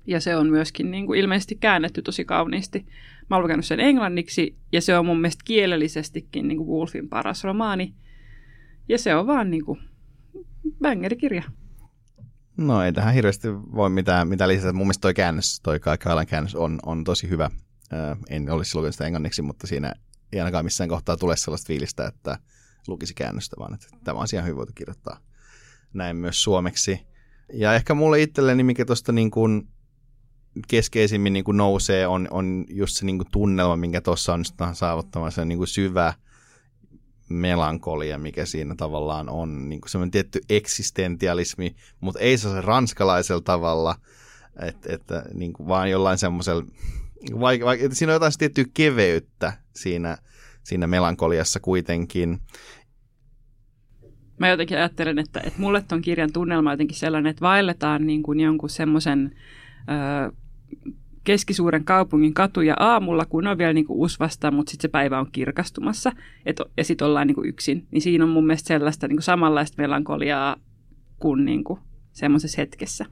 Ja se on myöskin niin kuin ilmeisesti käännetty tosi kauniisti. Mä olen lukenut sen englanniksi ja se on mun mielestä kielellisestikin niin kuin Wolfin paras romaani. Ja se on vaan niin kuin bängerikirja. No ei tähän hirveästi voi mitään, mitään lisätä. Mun mielestä toi käännös, toi Kaikalan käännös on, on tosi hyvä. En olisi lukenut sitä englanniksi, mutta siinä ei ainakaan missään kohtaa tule sellaista fiilistä, että lukisi käännöstä, vaan että tämä on ihan hyvä voitu kirjoittaa näin myös suomeksi. Ja ehkä mulle itselleni, mikä tuosta niin kuin keskeisimmin niin kuin nousee, on, on just se niin kuin tunnelma, minkä tuossa on saavuttamassa, se niin kuin syvä melankolia, mikä siinä tavallaan on. Niin kuin semmoinen tietty eksistentialismi, mutta ei se ranskalaisella tavalla, että, että niin kuin vaan jollain semmoisella, vaikka, vaikka, siinä on jotain tiettyä keveyttä siinä, siinä melankoliassa kuitenkin. Mä jotenkin ajattelen, että, että mulle ton kirjan tunnelma on jotenkin sellainen, että vaelletaan niin kuin jonkun semmoisen keskisuuren kaupungin katuja aamulla, kun on vielä niin kuin usvasta, mutta sitten se päivä on kirkastumassa et, ja sitten ollaan niin kuin yksin. Niin siinä on mun mielestä sellaista niin kuin samanlaista melankoliaa kuin, niin kuin semmoisessa hetkessä.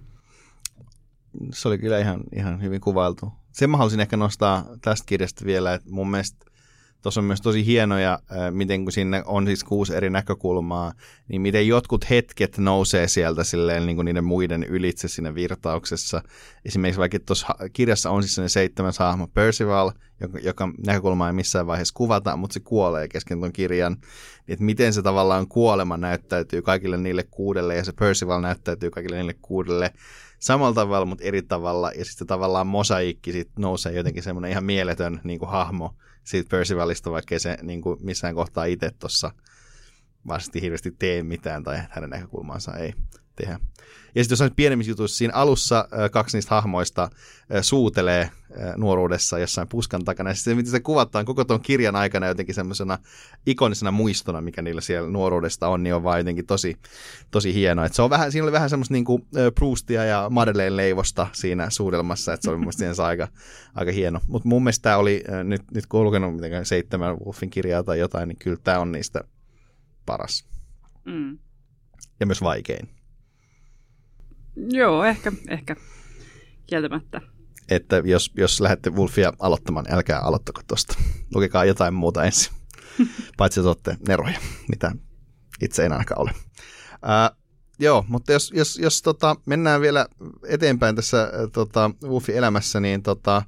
Se oli kyllä ihan, ihan hyvin kuvailtu. Sen mä haluaisin ehkä nostaa tästä kirjasta vielä, että mun mielestä Tuossa on myös tosi hienoja, miten kun sinne on siis kuusi eri näkökulmaa, niin miten jotkut hetket nousee sieltä silleen niin kuin niiden muiden ylitse siinä virtauksessa. Esimerkiksi vaikka tuossa kirjassa on siis ne seitsemän hahmo Percival, joka, joka näkökulma ei missään vaiheessa kuvata, mutta se kuolee kesken tuon kirjan. Että miten se tavallaan kuolema näyttäytyy kaikille niille kuudelle ja se Percival näyttäytyy kaikille niille kuudelle samalla tavalla, mutta eri tavalla. Ja sitten tavallaan mosaikki sit nousee jotenkin semmoinen ihan mieletön niin kuin hahmo siitä Percivalista, vaikka se niin kuin missään kohtaa itse tuossa varsinaisesti hirveästi tee mitään tai hänen näkökulmansa ei tehdä. Ja sitten jossain pienemmissä jutuissa siinä alussa kaksi niistä hahmoista suutelee nuoruudessa jossain puskan takana. Ja sitten miten se kuvataan koko tuon kirjan aikana jotenkin semmoisena ikonisena muistona, mikä niillä siellä nuoruudesta on, niin on vaan jotenkin tosi, tosi hienoa. Et se on vähän, siinä oli vähän semmoista niin kuin Proustia ja Madeleine leivosta siinä suudelmassa, että se oli mun mielestä aika, aika hieno. Mutta mun mielestä tämä oli, nyt, nyt kun olen lukenut mitenkään seitsemän Wolfin kirjaa tai jotain, niin kyllä tämä on niistä paras. Mm. Ja myös vaikein. Joo, ehkä, ehkä kieltämättä. Että jos, jos lähdette Wolfia aloittamaan, älkää aloittako tuosta. Lukekaa jotain muuta ensin. Paitsi että olette neroja, mitä itse en ainakaan ole. Uh, joo, mutta jos, jos, jos tota, mennään vielä eteenpäin tässä tota, Wolfin elämässä, niin tota,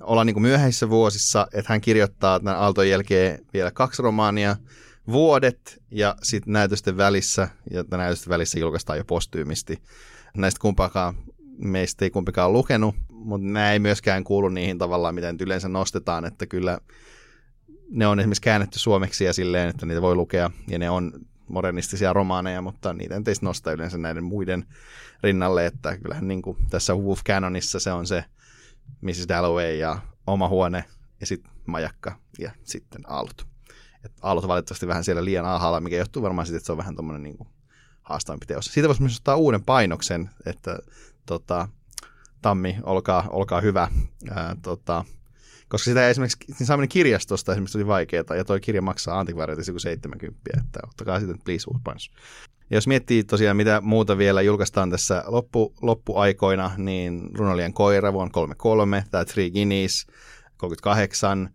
ollaan niin kuin myöhäisissä vuosissa, että hän kirjoittaa tämän Aalton jälkeen vielä kaksi romaania, vuodet ja sitten näytösten välissä, ja näytösten välissä julkaistaan jo postyymisti näistä kumpaakaan meistä ei kumpikaan lukenut, mutta nämä ei myöskään kuulu niihin tavallaan, miten yleensä nostetaan, että kyllä ne on esimerkiksi käännetty suomeksi ja silleen, että niitä voi lukea, ja ne on modernistisia romaaneja, mutta niitä ei teistä nosta yleensä näiden muiden rinnalle, että kyllähän niin kuin tässä Wolf Canonissa se on se Mrs. Dalloway ja oma huone ja sitten majakka ja sitten aalut. Et aalut valitettavasti vähän siellä liian alhaalla, mikä johtuu varmaan siitä, että se on vähän tuommoinen niin haastavampi teos. Siitä voisi myös ottaa uuden painoksen, että tota, Tammi, olkaa, olkaa hyvä. Ää, tota, koska sitä esimerkiksi niin saaminen kirjastosta esimerkiksi oli vaikeaa, ja tuo kirja maksaa antikvariatissa joku 70, että ottakaa sitten please uusi. Ja jos miettii tosiaan, mitä muuta vielä julkaistaan tässä loppu, loppuaikoina, niin Runolien koira vuonna 33, tämä Three Guineas 38,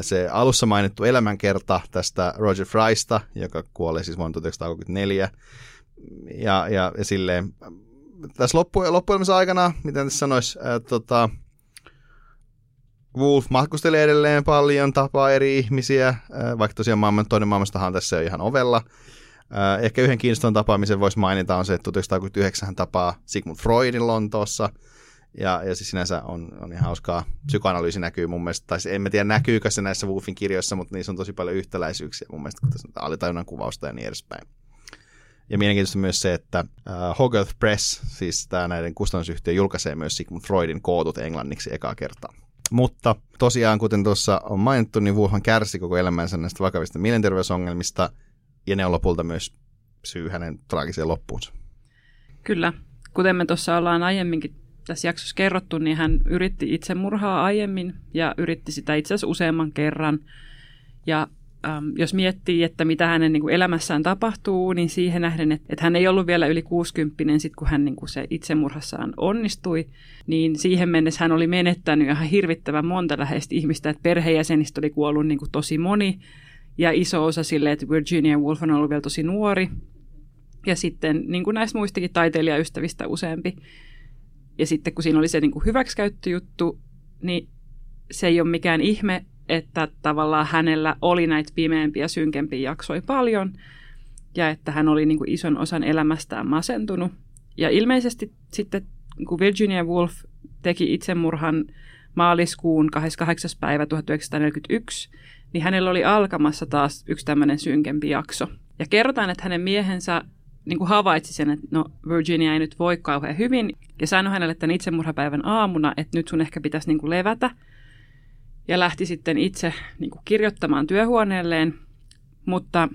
se alussa mainittu elämänkerta tästä Roger Frysta, joka kuoli siis vuonna 1934, ja, ja, ja silleen, tässä loppu, loppuelämänsä aikana, miten tässä sanoisi, ää, tota, Wolf matkustelee edelleen paljon, tapaa eri ihmisiä, ää, vaikka tosiaan maailman, toinen maailmastahan tässä on ihan ovella. Ää, ehkä yhden kiinnostavan tapaamisen voisi mainita on se, että 1969 hän tapaa Sigmund Freudin Lontoossa, ja, ja siis sinänsä on, on ihan hauskaa. Psykoanalyysi näkyy mun mielestä, tai en mä tiedä näkyykö se näissä Wolfin kirjoissa, mutta niissä on tosi paljon yhtäläisyyksiä mun mielestä, kun tässä alitajunnan kuvausta ja niin edespäin. Ja mielenkiintoista myös se, että äh, Hogarth Press, siis tämä näiden kustannusyhtiö, julkaisee myös Sigmund Freudin kootut englanniksi ekaa kertaa. Mutta tosiaan, kuten tuossa on mainittu, niin Wuhan kärsi koko elämänsä näistä vakavista mielenterveysongelmista, ja ne on lopulta myös syy hänen traagiseen loppuunsa. Kyllä. Kuten me tuossa ollaan aiemminkin tässä jaksossa kerrottu, niin hän yritti itsemurhaa aiemmin ja yritti sitä itse asiassa useamman kerran. Ja ähm, jos miettii, että mitä hänen niin kuin elämässään tapahtuu, niin siihen nähden, että, että hän ei ollut vielä yli 60 sitten kun hän niin kuin se itsemurhassaan onnistui, niin siihen mennessä hän oli menettänyt ihan hirvittävän monta läheistä ihmistä, että perheenjäsenistä oli kuollut niin kuin tosi moni, ja iso osa sille, että Virginia Woolf on ollut vielä tosi nuori, ja sitten niin kuin näistä muistakin taiteilijaystävistä useampi. Ja sitten kun siinä oli se niin kuin hyväksikäyttöjuttu, niin se ei ole mikään ihme, että tavallaan hänellä oli näitä pimeämpiä, synkempiä jaksoja paljon ja että hän oli niin kuin ison osan elämästään masentunut. Ja ilmeisesti sitten kun Virginia Woolf teki itsemurhan maaliskuun 28. päivä 1941, niin hänellä oli alkamassa taas yksi tämmöinen synkempi jakso. Ja kerrotaan, että hänen miehensä niin kuin havaitsi sen, että no Virginia ei nyt voi kauhean hyvin, ja sanoi hänelle tämän itsemurhapäivän aamuna, että nyt sun ehkä pitäisi niin kuin levätä, ja lähti sitten itse niin kuin kirjoittamaan työhuoneelleen, mutta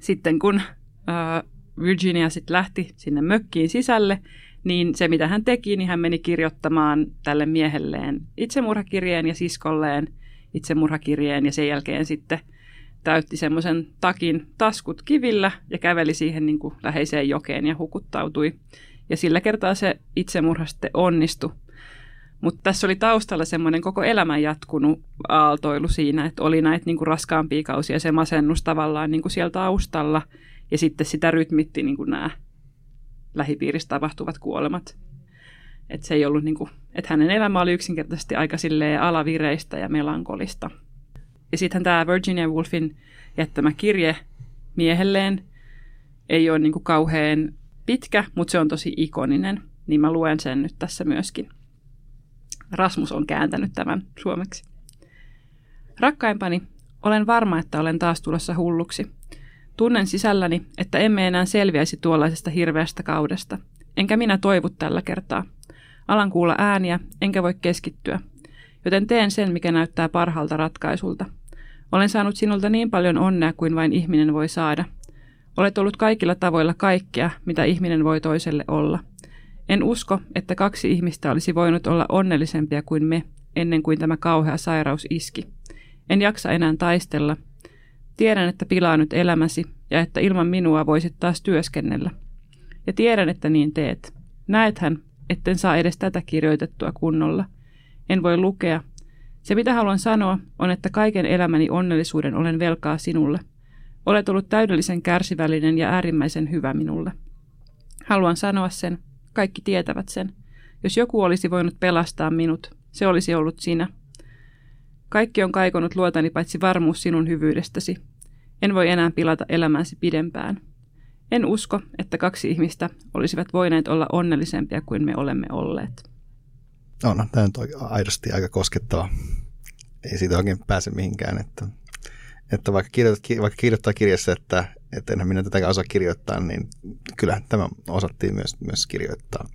sitten kun Virginia sitten lähti sinne mökkiin sisälle, niin se mitä hän teki, niin hän meni kirjoittamaan tälle miehelleen itsemurhakirjeen ja siskolleen itsemurhakirjeen ja sen jälkeen sitten täytti semmoisen takin taskut kivillä ja käveli siihen niin kuin läheiseen jokeen ja hukuttautui. Ja sillä kertaa se itsemurha sitten onnistui. Mutta tässä oli taustalla semmoinen koko elämän jatkunut aaltoilu siinä, että oli näitä niin kuin raskaampia kausia, se masennus tavallaan niin kuin siellä taustalla, ja sitten sitä rytmitti niin kuin nämä lähipiirissä tapahtuvat kuolemat. Että se ei ollut niin kuin, että hänen elämä oli yksinkertaisesti aika alavireistä ja melankolista. Ja sitten tämä Virginia Woolfin jättämä kirje miehelleen ei ole niin kuin kauhean pitkä, mutta se on tosi ikoninen, niin mä luen sen nyt tässä myöskin. Rasmus on kääntänyt tämän suomeksi. Rakkaimpani, olen varma, että olen taas tulossa hulluksi. Tunnen sisälläni, että emme enää selviäisi tuollaisesta hirveästä kaudesta. Enkä minä toivu tällä kertaa. Alan kuulla ääniä, enkä voi keskittyä. Joten teen sen, mikä näyttää parhaalta ratkaisulta. Olen saanut sinulta niin paljon onnea kuin vain ihminen voi saada. Olet ollut kaikilla tavoilla kaikkea, mitä ihminen voi toiselle olla. En usko, että kaksi ihmistä olisi voinut olla onnellisempia kuin me ennen kuin tämä kauhea sairaus iski. En jaksa enää taistella. Tiedän, että pilaa nyt elämäsi ja että ilman minua voisit taas työskennellä. Ja tiedän, että niin teet. Näethän, etten saa edes tätä kirjoitettua kunnolla. En voi lukea. Se, mitä haluan sanoa, on, että kaiken elämäni onnellisuuden olen velkaa sinulle. Olet ollut täydellisen kärsivällinen ja äärimmäisen hyvä minulle. Haluan sanoa sen, kaikki tietävät sen. Jos joku olisi voinut pelastaa minut, se olisi ollut sinä. Kaikki on kaikonut luotani paitsi varmuus sinun hyvyydestäsi. En voi enää pilata elämänsä pidempään. En usko, että kaksi ihmistä olisivat voineet olla onnellisempia kuin me olemme olleet. No, no tämä on aidosti aika koskettava. Ei siitä oikein pääse mihinkään. Että, että vaikka, kirjoittaa, vaikka kirjoittaa kirjassa, että, että enhän minä tätä osaa kirjoittaa, niin kyllä tämä osattiin myös, myös kirjoittaa.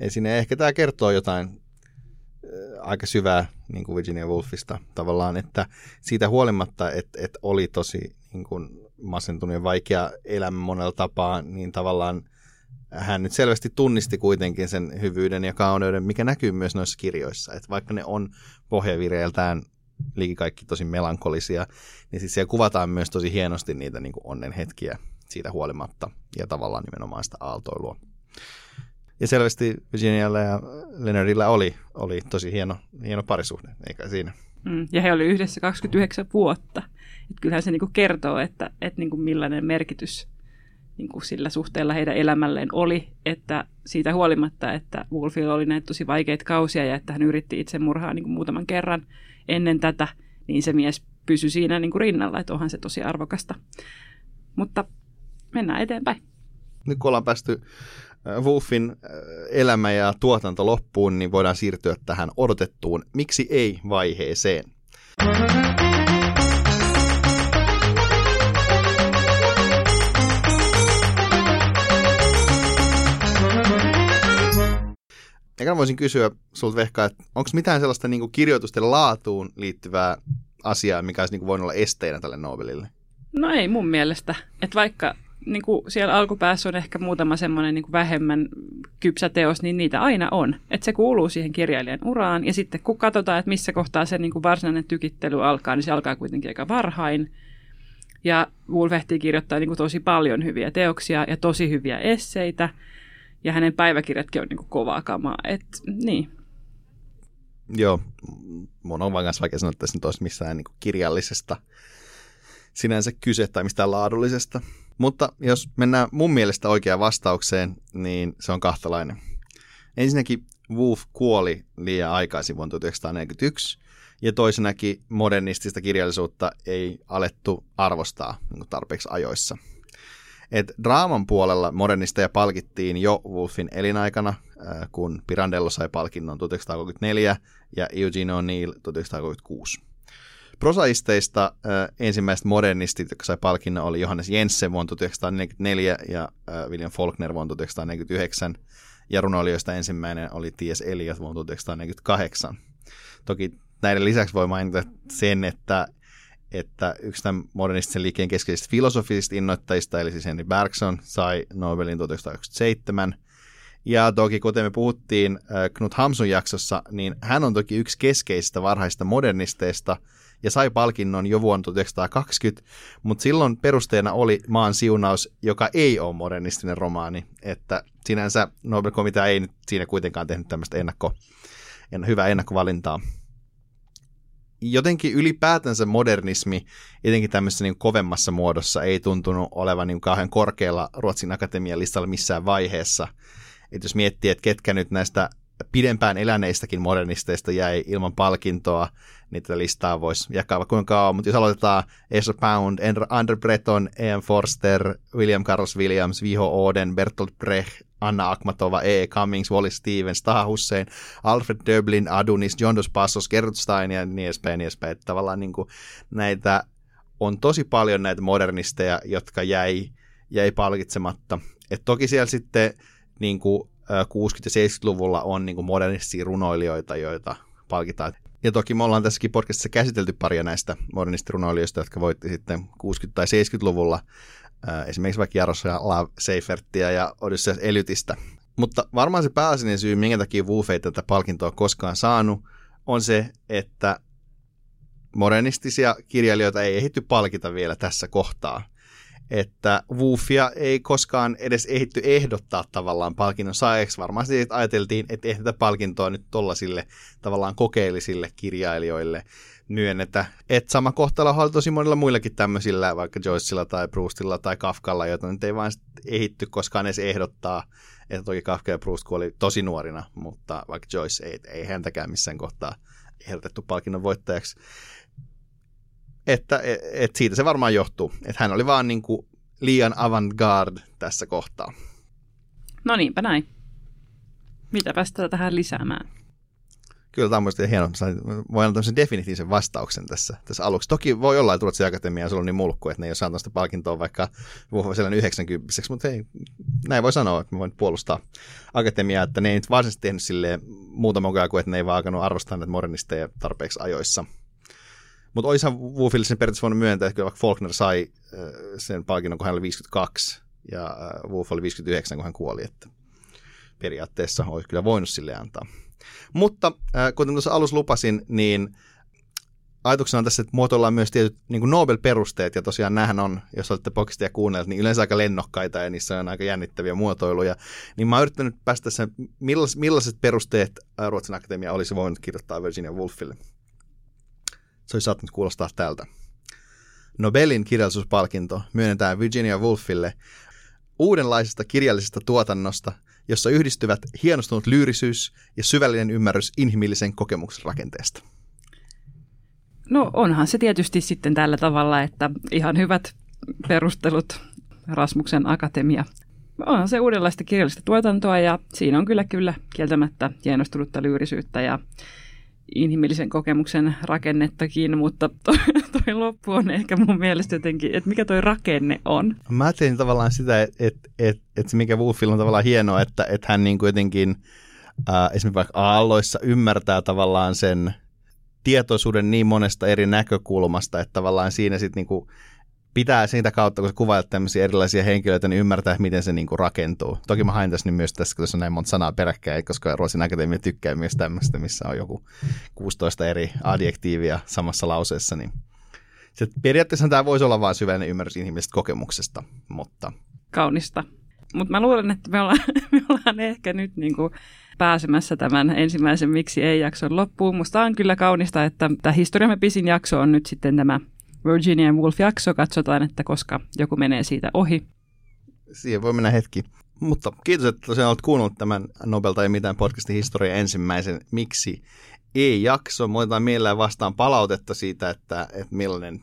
Ei sinne ehkä tämä kertoo jotain äh, aika syvää niin kuin Virginia Woolfista tavallaan, että siitä huolimatta, että, että oli tosi niin kuin masentunut ja vaikea elämä monella tapaa, niin tavallaan hän nyt selvästi tunnisti kuitenkin sen hyvyyden ja kauneuden, mikä näkyy myös noissa kirjoissa. Että vaikka ne on pohjavireiltään liiki kaikki tosi melankolisia, niin siis siellä kuvataan myös tosi hienosti niitä niin kuin onnen hetkiä siitä huolimatta ja tavallaan nimenomaan sitä aaltoilua. Ja selvästi Virginialla ja Leonardilla oli, oli tosi hieno, hieno parisuhde, eikä siinä. Mm, ja he olivat yhdessä 29 vuotta. Et kyllähän se niinku kertoo, että, että niinku millainen merkitys niinku sillä suhteella heidän elämälleen oli, että siitä huolimatta, että Wolfilla oli näitä tosi vaikeita kausia ja että hän yritti itsemurhaa niinku muutaman kerran ennen tätä, niin se mies pysyi siinä niinku rinnalla, että onhan se tosi arvokasta. Mutta mennään eteenpäin. Nyt kun ollaan päästy Wolfin elämä ja tuotanto loppuun, niin voidaan siirtyä tähän odotettuun miksi ei vaiheeseen. Eikä voisin kysyä sulta Vehka, että onko mitään sellaista niin kirjoitusten laatuun liittyvää asiaa, mikä olisi niin voinut olla esteenä tälle Nobelille? No ei mun mielestä. Että vaikka niin kuin siellä alkupäässä on ehkä muutama semmoinen niin vähemmän kypsä teos, niin niitä aina on. Että se kuuluu siihen kirjailijan uraan. Ja sitten kun katsotaan, että missä kohtaa se niin kuin varsinainen tykittely alkaa, niin se alkaa kuitenkin aika varhain. Ja Wolfehti kirjoittaa niin kuin tosi paljon hyviä teoksia ja tosi hyviä esseitä. Ja hänen päiväkirjatkin on niin kuin kovaa kamaa. Et, niin. Joo, mun on vaan vaikea sanoa, että nyt olisi missään niin kuin kirjallisesta sinänsä kyse tai mistään laadullisesta. Mutta jos mennään mun mielestä oikeaan vastaukseen, niin se on kahtalainen. Ensinnäkin Wolf kuoli liian aikaisin vuonna 1941, ja toisenakin modernistista kirjallisuutta ei alettu arvostaa niin tarpeeksi ajoissa. Et draaman puolella modernisteja palkittiin jo Wolfin elinaikana, kun Pirandello sai palkinnon 1934 ja Eugene O'Neill 1936. Prosaisteista ensimmäiset modernistit, jotka sai palkinnon, oli Johannes Jensen vuonna 1944 ja William Faulkner vuonna 1949. Ja runoilijoista ensimmäinen oli T.S. Eliot vuonna 1948. Toki näiden lisäksi voi mainita sen, että, että yksi tämän modernistisen liikkeen keskeisistä filosofisista innoittajista, eli siis Henry Bergson, sai Nobelin 1997. Ja toki, kuten me puhuttiin äh, Knut Hamsun jaksossa, niin hän on toki yksi keskeisistä varhaista modernisteista – ja sai palkinnon jo vuonna 1920, mutta silloin perusteena oli Maan siunaus, joka ei ole modernistinen romaani, että sinänsä Nobel-komitea ei nyt siinä kuitenkaan tehnyt tämmöistä ennakko, en, hyvää ennakkovalintaa. Jotenkin ylipäätänsä modernismi, etenkin tämmöisessä niin kovemmassa muodossa, ei tuntunut olevan niin kauhean korkealla Ruotsin akatemian listalla missään vaiheessa. Et jos miettii, että ketkä nyt näistä pidempään eläneistäkin modernisteista jäi ilman palkintoa, niin tätä listaa voisi jakaa vaikka kuinka kauan, mutta jos aloitetaan Ezra Pound, Andrew Breton, Ian Forster, William Carlos Williams, Viho Oden, Bertolt Brecht, Anna Akmatova, E. Cummings, Wally Stevens, Taha Hussein, Alfred Döblin, Adunis, John Dos Passos, Gerrit Stein ja niin edespäin, niin edespäin. Että tavallaan niin kuin näitä on tosi paljon näitä modernisteja, jotka jäi, jäi palkitsematta. Et toki siellä sitten niin kuin 60- ja 70-luvulla on niin kuin modernistisia runoilijoita, joita palkitaan. Ja toki me ollaan tässäkin podcastissa käsitelty paria näistä modernistirunoilijoista, jotka voitti sitten 60- tai 70-luvulla esimerkiksi vaikka Jaroslav Seiferttiä ja Odysseus Elytistä. Mutta varmaan se pääasiallinen syy, minkä takia Wolf ei tätä palkintoa koskaan saanut, on se, että modernistisia kirjailijoita ei ehditty palkita vielä tässä kohtaa että Woofia ei koskaan edes ehditty ehdottaa tavallaan palkinnon saajaksi. Varmasti ajateltiin, että ei tätä palkintoa nyt tollasille tavallaan kokeellisille kirjailijoille myönnetä. Että sama kohtalo oli tosi monilla muillakin tämmöisillä, vaikka Joyceilla tai Proustilla tai Kafkalla, joita nyt ei vaan ehitty koskaan edes ehdottaa. Että toki Kafka ja Proust kuoli tosi nuorina, mutta vaikka Joyce ei, ei häntäkään missään kohtaa ehdotettu palkinnon voittajaksi että et, et siitä se varmaan johtuu. Että hän oli vaan niin kuin liian avantgarde tässä kohtaa. No niinpä näin. Mitäpä sitä tähän lisäämään? Kyllä tämä on mielestäni hieno. Voi antaa tämmöisen definitiivisen vastauksen tässä, tässä aluksi. Toki voi olla, että Ruotsin Akatemia on niin mulkku, että ne ei ole saanut sitä palkintoa vaikka sellainen 90 mutta hei, näin voi sanoa, että mä voin puolustaa Akatemiaa, että ne ei nyt varsinaisesti tehnyt silleen muuta mukaan kuin, että ne ei vaan alkanut arvostaa näitä modernisteja tarpeeksi ajoissa. Mutta olisihan Woofille sen periaatteessa voinut myöntää, että kyllä vaikka Faulkner sai äh, sen palkinnon, kun hän oli 52 ja äh, Wolf oli 59, kun hän kuoli, että periaatteessa olisi kyllä voinut sille antaa. Mutta äh, kuten tuossa alussa lupasin, niin ajatuksena on tässä, että muotoillaan myös tietyt niin Nobel-perusteet, ja tosiaan nämähän on, jos olette podcastia kuunnelleet, niin yleensä aika lennokkaita, ja niissä on aika jännittäviä muotoiluja. Niin mä oon yrittänyt päästä sen, millaiset perusteet Ruotsin Akatemia olisi voinut kirjoittaa Virginia Woolfille se olisi saattanut kuulostaa tältä. Nobelin kirjallisuuspalkinto myönnetään Virginia Woolfille uudenlaisesta kirjallisesta tuotannosta, jossa yhdistyvät hienostunut lyyrisyys ja syvällinen ymmärrys inhimillisen kokemuksen rakenteesta. No onhan se tietysti sitten tällä tavalla, että ihan hyvät perustelut Rasmuksen akatemia. Onhan se uudenlaista kirjallista tuotantoa ja siinä on kyllä kyllä kieltämättä hienostunutta lyyrisyyttä ja inhimillisen kokemuksen rakennettakin, mutta toi, toi loppu on ehkä mun mielestä jotenkin, että mikä toi rakenne on. Mä tein tavallaan sitä, että et, et, et se mikä Wolfilla on tavallaan hienoa, että et hän niin jotenkin äh, esimerkiksi vaikka aalloissa ymmärtää tavallaan sen tietoisuuden niin monesta eri näkökulmasta, että tavallaan siinä sitten niin pitää siitä kautta, kun sä kuvailet tämmöisiä erilaisia henkilöitä, niin ymmärtää, miten se niin kuin rakentuu. Toki mä hain tässä myös tässä, kun tässä on näin monta sanaa peräkkäin, koska Ruotsin Akatemia tykkää myös tämmöistä, missä on joku 16 eri adjektiivia samassa lauseessa, niin se, periaatteessa tämä voisi olla vain syvällinen ymmärrys inhimillisestä kokemuksesta, mutta... Kaunista. Mutta mä luulen, että me ollaan, me ollaan ehkä nyt niin kuin pääsemässä tämän ensimmäisen Miksi ei-jakson loppuun. Musta on kyllä kaunista, että tämä historiamme pisin jakso on nyt sitten tämä Virginia Woolf-jakso. Katsotaan, että koska joku menee siitä ohi. Siihen voi mennä hetki. Mutta kiitos, että tosiaan olet kuunnellut tämän Nobel tai mitään podcastin historia ensimmäisen Miksi ei-jakso. Mä otetaan mielellään vastaan palautetta siitä, että, että millainen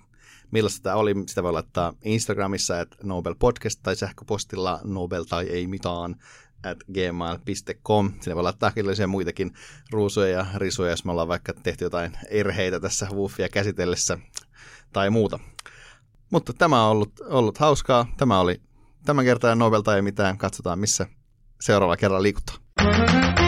millaista tämä oli. Sitä voi laittaa Instagramissa, että Nobel Podcast tai sähköpostilla Nobel tai ei mitään at gmail.com. Sinne voi laittaa kyllä muitakin ruusuja ja risuja, jos me ollaan vaikka tehty jotain erheitä tässä Woofia käsitellessä tai muuta. Mutta tämä on ollut, ollut hauskaa. Tämä oli tämän kertaa Nobel tai ei mitään. Katsotaan, missä seuraava kerran liikutaan.